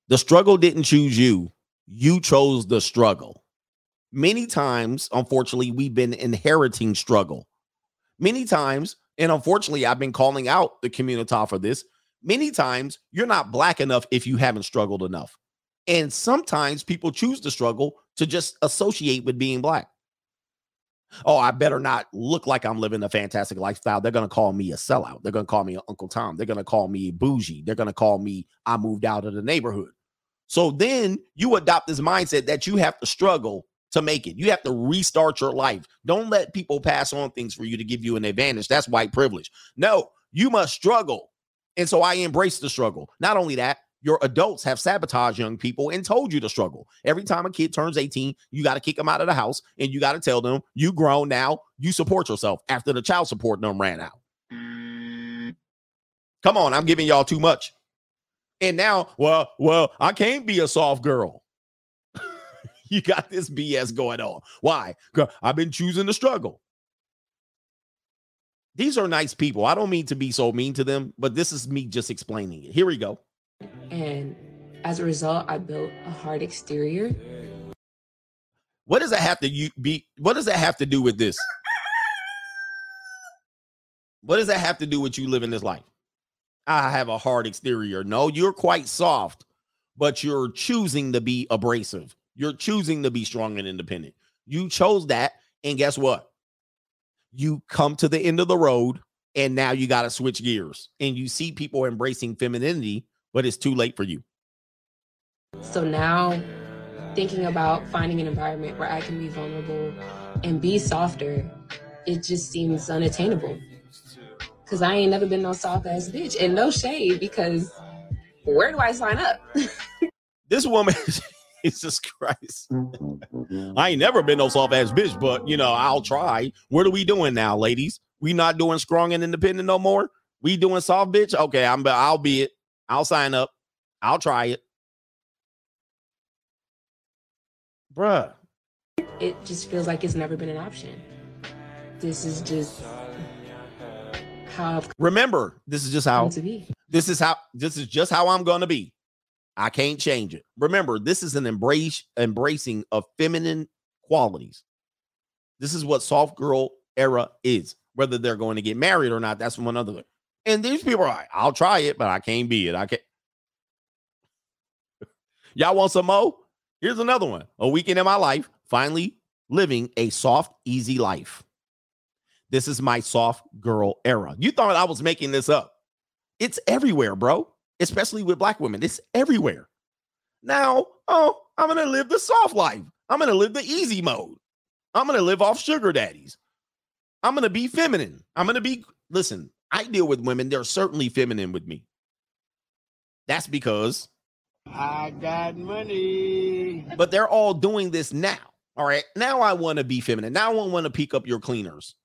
The struggle didn't choose you, you chose the struggle. Many times, unfortunately, we've been inheriting struggle. Many times, and unfortunately, I've been calling out the community for this. Many times, you're not black enough if you haven't struggled enough. And sometimes people choose to struggle to just associate with being black. Oh, I better not look like I'm living a fantastic lifestyle. They're going to call me a sellout. They're going to call me Uncle Tom. They're going to call me bougie. They're going to call me I moved out of the neighborhood. So then you adopt this mindset that you have to struggle to make it. You have to restart your life. Don't let people pass on things for you to give you an advantage. That's white privilege. No, you must struggle. And so I embrace the struggle. Not only that, your adults have sabotaged young people and told you to struggle. Every time a kid turns 18, you got to kick them out of the house and you got to tell them you grown now, you support yourself after the child support them ran out. Come on, I'm giving y'all too much. And now, well, well, I can't be a soft girl. you got this BS going on. Why? I've been choosing to struggle. These are nice people. I don't mean to be so mean to them, but this is me just explaining it. Here we go. And as a result, I built a hard exterior. What does that have to you be? What does that have to do with this? What does that have to do with you living this life? I have a hard exterior. No, you're quite soft, but you're choosing to be abrasive. You're choosing to be strong and independent. You chose that. And guess what? You come to the end of the road and now you got to switch gears. And you see people embracing femininity but it's too late for you. So now, thinking about finding an environment where I can be vulnerable and be softer, it just seems unattainable. Cause I ain't never been no soft ass bitch, and no shade because where do I sign up? this woman, Jesus Christ, mm-hmm. I ain't never been no soft ass bitch, but you know I'll try. What are we doing now, ladies? We not doing strong and independent no more. We doing soft bitch. Okay, I'm. I'll be it. I'll sign up. I'll try it. Bruh. It just feels like it's never been an option. This is just how I've remember. This is just how to be. This is how this is just how I'm gonna be. I can't change it. Remember, this is an embrace embracing of feminine qualities. This is what soft girl era is. Whether they're going to get married or not, that's one other. And these people are like, I'll try it, but I can't be it. I can't. Y'all want some more? Here's another one. A weekend in my life, finally living a soft, easy life. This is my soft girl era. You thought I was making this up. It's everywhere, bro, especially with black women. It's everywhere. Now, oh, I'm going to live the soft life. I'm going to live the easy mode. I'm going to live off sugar daddies. I'm going to be feminine. I'm going to be, listen, I deal with women, they're certainly feminine with me. That's because I got money. But they're all doing this now. All right. Now I want to be feminine. Now I want to pick up your cleaners.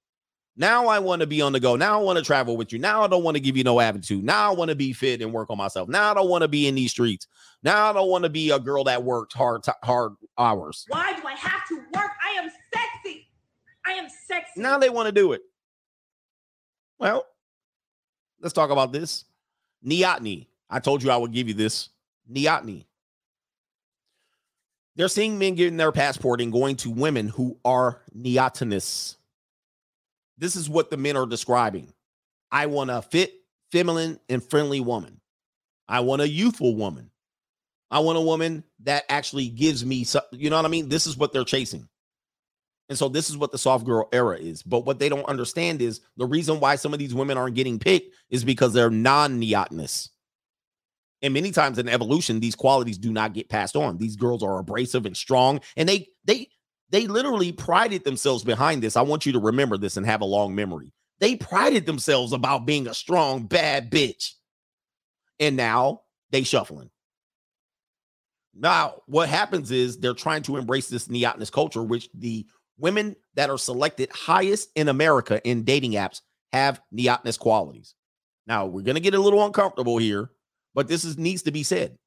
Now I want to be on the go. Now I want to travel with you. Now I don't want to give you no attitude. Now I want to be fit and work on myself. Now I don't want to be in these streets. Now I don't want to be a girl that worked hard hard hours. Why do I have to work? I am sexy. I am sexy. Now they want to do it. Well, Let's talk about this. Neoteny. I told you I would give you this. Neoteny. They're seeing men getting their passport and going to women who are neotenous. This is what the men are describing. I want a fit, feminine, and friendly woman. I want a youthful woman. I want a woman that actually gives me, you know what I mean? This is what they're chasing. And so this is what the soft girl era is. But what they don't understand is the reason why some of these women aren't getting picked is because they're non-neotenous. And many times in evolution, these qualities do not get passed on. These girls are abrasive and strong, and they they they literally prided themselves behind this. I want you to remember this and have a long memory. They prided themselves about being a strong, bad bitch. And now they shuffling. Now, what happens is they're trying to embrace this neotenous culture, which the women that are selected highest in America in dating apps have neotenous qualities. Now, we're going to get a little uncomfortable here, but this is needs to be said.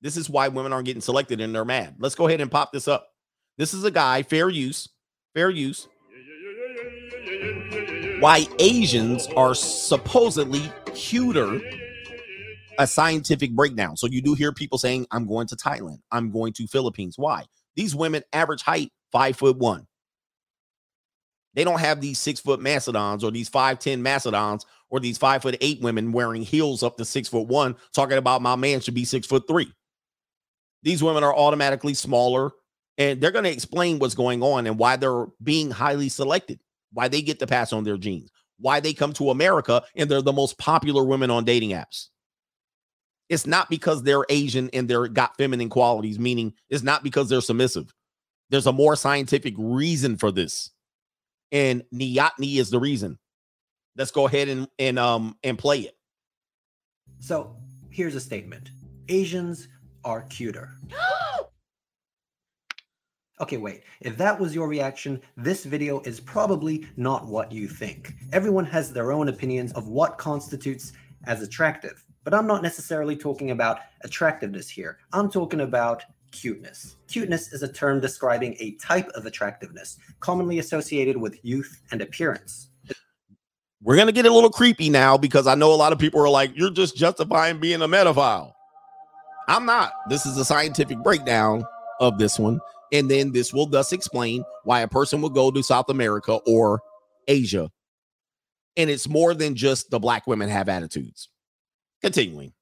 This is why women aren't getting selected and they're mad. Let's go ahead and pop this up. This is a guy, fair use, fair use. Why Asians are supposedly cuter a scientific breakdown. So you do hear people saying, I'm going to Thailand, I'm going to Philippines. Why? These women average height five foot one. They don't have these six foot mastodons or these five ten mastodons or these five foot eight women wearing heels up to six foot one, talking about my man should be six foot three. These women are automatically smaller, and they're going to explain what's going on and why they're being highly selected, why they get to pass on their genes, why they come to America and they're the most popular women on dating apps. It's not because they're Asian and they're got feminine qualities, meaning it's not because they're submissive. There's a more scientific reason for this. And neoteny is the reason. Let's go ahead and and um and play it. So here's a statement. Asians are cuter. Okay, wait. If that was your reaction, this video is probably not what you think. Everyone has their own opinions of what constitutes as attractive. But I'm not necessarily talking about attractiveness here. I'm talking about cuteness. Cuteness is a term describing a type of attractiveness, commonly associated with youth and appearance. We're going to get a little creepy now because I know a lot of people are like, you're just justifying being a metaphile. I'm not. This is a scientific breakdown of this one. And then this will thus explain why a person would go to South America or Asia. And it's more than just the black women have attitudes. Continuing.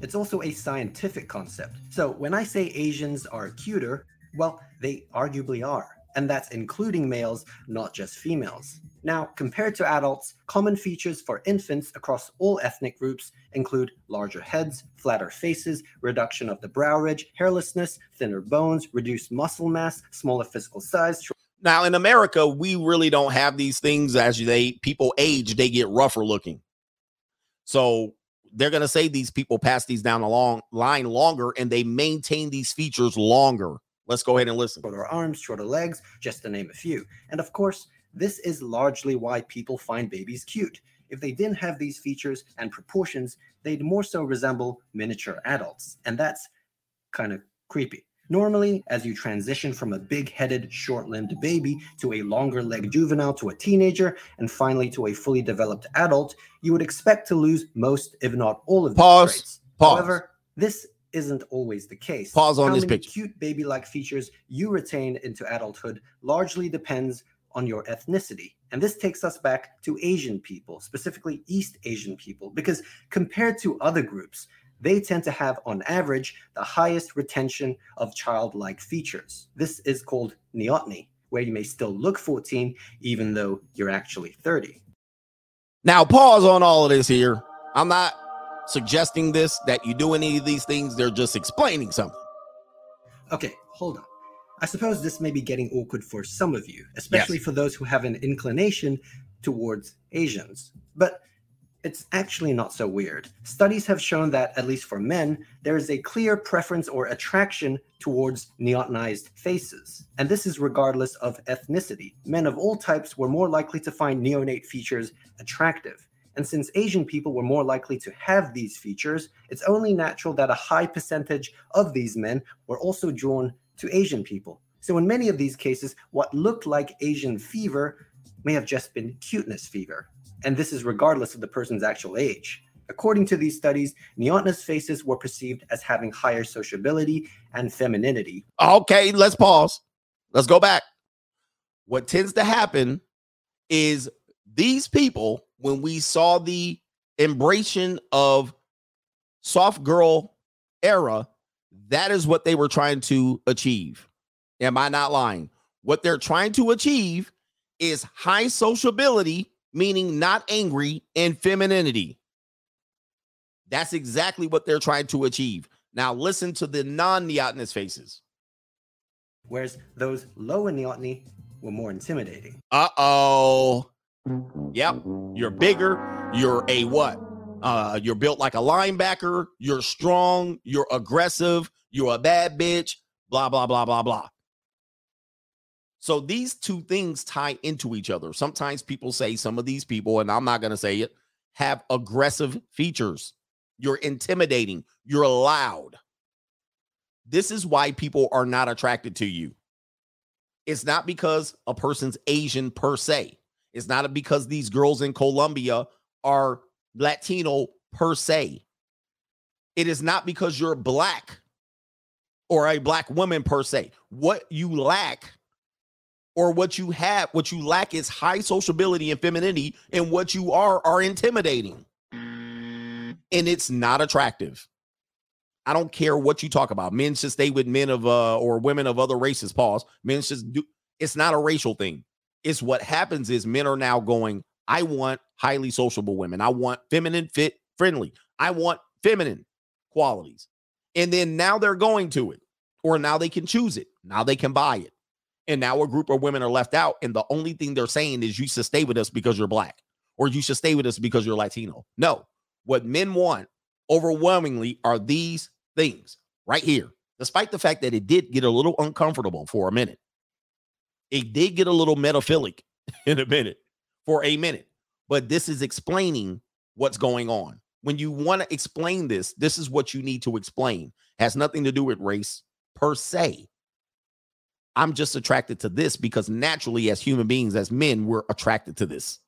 It's also a scientific concept. So when I say Asians are cuter, well, they arguably are. And that's including males, not just females. Now, compared to adults, common features for infants across all ethnic groups include larger heads, flatter faces, reduction of the brow ridge, hairlessness, thinner bones, reduced muscle mass, smaller physical size. Now, in America, we really don't have these things as they people age, they get rougher looking. So they're going to say these people pass these down the long line longer and they maintain these features longer. Let's go ahead and listen. Shorter arms, shorter legs, just to name a few. And of course, this is largely why people find babies cute. If they didn't have these features and proportions, they'd more so resemble miniature adults. And that's kind of creepy. Normally, as you transition from a big headed, short limbed baby to a longer legged juvenile to a teenager, and finally to a fully developed adult, you would expect to lose most, if not all, of these Pause. traits. Pause. However, this isn't always the case. Pause on How this many picture. Cute baby like features you retain into adulthood largely depends on your ethnicity. And this takes us back to Asian people, specifically East Asian people, because compared to other groups, they tend to have, on average, the highest retention of childlike features. This is called neoteny, where you may still look 14 even though you're actually 30. Now, pause on all of this here. I'm not suggesting this that you do any of these things, they're just explaining something. Okay, hold on. I suppose this may be getting awkward for some of you, especially Yes. for those who have an inclination towards Asians. But it's actually not so weird. Studies have shown that, at least for men, there is a clear preference or attraction towards neotenized faces. And this is regardless of ethnicity. Men of all types were more likely to find neonate features attractive. And since Asian people were more likely to have these features, it's only natural that a high percentage of these men were also drawn to Asian people. So, in many of these cases, what looked like Asian fever may have just been cuteness fever. And this is regardless of the person's actual age. According to these studies, neotenous faces were perceived as having higher sociability and femininity. Okay, let's pause. Let's go back. What tends to happen is these people, when we saw the embracing of soft girl era, that is what they were trying to achieve. Am I not lying? What they're trying to achieve is high sociability, meaning not angry, and femininity. That's exactly what they're trying to achieve. Now, listen to the non neotenous faces. Whereas those low in neoteny were more intimidating. Uh oh. Yep. You're bigger. You're a what? Uh, you're built like a linebacker. You're strong. You're aggressive. You're a bad bitch, blah, blah, blah, blah, blah. So these two things tie into each other. Sometimes people say some of these people, and I'm not going to say it, have aggressive features. You're intimidating, you're loud. This is why people are not attracted to you. It's not because a person's Asian per se. It's not because these girls in Colombia are Latino per se. It is not because you're black or a black woman per se. What you lack or what you have, what you lack is high sociability and femininity, and what you are are intimidating. And it's not attractive. I don't care what you talk about. Men should stay with men of uh or women of other races. Pause. Men should do it's not a racial thing. It's what happens is men are now going, I want highly sociable women. I want feminine, fit, friendly. I want feminine qualities. And then now they're going to it, or now they can choose it. Now they can buy it. And now a group of women are left out. And the only thing they're saying is you should stay with us because you're black, or you should stay with us because you're Latino. No, what men want overwhelmingly are these things right here, despite the fact that it did get a little uncomfortable for a minute. It did get a little metaphilic in a minute, for a minute. But this is explaining what's going on. When you want to explain this, this is what you need to explain. Has nothing to do with race per se. I'm just attracted to this because naturally, as human beings, as men, we're attracted to this.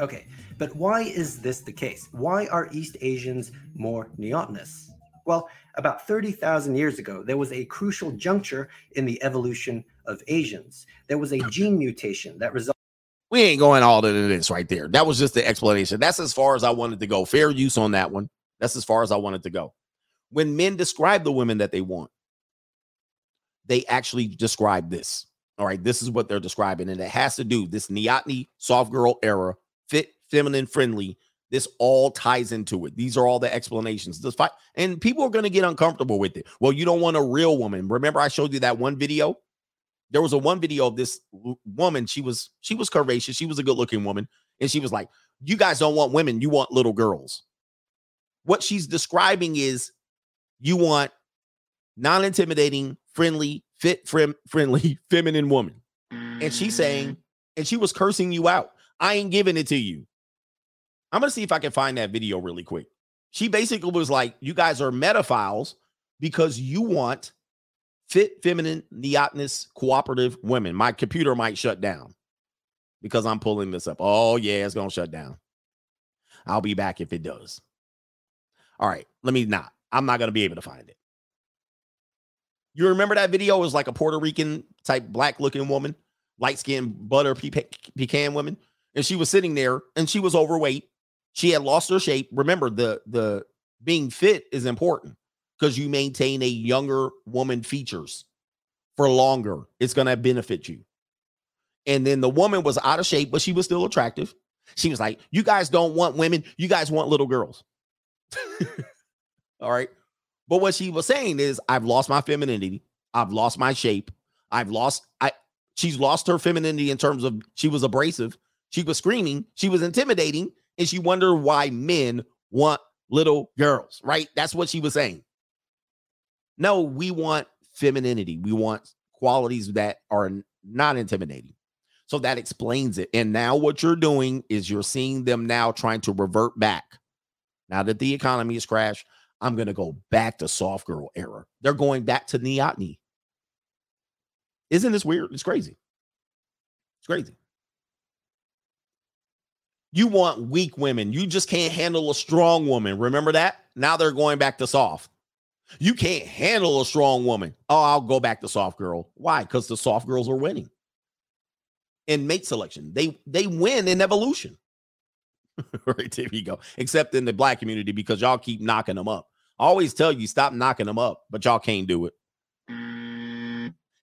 Okay, but why is this the case? Why are East Asians more neotenous? Well, about 30,000 years ago, there was a crucial juncture in the evolution of Asians. There was a gene mutation that resulted. We ain't going all into this right there. That was just the explanation. That's as far as I wanted to go. Fair use on that one. That's as far as I wanted to go. When men describe the women that they want, they actually describe this. All right, this is what they're describing, and it has to do this neoteny soft girl era, fit, feminine, friendly. This all ties into it. These are all the explanations. This fight, and people are going to get uncomfortable with it. Well, you don't want a real woman. Remember, I showed you that one video. There was a one video of this woman. She was she was curvaceous. She was a good looking woman, and she was like, "You guys don't want women. You want little girls." What she's describing is, you want non-intimidating, friendly, fit, frim, friendly, feminine woman. And she's saying, mm. and she was cursing you out. I ain't giving it to you. I'm gonna see if I can find that video really quick. She basically was like, You guys are metaphiles because you want fit, feminine, neotenous, cooperative women. My computer might shut down because I'm pulling this up. Oh, yeah, it's gonna shut down. I'll be back if it does. All right, let me not. I'm not gonna be able to find it. You remember that video? It was like a Puerto Rican type black looking woman, light skinned butter pecan woman. And she was sitting there and she was overweight. She had lost her shape. Remember, the the being fit is important because you maintain a younger woman features for longer. It's gonna benefit you. And then the woman was out of shape, but she was still attractive. She was like, You guys don't want women, you guys want little girls. All right. But what she was saying is, I've lost my femininity. I've lost my shape. I've lost, I, she's lost her femininity in terms of she was abrasive. She was screaming. She was intimidating. And she wondered why men want little girls, right? That's what she was saying. No, we want femininity. We want qualities that are not intimidating. So that explains it. And now what you're doing is you're seeing them now trying to revert back. Now that the economy has crashed, I'm going to go back to soft girl era. They're going back to neoteny. Isn't this weird? It's crazy. It's crazy. You want weak women. You just can't handle a strong woman. Remember that? Now they're going back to soft. You can't handle a strong woman. Oh, I'll go back to soft girl. Why? Because the soft girls are winning in mate selection. They they win in evolution. right there you go. Except in the black community because y'all keep knocking them up. I always tell you stop knocking them up, but y'all can't do it.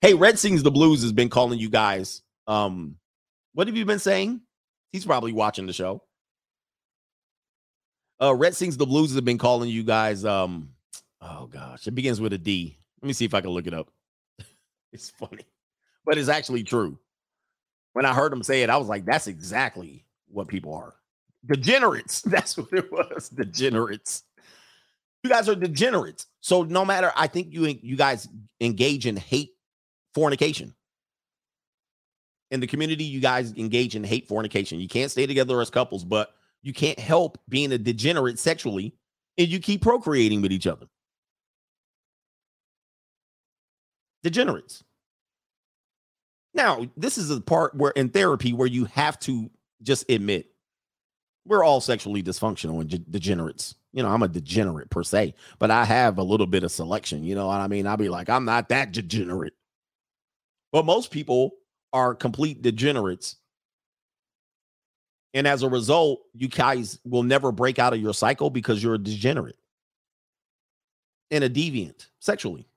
Hey, Red Sings the Blues has been calling you guys. Um, what have you been saying? He's probably watching the show. Uh, Red Sings the Blues have been calling you guys. Um, oh gosh, it begins with a D. Let me see if I can look it up. it's funny, but it's actually true. When I heard him say it, I was like, that's exactly what people are. Degenerates. That's what it was. Degenerates. You guys are degenerates. So no matter, I think you you guys engage in hate fornication. In the community, you guys engage in hate fornication. You can't stay together as couples, but you can't help being a degenerate sexually, and you keep procreating with each other. Degenerates. Now, this is the part where in therapy where you have to just admit we're all sexually dysfunctional and de- degenerates. You know, I'm a degenerate per se, but I have a little bit of selection. You know what I mean? I'll be like, I'm not that degenerate. But most people are complete degenerates. And as a result, you guys will never break out of your cycle because you're a degenerate and a deviant sexually.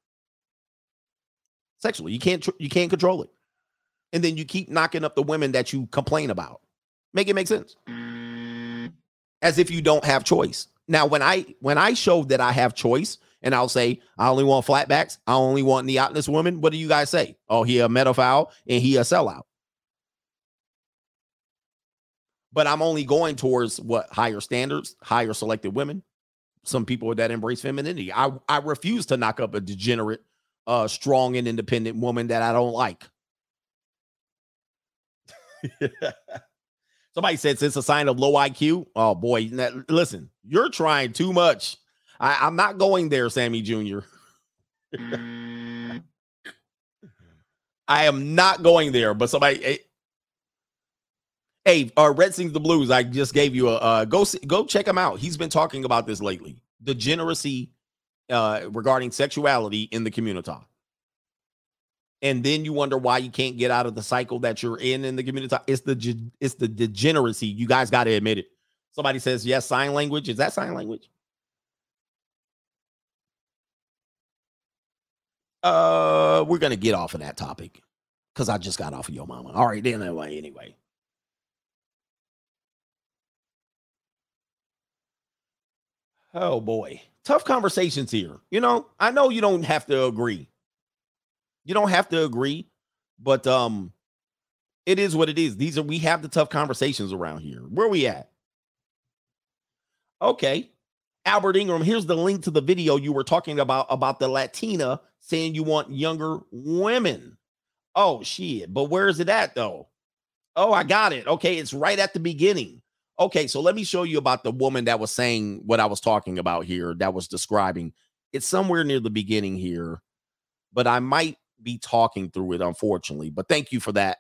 Sexually, you can't you can't control it. And then you keep knocking up the women that you complain about. Make it make sense as if you don't have choice. Now, when I when I show that I have choice, and I'll say I only want flatbacks, I only want neotenous women. What do you guys say? Oh, he a medophile and he a sellout. But I'm only going towards what higher standards, higher selected women. Some people that embrace femininity. I I refuse to knock up a degenerate, uh, strong and independent woman that I don't like. Somebody said it's a sign of low IQ. Oh boy, listen, you're trying too much. I, am not going there, Sammy Jr. I am not going there, but somebody. Hey, hey uh, Red Sings the Blues. I just gave you a uh, go. See, go check him out. He's been talking about this lately. Degeneracy uh, regarding sexuality in the community and then you wonder why you can't get out of the cycle that you're in in the community. It's the it's the degeneracy. You guys got to admit it. Somebody says yes, sign language. Is that sign language? Uh, we're gonna get off of that topic because I just got off of your mama. All right, then anyway, anyway. Oh boy, tough conversations here. You know, I know you don't have to agree. You don't have to agree, but um, it is what it is. These are we have the tough conversations around here. Where we at? Okay. Albert Ingram, here's the link to the video you were talking about about the Latina saying you want younger women. Oh shit. But where is it at though? Oh, I got it. Okay, it's right at the beginning. Okay, so let me show you about the woman that was saying what I was talking about here, that was describing. It's somewhere near the beginning here, but I might be talking through it, unfortunately. But thank you for that.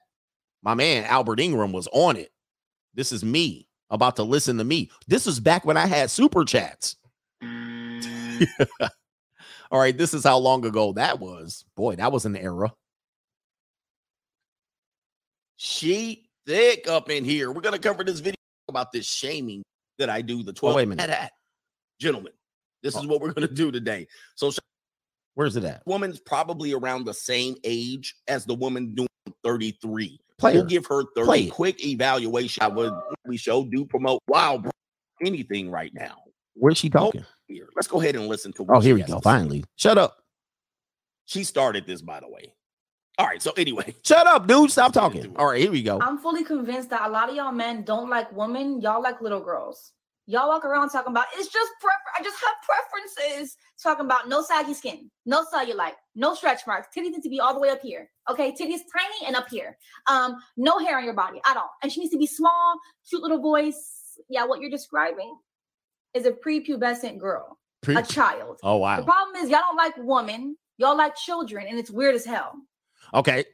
My man Albert Ingram was on it. This is me about to listen to me. This is back when I had super chats. All right, this is how long ago that was. Boy, that was an era. She thick up in here. We're gonna cover this video about this shaming that I do. The 12 oh, wait a minute. Gentlemen, this oh. is what we're gonna do today. So Where's it at? Woman's probably around the same age as the woman doing 33. Play we'll give her 30 Play quick evaluation. I would we show do promote wow bro, anything right now. Where's she talking? Here. Let's go ahead and listen to Oh, here we go. Finally. Shut up. She started this, by the way. All right. So anyway, shut up, dude. Stop talking. All right, here we go. I'm fully convinced that a lot of y'all men don't like women. Y'all like little girls. Y'all walk around talking about it's just prefer. I just have preferences. Talking about no saggy skin, no cellulite, no stretch marks. Titties need to be all the way up here. Okay, titties tiny and up here. Um, no hair on your body at all, and she needs to be small, cute little voice. Yeah, what you're describing is a prepubescent girl, Pre- a child. Oh wow. The problem is y'all don't like women. Y'all like children, and it's weird as hell. Okay.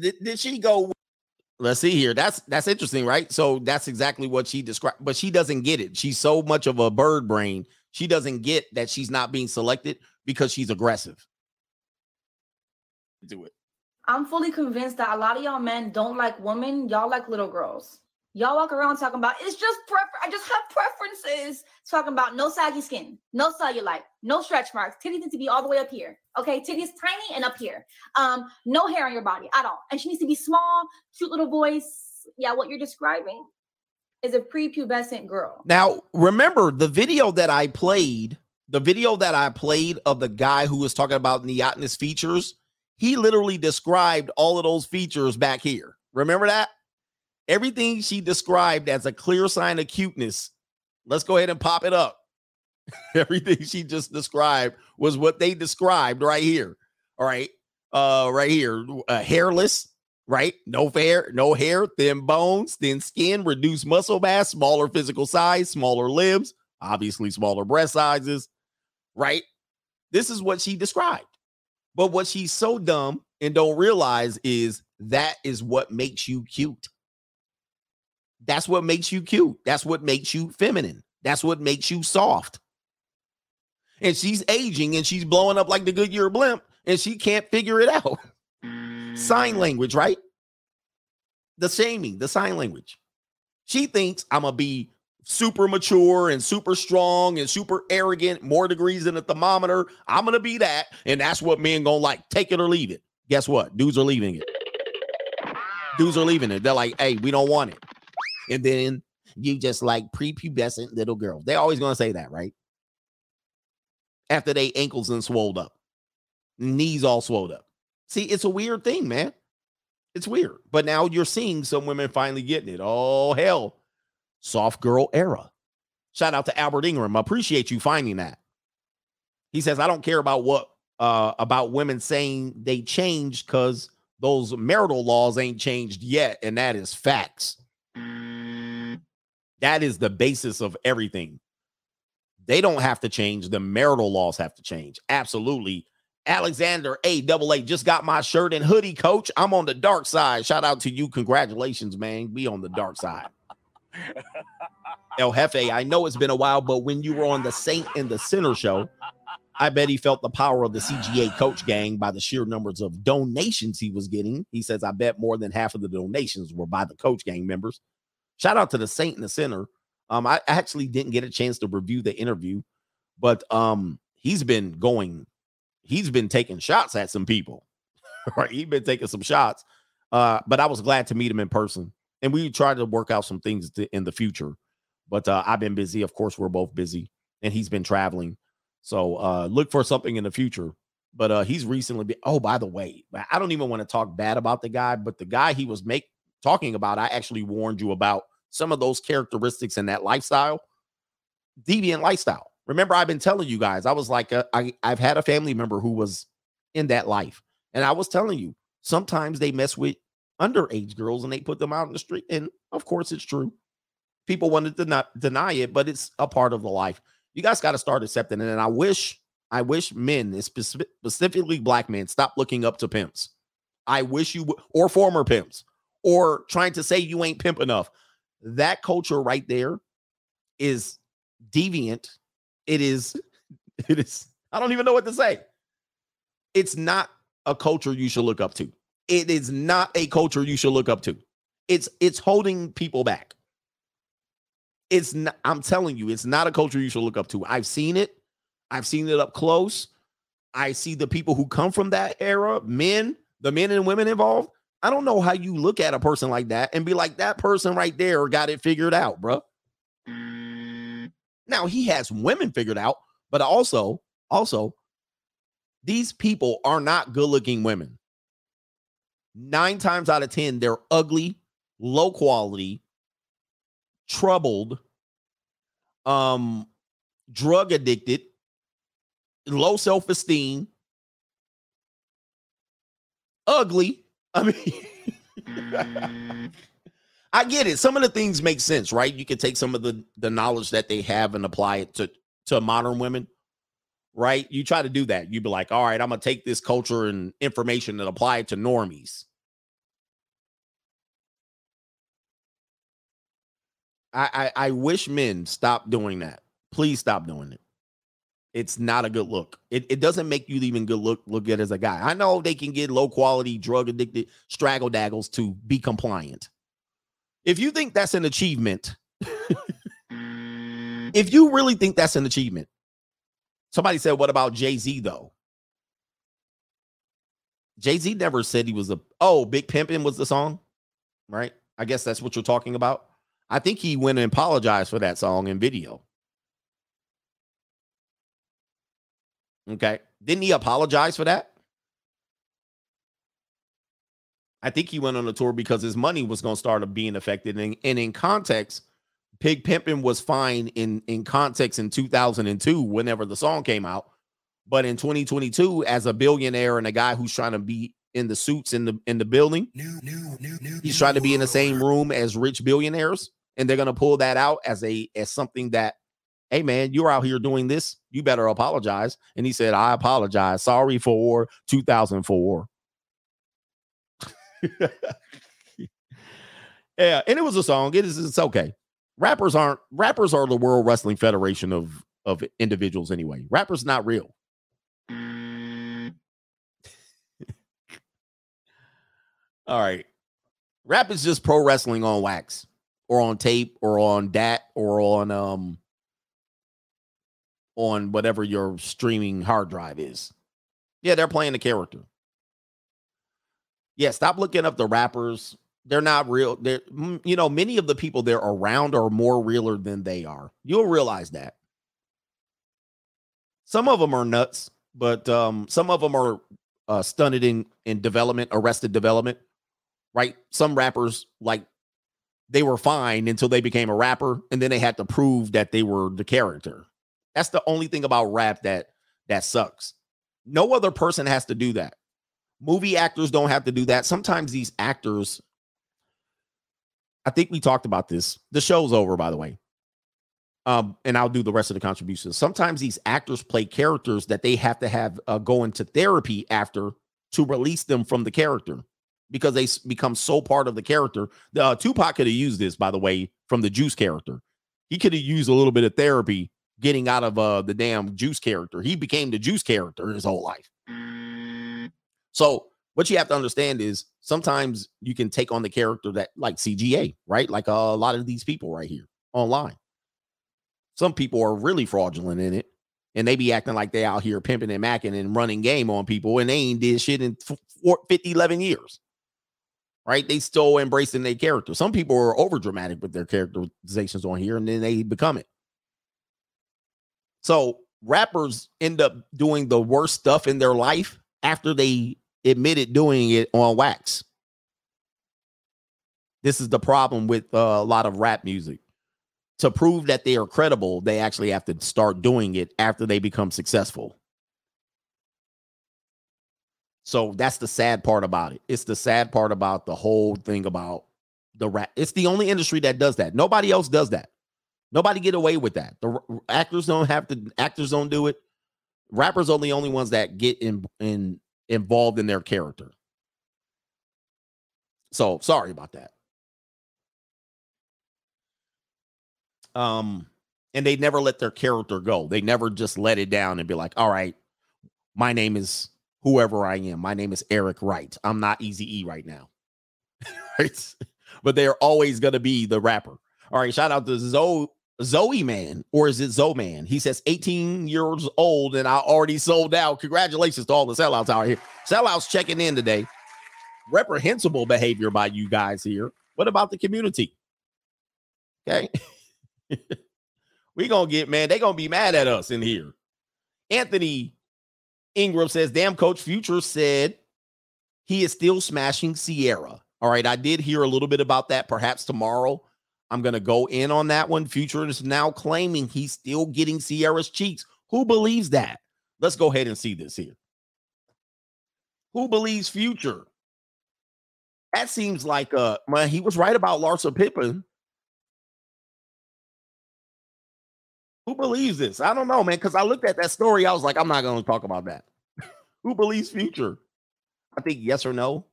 Did, did she go Let's see here. That's that's interesting, right? So that's exactly what she described, but she doesn't get it. She's so much of a bird brain. She doesn't get that she's not being selected because she's aggressive. Do it. I'm fully convinced that a lot of y'all men don't like women. Y'all like little girls. Y'all walk around talking about it's just prefer. I just have preferences. Talking about no saggy skin, no cellulite, no stretch marks. Titties need to be all the way up here. Okay, titties tiny and up here. Um, no hair on your body at all, and she needs to be small, cute little voice. Yeah, what you're describing is a prepubescent girl. Now, remember the video that I played. The video that I played of the guy who was talking about neotenous features. He literally described all of those features back here. Remember that? Everything she described as a clear sign of cuteness. Let's go ahead and pop it up. Everything she just described was what they described right here. All right. Uh, right here. Uh, hairless, right? No hair, no hair, thin bones, thin skin, reduced muscle mass, smaller physical size, smaller limbs, obviously smaller breast sizes, right? This is what she described. But what she's so dumb and don't realize is that is what makes you cute. That's what makes you cute. That's what makes you feminine. That's what makes you soft. And she's aging and she's blowing up like the Goodyear blimp and she can't figure it out. sign mm. language, right? The shaming, the sign language. She thinks I'm going to be super mature and super strong and super arrogant, more degrees than a thermometer. I'm going to be that. And that's what men going to like. Take it or leave it. Guess what? Dudes are leaving it. Dudes are leaving it. They're like, hey, we don't want it. And then you just like prepubescent little girls. They're always to say that, right? After they ankles and swelled up, knees all swelled up. See, it's a weird thing, man. It's weird. But now you're seeing some women finally getting it. Oh, hell. Soft girl era. Shout out to Albert Ingram. I appreciate you finding that. He says, I don't care about what uh about women saying they changed because those marital laws ain't changed yet, and that is facts. That is the basis of everything. They don't have to change. The marital laws have to change. Absolutely. Alexander A double A just got my shirt and hoodie, coach. I'm on the dark side. Shout out to you. Congratulations, man. Be on the dark side. El Jefe, I know it's been a while, but when you were on the Saint and the Sinner show, I bet he felt the power of the CGA coach gang by the sheer numbers of donations he was getting. He says, I bet more than half of the donations were by the coach gang members. Shout out to the Saint and the Sinner. Um, I actually didn't get a chance to review the interview, but um, he's been going, he's been taking shots at some people. right? He's been taking some shots. Uh, but I was glad to meet him in person. And we tried to work out some things to, in the future. But uh, I've been busy. Of course, we're both busy, and he's been traveling. So uh, look for something in the future. But uh, he's recently been. Oh, by the way, I don't even want to talk bad about the guy, but the guy he was make talking about, I actually warned you about some of those characteristics in that lifestyle, deviant lifestyle. Remember, I've been telling you guys, I was like, uh, I, I've had a family member who was in that life, and I was telling you, sometimes they mess with underage girls and they put them out in the street. And of course, it's true. People wanted to not deny it, but it's a part of the life. You guys got to start accepting it. And I wish, I wish men, specifically black men, stop looking up to pimps. I wish you or former pimps or trying to say you ain't pimp enough. That culture right there is deviant. It is, it is, I don't even know what to say. It's not a culture you should look up to. It is not a culture you should look up to. It's it's holding people back. It's not, I'm telling you, it's not a culture you should look up to. I've seen it. I've seen it up close. I see the people who come from that era, men, the men and women involved. I don't know how you look at a person like that and be like, that person right there got it figured out, bro. Now he has women figured out, but also, also, these people are not good looking women. Nine times out of 10, they're ugly, low quality, troubled, um, drug addicted, low self esteem, ugly. I mean, I get it. Some of the things make sense, right? You can take some of the the knowledge that they have and apply it to to modern women, right? You try to do that. You'd be like, all right, I'm gonna take this culture and information and apply it to normies. I, I, I wish men stop doing that. Please stop doing it. It's not a good look. It, it doesn't make you even good look look good as a guy. I know they can get low quality, drug addicted straggle daggles to be compliant. If you think that's an achievement, if you really think that's an achievement, somebody said, What about Jay Z though? Jay Z never said he was a oh, Big Pimpin' was the song, right? I guess that's what you're talking about. I think he went and apologized for that song and video. Okay. Didn't he apologize for that? I think he went on a tour because his money was going to start being affected. And, and in context, Big Pimpin' was fine in in context in 2002 whenever the song came out. But in 2022, as a billionaire and a guy who's trying to be in the suits in the in the building, he's trying to be in the same room as rich billionaires, and they're gonna pull that out as a as something that, hey man, you're out here doing this, you better apologize. And he said, I apologize. Sorry for 2004. yeah, and it was a song. It is it's okay. Rappers aren't rappers are the World Wrestling Federation of of individuals anyway. Rappers not real. All right. Rap is just pro wrestling on wax or on tape or on DAT or on um on whatever your streaming hard drive is. Yeah, they're playing the character. Yeah, stop looking up the rappers. They're not real. They're you know, many of the people they're around are more realer than they are. You'll realize that. Some of them are nuts, but um some of them are uh stunted in in development, arrested development right? Some rappers like they were fine until they became a rapper and then they had to prove that they were the character. That's the only thing about rap that that sucks. No other person has to do that. Movie actors don't have to do that. Sometimes these actors I think we talked about this. The show's over by the way. Um, and I'll do the rest of the contributions. Sometimes these actors play characters that they have to have uh, go into therapy after to release them from the character because they become so part of the character. Uh, Tupac could have used this, by the way, from the Juice character. He could have used a little bit of therapy getting out of uh, the damn Juice character. He became the Juice character his whole life. So what you have to understand is sometimes you can take on the character that like CGA, right? Like uh, a lot of these people right here online. Some people are really fraudulent in it, and they be acting like they out here pimping and macking and running game on people, and they ain't did shit in 50, 11 years right? They still embracing their character. Some people are over dramatic with their characterizations on here, and then they become it. So rappers end up doing the worst stuff in their life after they admitted doing it on wax. This is the problem with uh, a lot of rap music. To prove that they are credible, they actually have to start doing it after they become successful. So that's the sad part about it. It's the sad part about the whole thing about the rap. It's the only industry that does that. Nobody else does that. Nobody get away with that. The actors don't have to. Actors don't do it. Rappers are the only ones that get in, in involved in their character. So sorry about that. Um, and they never let their character go. They never just let it down and be like, "All right, my name is whoever I am. My name is Eric Wright. I'm not Easy E right now. right? But they're always gonna be the rapper. All right, shout out to Zoe Zoe Man, or is it Zoe Man? He says 18 years old and I already sold out. Congratulations to all the sellouts out here. Sellouts checking in today. Reprehensible behavior by you guys here. What about the community? Okay. we gonna get man, they gonna be mad at us in here. Anthony Ingram says, damn, Coach Future said he is still smashing Ciara. All right. I did hear a little bit about that. Perhaps tomorrow I'm going to go in on that one. Future is now claiming he's still getting Ciara's cheeks. Who believes that? Let's go ahead and see this here. Who believes Future? That seems like uh man, he was right about Larsa Pippen. Who believes this? I don't know, man. Because I looked at that story, I was like, I'm not going to talk about that. Who believes future? I think yes or no.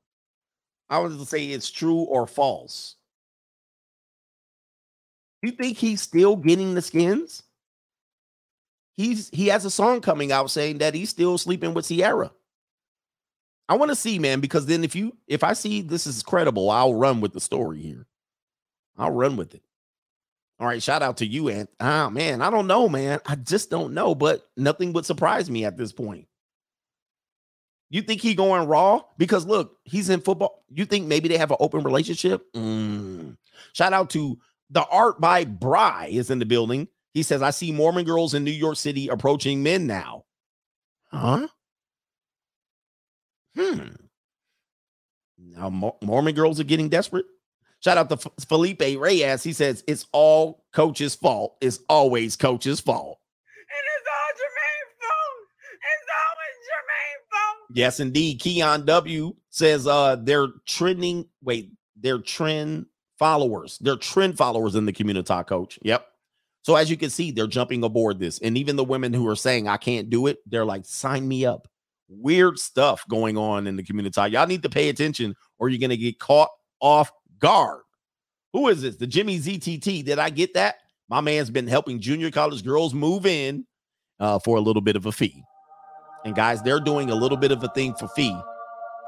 I was to say it's true or false. You think he's still getting the skins? He's he has a song coming out saying that he's still sleeping with Ciara. I want to see, man, because then if you if I see this is credible, I'll run with the story here. I'll run with it. All right, shout out to you, and ah man, I don't know, man. I just don't know, but nothing would surprise me at this point. You think he going raw? Because look, he's in football. You think maybe they have an open relationship? Mm. Shout out to the art by Bry is in the building. He says, I see Mormon girls in New York City approaching men now. Huh? Hmm. Now Mormon girls are getting desperate. Shout out to F- Felipe Reyes. He says it's all coach's fault. It's always coach's fault. And it's all Jermaine's fault. It's always Jermaine's fault. Yes, indeed. Keon W says uh they're trending. Wait, they're trend followers. They're trend followers in the community, coach. Yep. So as you can see, they're jumping aboard this. And even the women who are saying I can't do it, they're like, sign me up. Weird stuff going on in the community. Y'all need to pay attention or you're gonna get caught off guard. Who is this? The Jimmy ZTT. Did I get that? My man's been helping junior college girls move in uh, for a little bit of a fee. And guys, they're doing a little bit of a thing for fee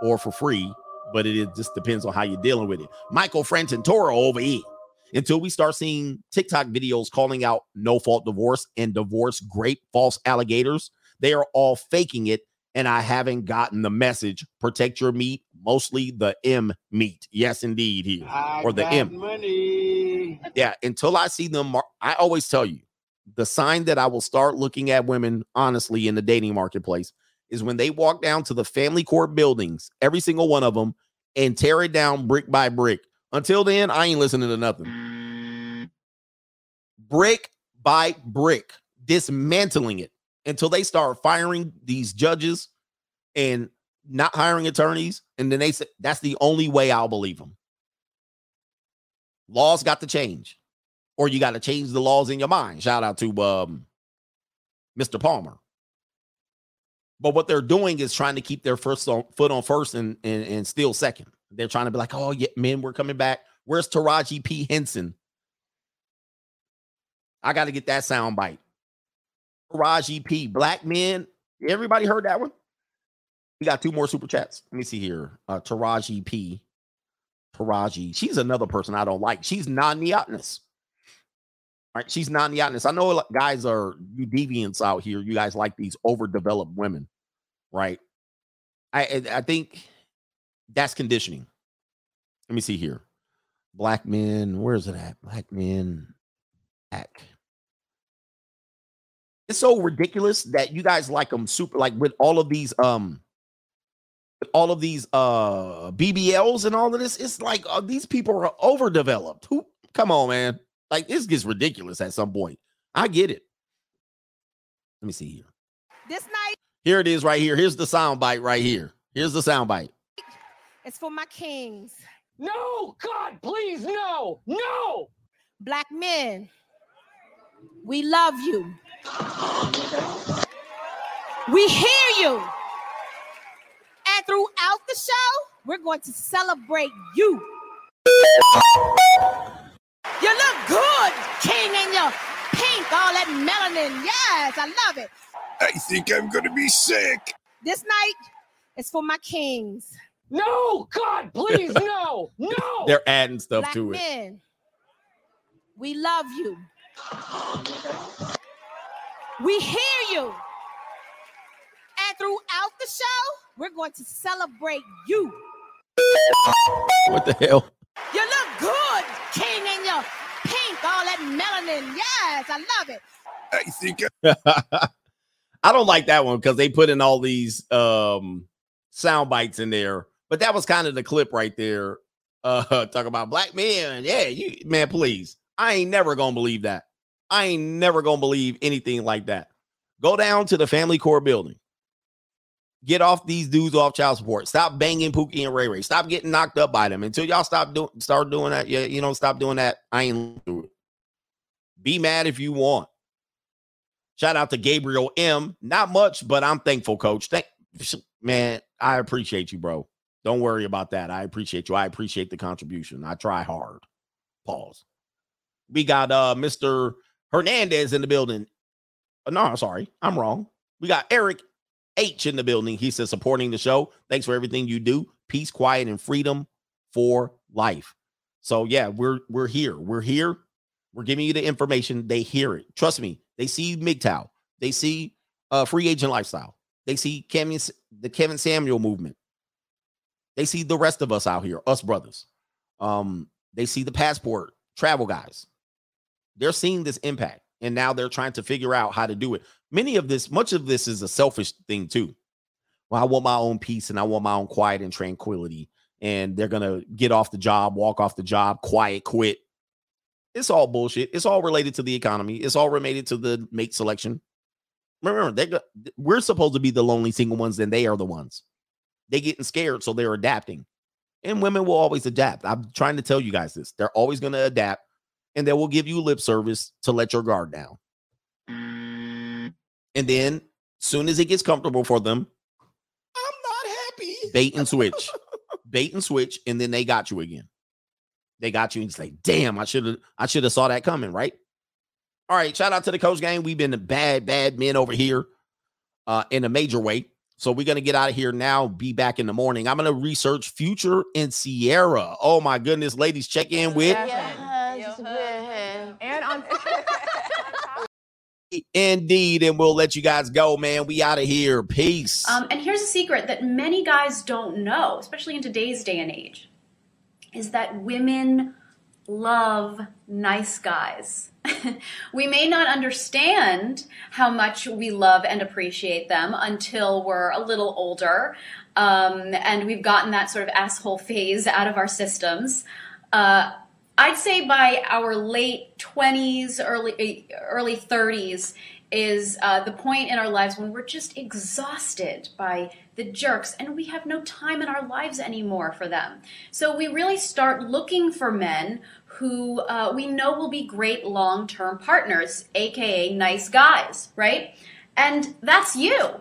or for free, but it is- just depends on how you're dealing with it. Michael Franton Toro over here. Until we start seeing TikTok videos calling out no fault divorce and divorce great false alligators, they are all faking it. And I haven't gotten the message protect your meat, mostly the M meat. Yes, indeed, here I or the M. money. Yeah, until I see them, mar- I always tell you the sign that I will start looking at women honestly in the dating marketplace is when they walk down to the family court buildings, every single one of them, and tear it down brick by brick. Until then, I ain't listening to nothing. Brick by brick, dismantling it until they start firing these judges and not hiring attorneys. And then they say that's the only way I'll believe them. Laws got to change, or you got to change the laws in your mind. Shout out to um, Mr. Palmer. But what they're doing is trying to keep their first on, foot on first and, and and still second. They're trying to be like, oh yeah, men, we're coming back. Where's Taraji P Henson? I got to get that sound bite. Taraji P. Black men. Everybody heard that one? We got two more super chats. Let me see here. Uh, Taraji P. Taraji. She's another person I don't like. She's non-neotenous. Right, she's non-neotenous. I know guys are you deviants out here. You guys like these overdeveloped women, right? I I think that's conditioning. Let me see here. Black men, where is it at? Black men, back. It's so ridiculous that you guys like them super like with all of these um all of these uh BBLs and all of this. It's like uh, these people are overdeveloped. Who come on, man? Like this gets ridiculous at some point. I get it. Let me see here. This night Here it is right here. Here's the sound bite right here. Here's the sound bite. is for my kings. No, God, please, no, no. Black men, we love you. We hear you. And throughout the show, we're going to celebrate you. You look good, king, in your pink, all that melanin. Yes, I love it. I think I'm gonna be sick. This night is for my kings. No, God, please, no, no. They're adding stuff Black to it. men, we love you. We hear you. And throughout the show, we're going to celebrate you. What the hell? You look good, king, in your pink, all that melanin. Yes, I love it. I think I don't like that one because they put in all these um sound bites in there. But that was kind of the clip right there. Uh talk about black men. Yeah, you man, please. I ain't never gonna believe that. I ain't never gonna believe anything like that. Go down to the family court building. Get off these dudes off child support. Stop banging Pookie and Ray Ray. Stop getting knocked up by them until y'all stop doing start doing that. Yeah, you know, stop doing that. I ain't do it. Be mad if you want. Shout out to Gabriel M. Not much, but I'm thankful, coach. Thank man, I appreciate you, bro. Don't worry about that. I appreciate you. I appreciate the contribution. I try hard. Pause. We got uh Mr. Hernandez in the building. Uh, no, I'm sorry. I'm wrong. We got Eric H in the building. He says supporting the show. Thanks for everything you do. Peace, quiet, and freedom for life. So yeah, we're we're here. We're here. We're giving you the information. They hear it. Trust me. They see MGTOW. They see uh free agent lifestyle. They see Kevin, the Kevin Samuel movement. They see the rest of us out here, us brothers. Um, they see the passport travel guys. They're seeing this impact, and now they're trying to figure out how to do it. Many of this, much of this is a selfish thing too. Well, I want my own peace and I want my own quiet and tranquility. and they're gonna get off the job, walk off the job, quiet quit. It's all bullshit. It's all related to the economy. It's all related to the mate selection. Remember, they got, we're supposed to be the lonely single ones, and they are the ones. They getting scared, so they're adapting. And women will always adapt. I'm trying to tell you guys this. They're always to adapt, and they will give you lip service to let your guard down. And then, soon as it gets comfortable for them, I'm not happy. bait and switch, bait and switch, and then they got you again. They got you, and it's like, damn, I should have, I should have saw that coming, right? All right, shout out to the coach gang. We've been the bad, bad men over here, uh, in a major way. So we're gonna get out of here now. Be back in the morning. I'm gonna research Future and Ciara. Oh my goodness, ladies, check in with And on Indeed, and we'll let you guys go, man. We out of here. Peace. Um, and here's a secret that many guys don't know, especially in today's day and age, is that women love nice guys. we may not understand how much we love and appreciate them until we're a little older um, and we've gotten that sort of asshole phase out of our systems. Uh, I'd say by our late 20s, early early 30s is uh, the point in our lives when we're just exhausted by the jerks and we have no time in our lives anymore for them. So we really start looking for men who uh, we know will be great long term partners, aka nice guys, right? And that's you.